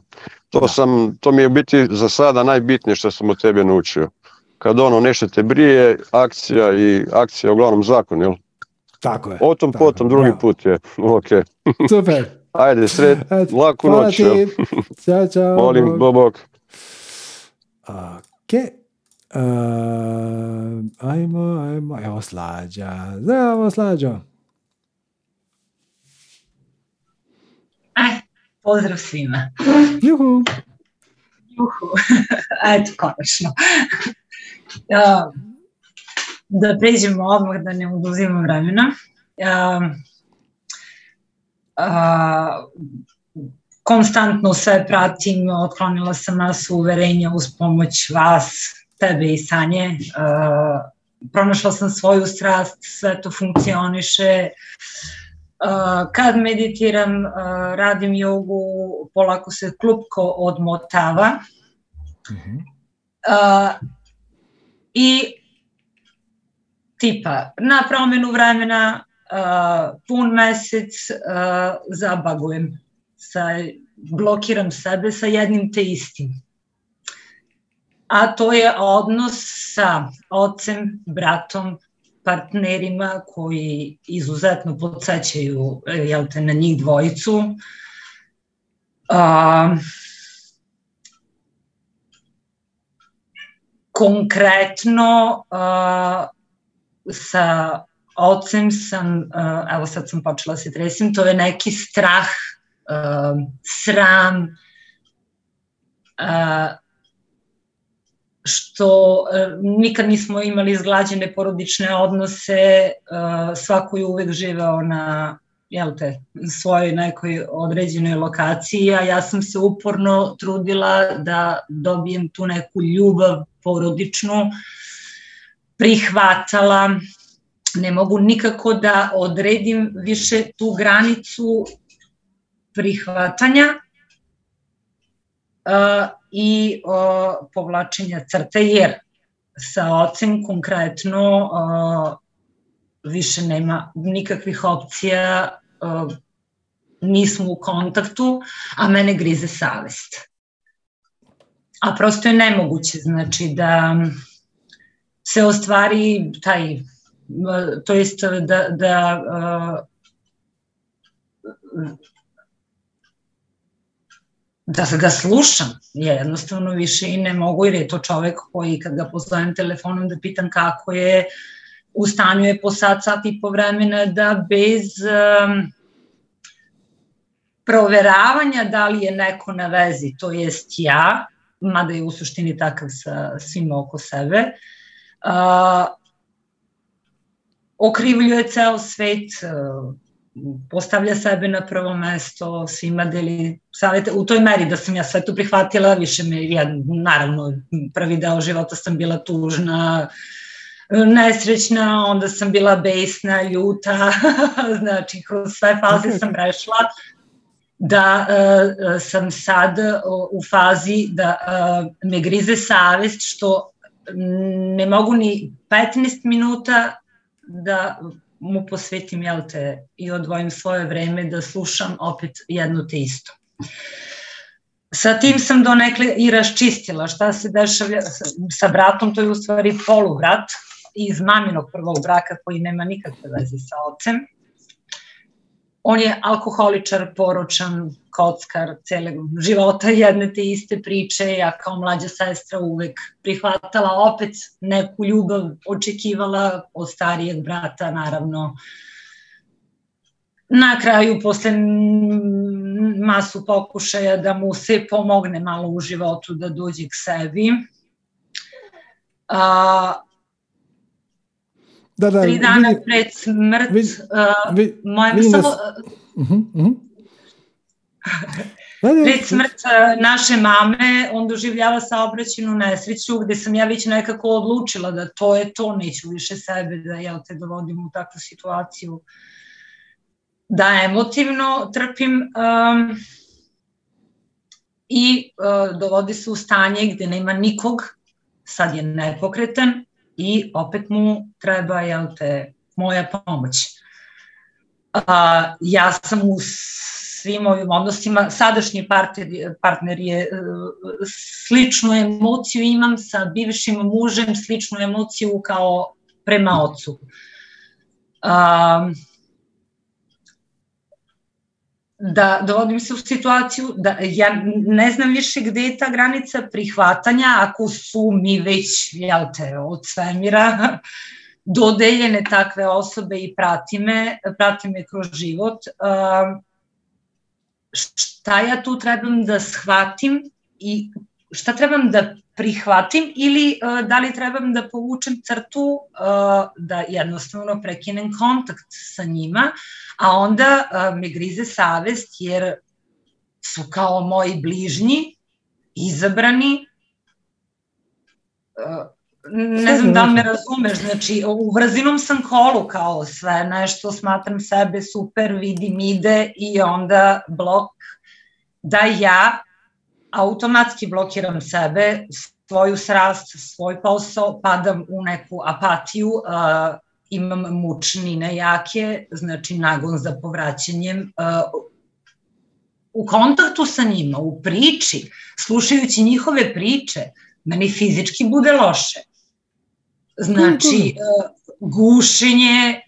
To, sam, to mi je biti za sada najbitnije što sam od tebe naučio. Kad ono nešto te brije, akcija i akcija uglavnom zakon, jel? Tako je. O tom potom drugi put je. Ok. Super. Ajde, sred, laku noć. Ćao, čao. Molim, bobok. Ok. Uh, ajmo, ajmo. Evo slađa. Zdravo, slađa. Eh, Pozdrav svima. Juhu. Juhu. Eto, konačno. da pređemo odmah, da ne oduzimam vremena. konstantno sve pratim, otklonila sam nas uverenja uz pomoć vas, tebe i Sanje. pronašla sam svoju strast, sve to funkcioniše. Uh, kad meditiram, uh, radim jogu, polako se klupko odmotava. Uh-huh. I tipa, na promjenu vremena, pun mesec zabagujem, sa, blokiram sebe sa jednim te istim. A to je odnos sa ocem, bratom, partnerima koji izuzetno podsjećaju jel te, na njih dvojicu. A, konkretno a, sa ocem sam, a, evo sad sam počela se tresim, to je neki strah, a, sram, a, što e, nikad nismo imali izglađene porodične odnose, e, svako je uvek živeo na jel te, svojoj nekoj određenoj lokaciji, a ja sam se uporno trudila da dobijem tu neku ljubav porodičnu, prihvatala ne mogu nikako da odredim više tu granicu prihvatanja uh, i uh, povlačenja crte, jer sa ocem konkretno više nema nikakvih opcija, nismo u kontaktu, a mene grize savest. A prosto je nemoguće, znači da se ostvari taj, to jest da, da da ga slušam, ja jednostavno više i ne mogu jer je to čovek koji kad ga pozovem telefonom da pitam kako je, u stanju je po sat, sat i po vremena da bez um, proveravanja da li je neko na vezi, to jest ja, mada je u suštini takav sa svima oko sebe, uh, okrivljuje ceo svet, uh, postavlja sebe na prvo mesto, svima deli savete, u toj meri da sam ja sve to prihvatila, više me, ja, naravno, prvi deo života sam bila tužna, nesrećna, onda sam bila besna, ljuta, znači kroz sve faze sam prešla, da uh, sam sad u fazi da uh, me grize savest što ne mogu ni 15 minuta da mu posvetim jel te, i odvojim svoje vreme da slušam opet jedno te isto. Sa tim sam donekle i raščistila šta se dešava sa bratom, to je u stvari polubrat iz maminog prvog braka koji nema nikakve veze sa ocem on je alkoholičar, poročan, kockar, cele života jedne te iste priče, ja kao mlađa sestra uvek prihvatala opet neku ljubav, očekivala od starijeg brata, naravno. Na kraju, posle masu pokušaja da mu se pomogne malo u životu da dođe k sebi, a, da, da, tri dana vidi, pred smrt, vidi, uh, vidi, moja vidi samo... Uh -huh, uh -huh. pred smrt uh, naše mame, on doživljava saobraćenu nesreću gde sam ja već nekako odlučila da to je to, neću više sebe da ja te dovodim u takvu situaciju da emotivno trpim um, i uh, dovodi se u stanje gde nema nikog, sad je nepokretan i opet mu treba jel te, moja pomoć. A, ja sam u svim ovim odnosima, sadašnji partner, partner je e, sličnu emociju imam sa bivšim mužem, sličnu emociju kao prema ocu. A, da dovodim se u situaciju da ja ne znam više gde je ta granica prihvatanja ako su mi već, jel te, od svemira dodeljene takve osobe i prati me, prati me kroz život. Šta ja tu trebam da shvatim i šta trebam da prihvatim ili uh, da li trebam da povučem crtu uh, da jednostavno prekinem kontakt sa njima, a onda uh, me grize savest jer su kao moji bližnji, izabrani, ne znam da me razumeš, znači u vrzinom sam kolu kao sve, nešto smatram sebe super, vidim ide i onda blok da ja automatski blokiram sebe, svoju srast, svoj posao, padam u neku apatiju, uh, imam mučnine jake, znači nagon za povraćanjem, uh, u kontaktu sa njima, u priči, slušajući njihove priče, meni fizički bude loše. Znači, gušenje,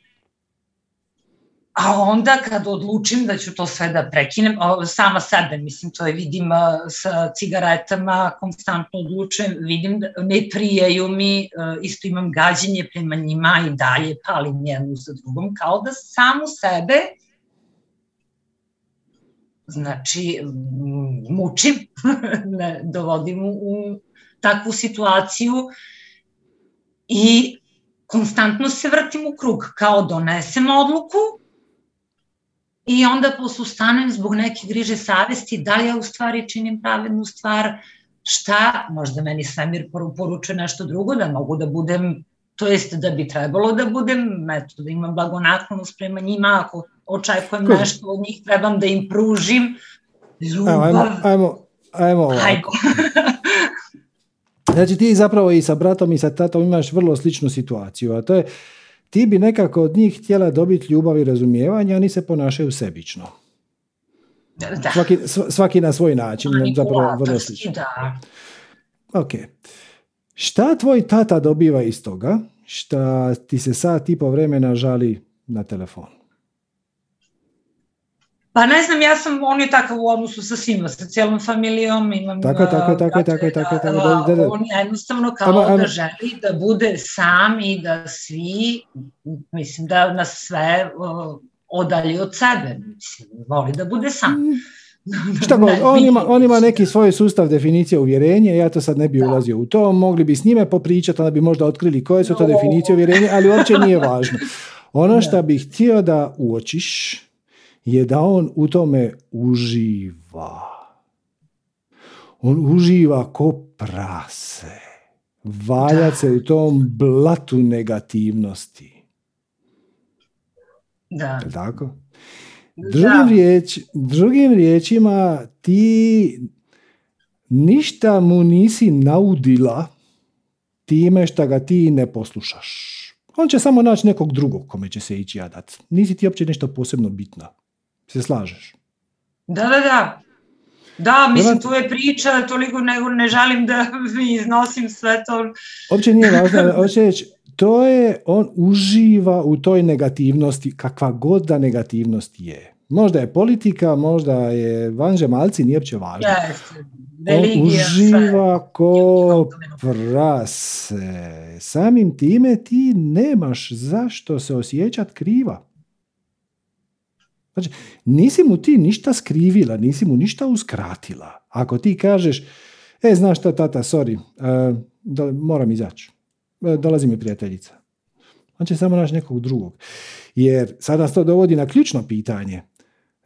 A onda kad odlučim da ću to sve da prekinem, sama sebe, mislim, to je vidim sa cigaretama, konstantno odlučujem, vidim da ne prijaju mi, isto imam gađenje prema njima i dalje palim jednu za drugom, kao da samu sebe znači mučim, ne, dovodim u takvu situaciju i konstantno se vrtim u krug, kao donesem odluku, I onda posustanem zbog neke griže savesti, da li ja u stvari činim pravednu stvar, šta, možda meni svemir poručuje nešto drugo, da mogu da budem to jest da bi trebalo da budem, eto, da imam blagonaklonost prema njima, ako očekujem nešto od njih, trebam da im pružim ljubav. Ajmo, ajmo, ajmo ovako. Znači ti zapravo i sa bratom i sa tatom imaš vrlo sličnu situaciju, a to je ti bi nekako od njih htjela dobiti ljubav i razumijevanje, a oni se ponašaju sebično. Da. Svaki, svaki na svoj način, zapravo vrlo slično. Da. Ok. Šta tvoj tata dobiva iz toga šta ti se sat i po vremena žali na telefon? Pa ne znam, ja sam, on je takav u odnosu sa svima, sa cijelom familijom, imam... Tako, tako, tako, tako, tako, tako, da, da, On jednostavno kao da želi da bude sam i da svi, mislim da nas sve odalji od sebe, mislim, voli da bude sam. Šta god, on ima, on ima neki svoj sustav definicije uvjerenja, ja to sad ne bi ulazio u to, mogli bi s njime popričati, onda bi možda otkrili koje su to definicije uvjerenja, ali uopće nije važno. Ono što bih htio da uočiš je da on u tome uživa. On uživa ko prase. Valja se u tom blatu negativnosti. Da. Tako? Drugim, riječ, drugim riječima ti ništa mu nisi naudila time što ga ti ne poslušaš. On će samo naći nekog drugog kome će se ići jadat. Nisi ti uopće nešto posebno bitno. Se slažeš? Da, da, da. Da, mislim, tu je priča, toliko nego ne želim da iznosim sve to. Uopće nije važno, hoće reći, to je, on uživa u toj negativnosti, kakva god da negativnost je. Možda je politika, možda je vanžemalci, nije uopće važno. on uživa ko prase. Samim time ti nemaš zašto se osjećat kriva. Znači, nisi mu ti ništa skrivila, nisi mu ništa uskratila. Ako ti kažeš, e, znaš šta, tata, sorry, uh, da, moram izaći. E, dolazi mi prijateljica. On će samo naći nekog drugog. Jer sada nas to dovodi na ključno pitanje.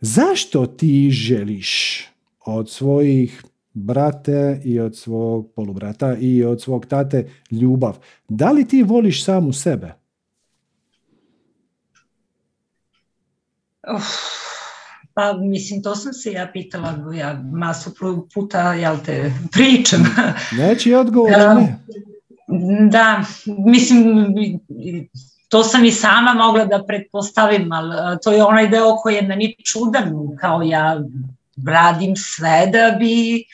Zašto ti želiš od svojih brate i od svog polubrata i od svog tate ljubav? Da li ti voliš samu sebe? Uf, pa mislim, to sam se ja pitala, ja masu puta, jel te, pričam. Znači, odgovor ne. Da, mislim, to sam i sama mogla da pretpostavim, ali to je onaj deo koji je meni čudan, kao ja radim sve da bi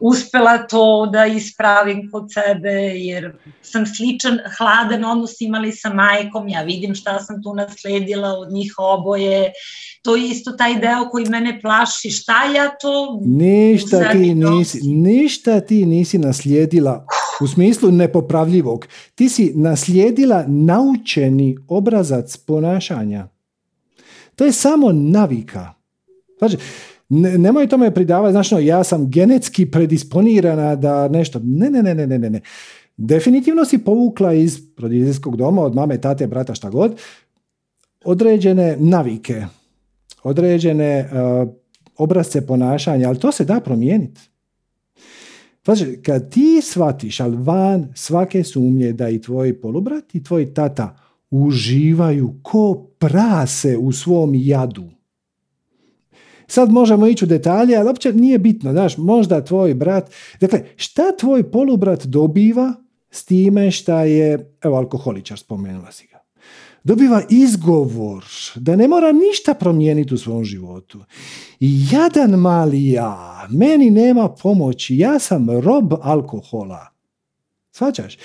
uspela to da ispravim kod sebe, jer sam sličan, hladan odnos imali sa majkom, ja vidim šta sam tu nasledila od njih oboje, to je isto taj deo koji mene plaši, šta ja to... Ništa ti, nisi, ništa ti nisi naslijedila u smislu nepopravljivog. Ti si naslijedila naučeni obrazac ponašanja. To je samo navika. Znači, ne, nemoj tome pridavati, znaš, no, ja sam genetski predisponirana da nešto, ne, ne, ne, ne, ne, ne. Definitivno si povukla iz roditeljskog doma, od mame, tate, brata, šta god, određene navike, određene uh, obrazce ponašanja, ali to se da promijeniti. Znači, kad ti shvatiš, ali van svake sumnje da i tvoj polubrat i tvoj tata uživaju ko prase u svom jadu, Sad možemo ići u detalje, ali uopće nije bitno, znaš, možda tvoj brat, dakle, šta tvoj polubrat dobiva s time šta je, evo, alkoholičar, spomenula si ga. Dobiva izgovor da ne mora ništa promijeniti u svom životu. I jadan mali ja, meni nema pomoći, ja sam rob alkohola. Svačaš?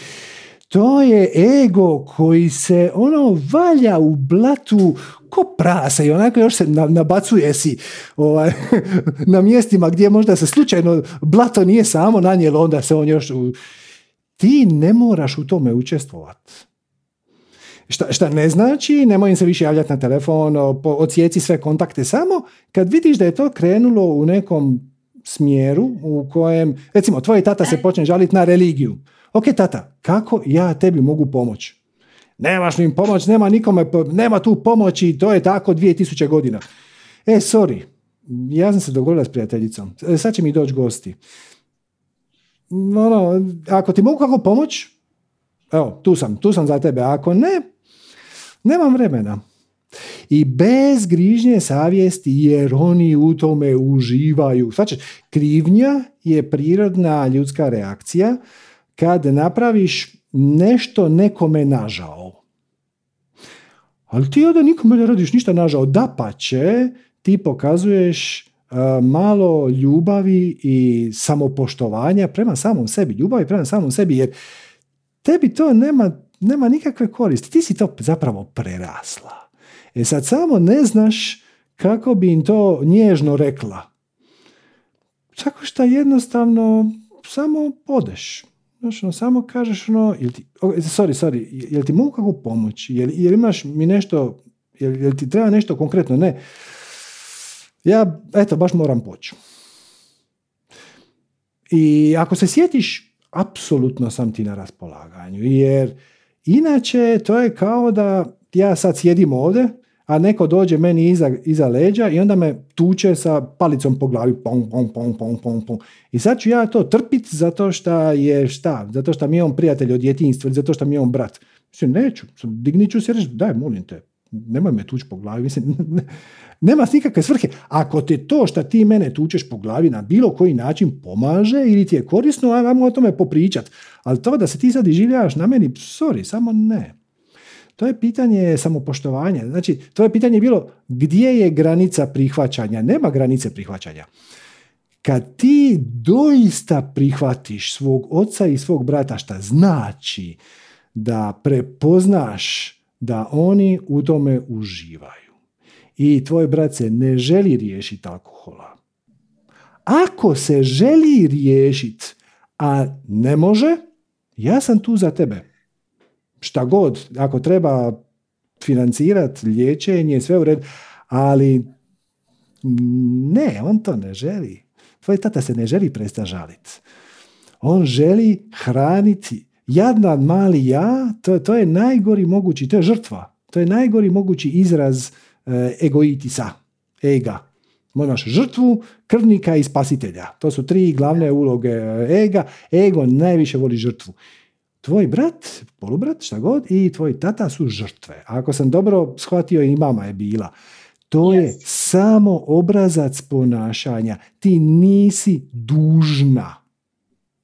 To je ego koji se ono valja u blatu ko prasa i onako još se nabacuje si ovaj, na mjestima gdje možda se slučajno blato nije samo nanijelo, onda se on još... U... Ti ne moraš u tome učestvovati. Šta, šta ne znači, nemoj im se više javljati na telefon, ocijeci sve kontakte samo kad vidiš da je to krenulo u nekom smjeru u kojem, recimo, tvoj tata se počne žaliti na religiju. Ok, tata, kako ja tebi mogu pomoći? Nemaš im pomoć, nema nikome, nema tu pomoći, to je tako 2000 godina. E, sorry, ja sam se dogovorila s prijateljicom, e, sad će mi doći gosti. Ono, ako ti mogu kako pomoć, evo, tu sam, tu sam za tebe. Ako ne, nemam vremena. I bez grižnje savjesti jer oni u tome uživaju. Znači, krivnja je prirodna ljudska reakcija kad napraviš nešto nekome nažao. Ali ti onda nikome ne radiš ništa nažao. Da pa će, ti pokazuješ malo ljubavi i samopoštovanja prema samom sebi. Ljubavi prema samom sebi jer tebi to nema, nema nikakve koristi. Ti si to zapravo prerasla. E sad samo ne znaš kako bi im to nježno rekla. Tako što jednostavno samo odeš. Znaš, ono, samo kažeš ono, jel ti, sorry, sorry, jel ti mogu kako pomoći? Jel, jel imaš mi nešto, jel, jel ti treba nešto konkretno? Ne. Ja, eto, baš moram poći. I ako se sjetiš, apsolutno sam ti na raspolaganju, jer inače to je kao da ja sad sjedim ovdje, a neko dođe meni iza, iza leđa i onda me tuče sa palicom po glavi, pong, pong, pong, pong, pong, pong. I sad ću ja to trpit zato što je šta, zato što mi je on prijatelj od djetinjstva, zato što mi je on brat. Mislim, neću, dignit ću se reći, daj, molim te, nemoj me tući po glavi, mislim, nema nikakve svrhe. Ako te to što ti mene tučeš po glavi na bilo koji način pomaže ili ti je korisno, ajmo o tome popričat. Ali to da se ti sad iživljavaš na meni, sorry, samo ne. To je pitanje samopoštovanja. Znači, to je pitanje bilo gdje je granica prihvaćanja. Nema granice prihvaćanja. Kad ti doista prihvatiš svog oca i svog brata, šta znači da prepoznaš da oni u tome uživaju. I tvoj brat se ne želi riješiti alkohola. Ako se želi riješiti, a ne može, ja sam tu za tebe šta god, ako treba financirati liječenje, sve u redu, ali ne, on to ne želi. Tvoj tata se ne želi prestati žaliti. On želi hraniti. Jadnan mali ja, to, to je najgori mogući, to je žrtva. To je najgori mogući izraz e, egoitisa, ega. Imaš žrtvu, krvnika i spasitelja. To su tri glavne uloge e, ega. Ego najviše voli žrtvu tvoj brat, polubrat, šta god, i tvoj tata su žrtve. A ako sam dobro shvatio, i mama je bila. To je samo obrazac ponašanja. Ti nisi dužna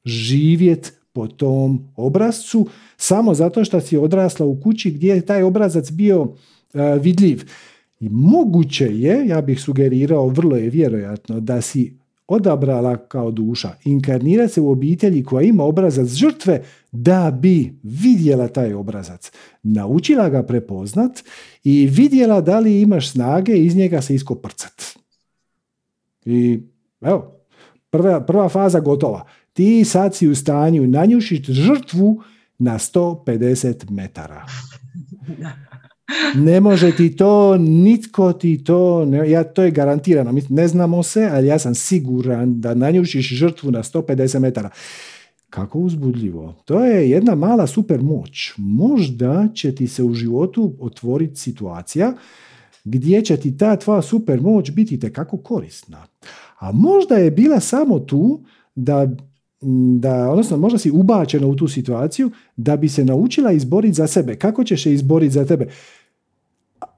živjet po tom obrazcu samo zato što si odrasla u kući gdje je taj obrazac bio e, vidljiv. I moguće je, ja bih sugerirao, vrlo je vjerojatno da si odabrala kao duša inkarnirati se u obitelji koja ima obrazac žrtve da bi vidjela taj obrazac, naučila ga prepoznat i vidjela da li imaš snage iz njega se iskoprcat. I evo, prva, prva faza gotova. Ti sad si u stanju nanjušiti žrtvu na 150 metara. Ne može ti to, nitko ti to, ne, ja, to je garantirano, ne znamo se, ali ja sam siguran da nanjušiš žrtvu na 150 metara. Kako uzbudljivo. To je jedna mala super moć. Možda će ti se u životu otvoriti situacija gdje će ti ta tvoja super moć biti tekako korisna. A možda je bila samo tu da da, odnosno možda si ubačena u tu situaciju da bi se naučila izboriti za sebe. Kako ćeš se izboriti za tebe?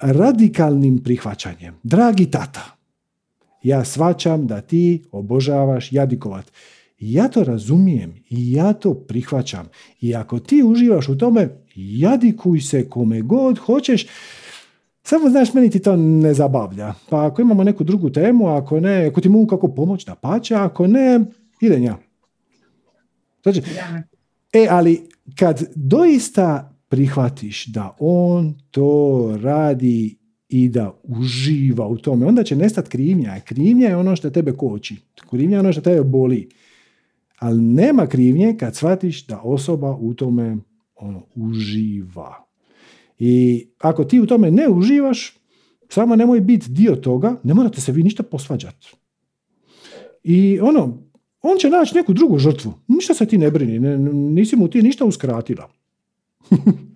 Radikalnim prihvaćanjem. Dragi tata, ja svačam da ti obožavaš jadikovat. Ja to razumijem i ja to prihvaćam. I ako ti uživaš u tome, jadikuj se kome god hoćeš, samo znaš, meni ti to ne zabavlja. Pa ako imamo neku drugu temu, ako ne, ako ti mogu kako pomoć da pače, ako ne, idem ja. Znači, e, ali kad doista prihvatiš da on to radi i da uživa u tome, onda će nestati krivnja. Krivnja je ono što tebe koči. Krivnja je ono što tebe boli. Ali nema krivnje kad shvatiš da osoba u tome ono, uživa. I ako ti u tome ne uživaš, samo nemoj biti dio toga, ne morate se vi ništa posvađati. I ono, on će naći neku drugu žrtvu. Ništa se ti ne brini, ne, nisi mu ti ništa uskratila.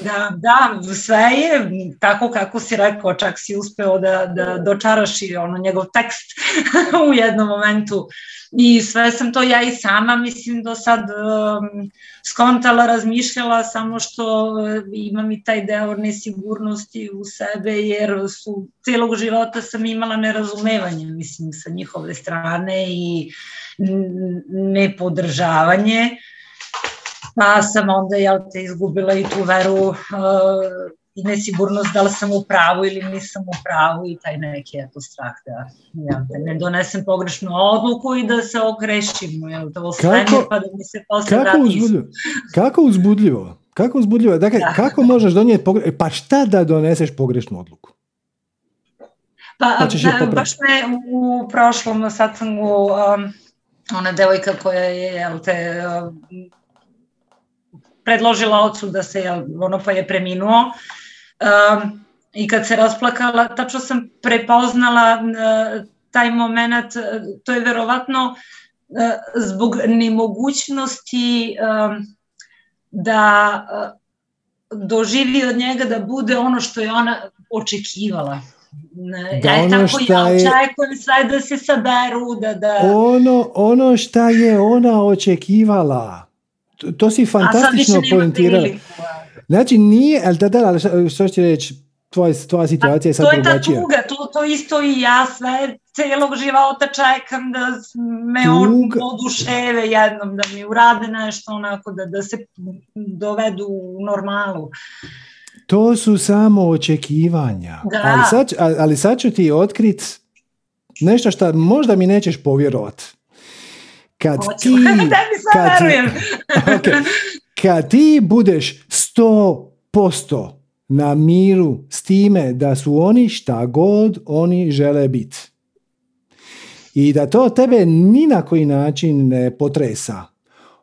Da, da, sve je tako kako si rekao, čak si uspeo da, da dočaraš i ono njegov tekst u jednom momentu I sve sam to ja i sama, mislim, do sad um, skontala, razmišljala, samo što uh, imam i taj deo nesigurnosti u sebe, jer su celog života sam imala nerazumevanje, mislim, sa njihove strane i nepodržavanje. Pa sam onda, jel te, izgubila i tu veru uh, i nesigurnost da li sam u pravu ili nisam u pravu i taj neki eto strah da ja, da ne donesem pogrešnu odluku i da se okrešim, jel, da kako, pa da mi se posle kako uzbudljivo, kako uzbudljivo, kako uzbudljivo, dakle, da. kako možeš donijeti pogrešnu, pa šta da doneseš pogrešnu odluku? Pa, pa da, baš me u prošlom, sad sam u, um, ona devojka koja je, jel te, um, predložila ocu da se, jel, ono pa je preminuo, Um, I kad se rasplakala, tačno sam prepoznala uh, taj moment, uh, to je verovatno uh, zbog nemogućnosti um, da uh, doživi od njega da bude ono što je ona očekivala. Da e, ono tako ja očekujem je... sve da se saberu, da, da... Ono, ono šta je ona očekivala. To, si fantastično poentirala. Znači nije, ali da, da, ali što ću reći, tvoja, tvoja situacija je sad drugačija. To je ta tuga, to, to isto i ja sve celog života čekam da me tuga. on oduševe jednom, da mi urade nešto onako, da, da se dovedu u normalu. To su samo očekivanja. Da. Ali, sad, ali sad ću ti otkrit nešto što možda mi nećeš povjerovat. Kad ti... kad, okay, kad ti budeš 100% na miru s time da su oni šta god oni žele biti. I da to tebe ni na koji način ne potresa.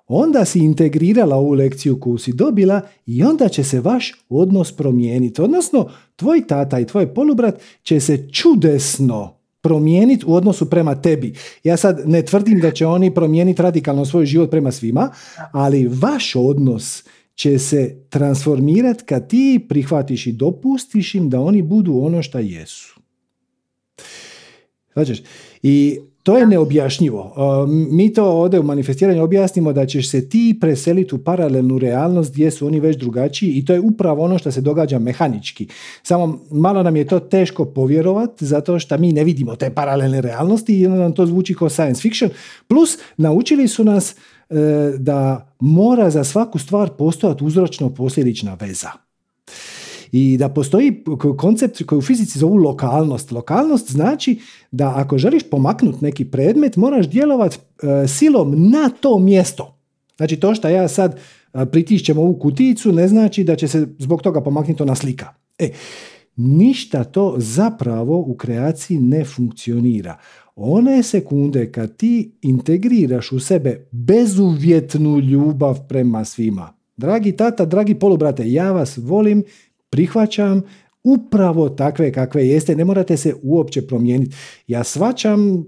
Onda si integrirala ovu lekciju koju si dobila i onda će se vaš odnos promijeniti. Odnosno, tvoj tata i tvoj polubrat će se čudesno promijeniti u odnosu prema tebi. Ja sad ne tvrdim da će oni promijeniti radikalno svoj život prema svima, ali vaš odnos će se transformirati kad ti prihvatiš i dopustiš im da oni budu ono što jesu. Znači, I to je neobjašnjivo. Mi to ovdje u manifestiranju objasnimo da ćeš se ti preseliti u paralelnu realnost gdje su oni već drugačiji i to je upravo ono što se događa mehanički. Samo malo nam je to teško povjerovati zato što mi ne vidimo te paralelne realnosti i onda nam to zvuči kao science fiction. Plus, naučili su nas e, da mora za svaku stvar postojati uzročno posljedična veza. I da postoji koncept koji u fizici zovu lokalnost. Lokalnost znači da ako želiš pomaknuti neki predmet, moraš djelovati e, silom na to mjesto. Znači to što ja sad e, pritišćem ovu kuticu ne znači da će se zbog toga pomaknuti ona slika. E, ništa to zapravo u kreaciji ne funkcionira. One sekunde kad ti integriraš u sebe bezuvjetnu ljubav prema svima. Dragi tata, dragi polubrate, ja vas volim prihvaćam upravo takve kakve jeste, ne morate se uopće promijeniti. Ja svačam uh,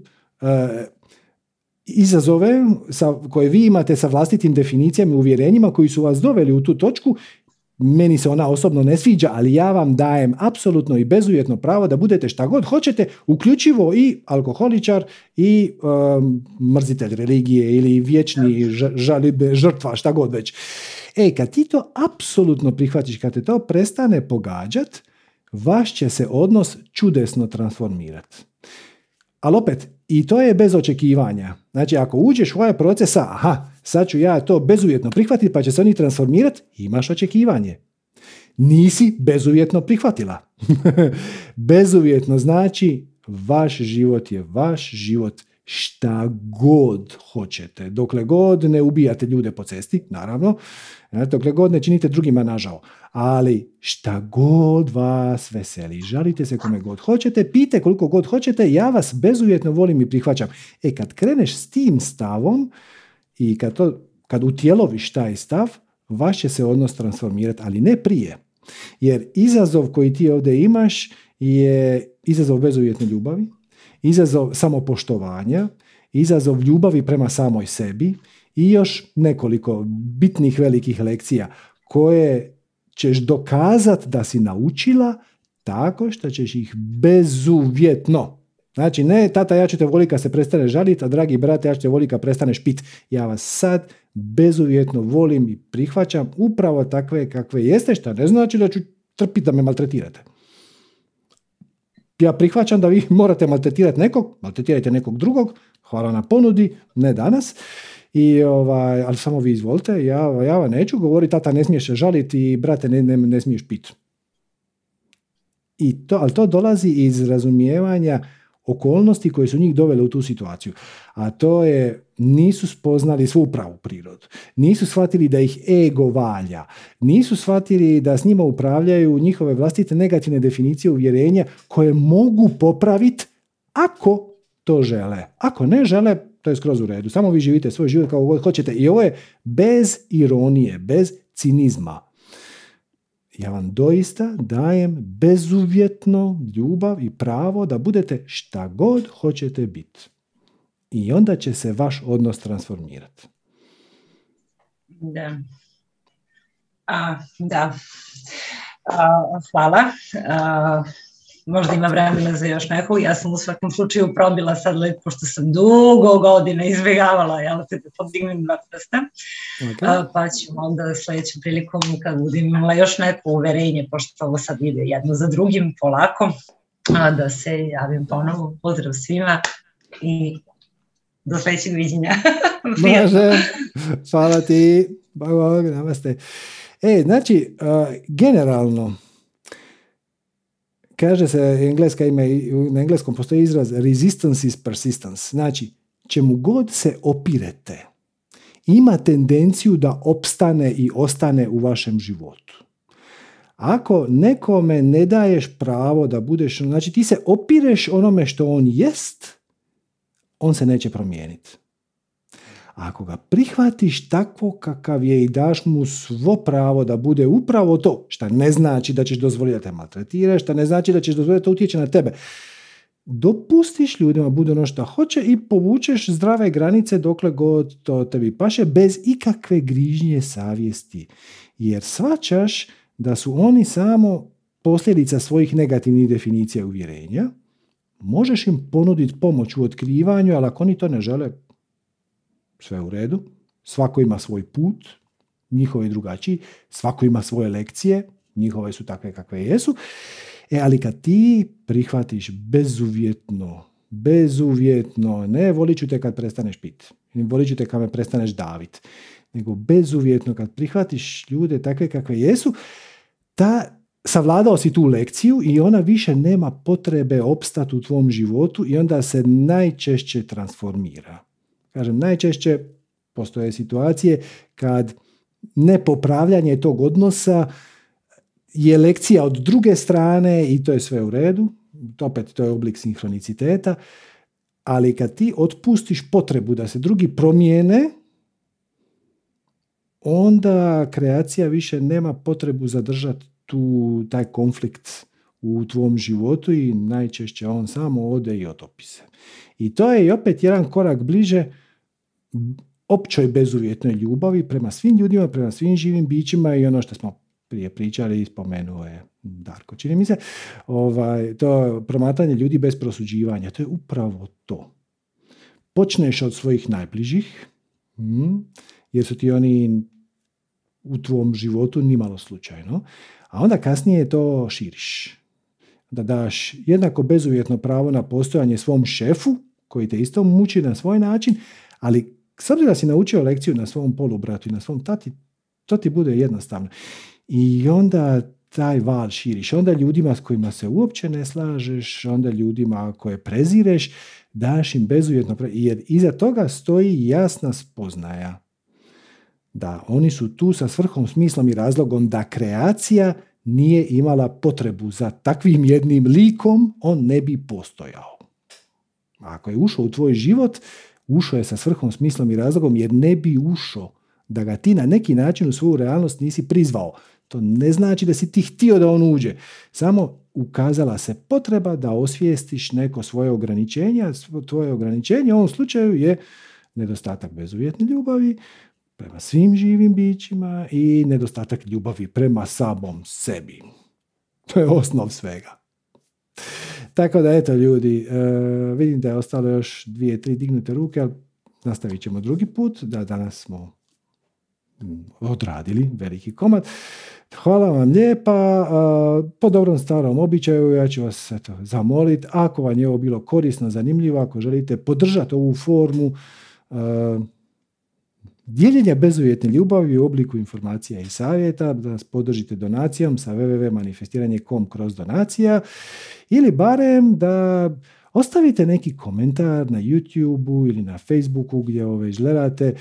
izazove sa, koje vi imate sa vlastitim definicijama i uvjerenjima koji su vas doveli u tu točku meni se ona osobno ne sviđa, ali ja vam dajem apsolutno i bezuvjetno pravo da budete šta god hoćete, uključivo i alkoholičar i um, mrzitelj religije ili vječni žalibe, žrtva, šta god već. E, kad ti to apsolutno prihvatiš, kad te to prestane pogađat, vaš će se odnos čudesno transformirati. Ali opet, i to je bez očekivanja. Znači, ako uđeš u ovaj proces, aha, sad ću ja to bezuvjetno prihvatiti, pa će se oni transformirati, imaš očekivanje. Nisi bezuvjetno prihvatila. bezuvjetno znači, vaš život je vaš život šta god hoćete. Dokle god ne ubijate ljude po cesti, naravno, dokle god ne činite drugima nažao. Ali šta god vas veseli, žalite se kome god hoćete, pite koliko god hoćete, ja vas bezuvjetno volim i prihvaćam. E kad kreneš s tim stavom i kad, to, kad utjeloviš taj stav, vaš će se odnos transformirati, ali ne prije. Jer izazov koji ti ovdje imaš je izazov bezuvjetne ljubavi, izazov samopoštovanja, izazov ljubavi prema samoj sebi i još nekoliko bitnih velikih lekcija koje ćeš dokazati da si naučila tako što ćeš ih bezuvjetno, Znači, ne, tata, ja ću te voliti kad se prestane žaliti, a dragi brate, ja ću te voliti kad prestaneš pit. Ja vas sad bezuvjetno volim i prihvaćam upravo takve kakve jeste, šta ne znači da ću trpiti da me maltretirate. Ja prihvaćam da vi morate maltretirati nekog, maltretirajte nekog drugog, hvala na ponudi, ne danas, i ovaj, ali samo vi izvolite, ja, ja vam neću govoriti, tata ne smiješ žaliti i brate ne, ne, ne smiješ piti. I to, ali to dolazi iz razumijevanja okolnosti koje su njih dovele u tu situaciju. A to je, nisu spoznali svu pravu prirodu. Nisu shvatili da ih ego valja. Nisu shvatili da s njima upravljaju njihove vlastite negativne definicije uvjerenja koje mogu popraviti ako to žele. Ako ne žele, to je skroz u redu. Samo vi živite svoj život kao god hoćete. I ovo je bez ironije, bez cinizma. Ja vam doista dajem bezuvjetno ljubav i pravo da budete šta god hoćete biti. I onda će se vaš odnos transformirati. Da. A, da. A, hvala. A, možda ima vremena za još neku. Ja sam u svakom slučaju probila sad let, pošto sam dugo godina izbjegavala, jel te da podignem dva prsta. Okay. Pa ću onda sledećem prilikom kad budem imala još neko uverenje, pošto ovo sad ide jedno za drugim polako, a, da se javim ponovo. Pozdrav svima i do sledećeg viđenja. Može, hvala ti. Bog, namaste. E, znači, uh, generalno, kaže se, engleska ima, na engleskom postoji izraz resistance is persistence. Znači, čemu god se opirete, ima tendenciju da opstane i ostane u vašem životu. Ako nekome ne daješ pravo da budeš, znači ti se opireš onome što on jest, on se neće promijeniti. Ako ga prihvatiš takvo kakav je i daš mu svo pravo da bude upravo to, što ne znači da ćeš dozvoliti da te maltretiraš, što ne znači da ćeš dozvoliti da utječe na tebe. Dopustiš ljudima bude ono što hoće i povučeš zdrave granice dokle god to tebi paše bez ikakve grižnje savjesti. Jer svačaš da su oni samo posljedica svojih negativnih definicija uvjerenja, možeš im ponuditi pomoć u otkrivanju, ali ako oni to ne žele, sve u redu, svako ima svoj put, njihove je drugačiji, svako ima svoje lekcije, njihove su takve kakve jesu, e, ali kad ti prihvatiš bezuvjetno, bezuvjetno, ne volit ću te kad prestaneš pit, ne volit ću te kad me prestaneš davit, nego bezuvjetno kad prihvatiš ljude takve kakve jesu, ta, savladao si tu lekciju i ona više nema potrebe opstati u tvom životu i onda se najčešće transformira. Kažem, najčešće postoje situacije kad nepopravljanje tog odnosa je lekcija od druge strane i to je sve u redu, opet to je oblik sinhroniciteta, ali kad ti otpustiš potrebu da se drugi promijene, onda kreacija više nema potrebu zadržati tu, taj konflikt u tvom životu i najčešće on samo ode i otopi se. I to je i opet jedan korak bliže općoj bezuvjetnoj ljubavi prema svim ljudima, prema svim živim bićima i ono što smo prije pričali i spomenuo je Darko. Čini mi se, ovaj, to promatranje ljudi bez prosuđivanja, to je upravo to. Počneš od svojih najbližih, hm, jer su ti oni u tvom životu nimalo slučajno, a onda kasnije to širiš. Da daš jednako bezuvjetno pravo na postojanje svom šefu, koji te isto muči na svoj način, ali s obzirom da si naučio lekciju na svom polubratu i na svom tati, to ti bude jednostavno. I onda taj val širiš. Onda ljudima s kojima se uopće ne slažeš, onda ljudima koje prezireš, daš im bezuvjetno, jer iza toga stoji jasna spoznaja da oni su tu sa svrhom, smislom i razlogom da kreacija nije imala potrebu za takvim jednim likom, on ne bi postojao. Ako je ušao u tvoj život, ušao je sa svrhom, smislom i razlogom jer ne bi ušao da ga ti na neki način u svoju realnost nisi prizvao. To ne znači da si ti htio da on uđe. Samo ukazala se potreba da osvijestiš neko svoje ograničenje, tvoje ograničenje u ovom slučaju je nedostatak bezuvjetne ljubavi prema svim živim bićima i nedostatak ljubavi prema samom sebi. To je osnov svega. Tako da eto ljudi, e, vidim da je ostalo još dvije, tri dignute ruke, ali nastavit ćemo drugi put, da danas smo odradili veliki komad. Hvala vam lijepa. Po dobrom starom običaju ja ću vas eto, zamoliti. Ako vam je ovo bilo korisno, zanimljivo, ako želite podržati ovu formu dijeljenja bezuvjetne ljubavi u obliku informacija i savjeta, da nas podržite donacijom sa www.manifestiranje.com kroz donacija ili barem da ostavite neki komentar na YouTubeu ili na Facebooku gdje ovo već gledate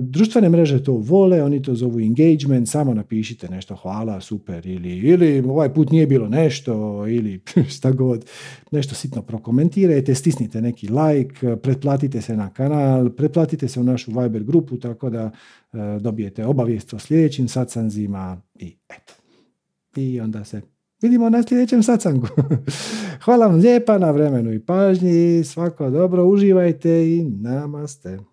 Društvene mreže to vole, oni to zovu engagement, samo napišite nešto hvala, super, ili, ili ovaj put nije bilo nešto, ili šta god, nešto sitno prokomentirajte, stisnite neki like, pretplatite se na kanal, pretplatite se u našu Viber grupu, tako da e, dobijete obavijest o sljedećim sacanzima i eto. I onda se vidimo na sljedećem sacangu. Hvala vam lijepa na vremenu i pažnji, svako dobro, uživajte i namaste.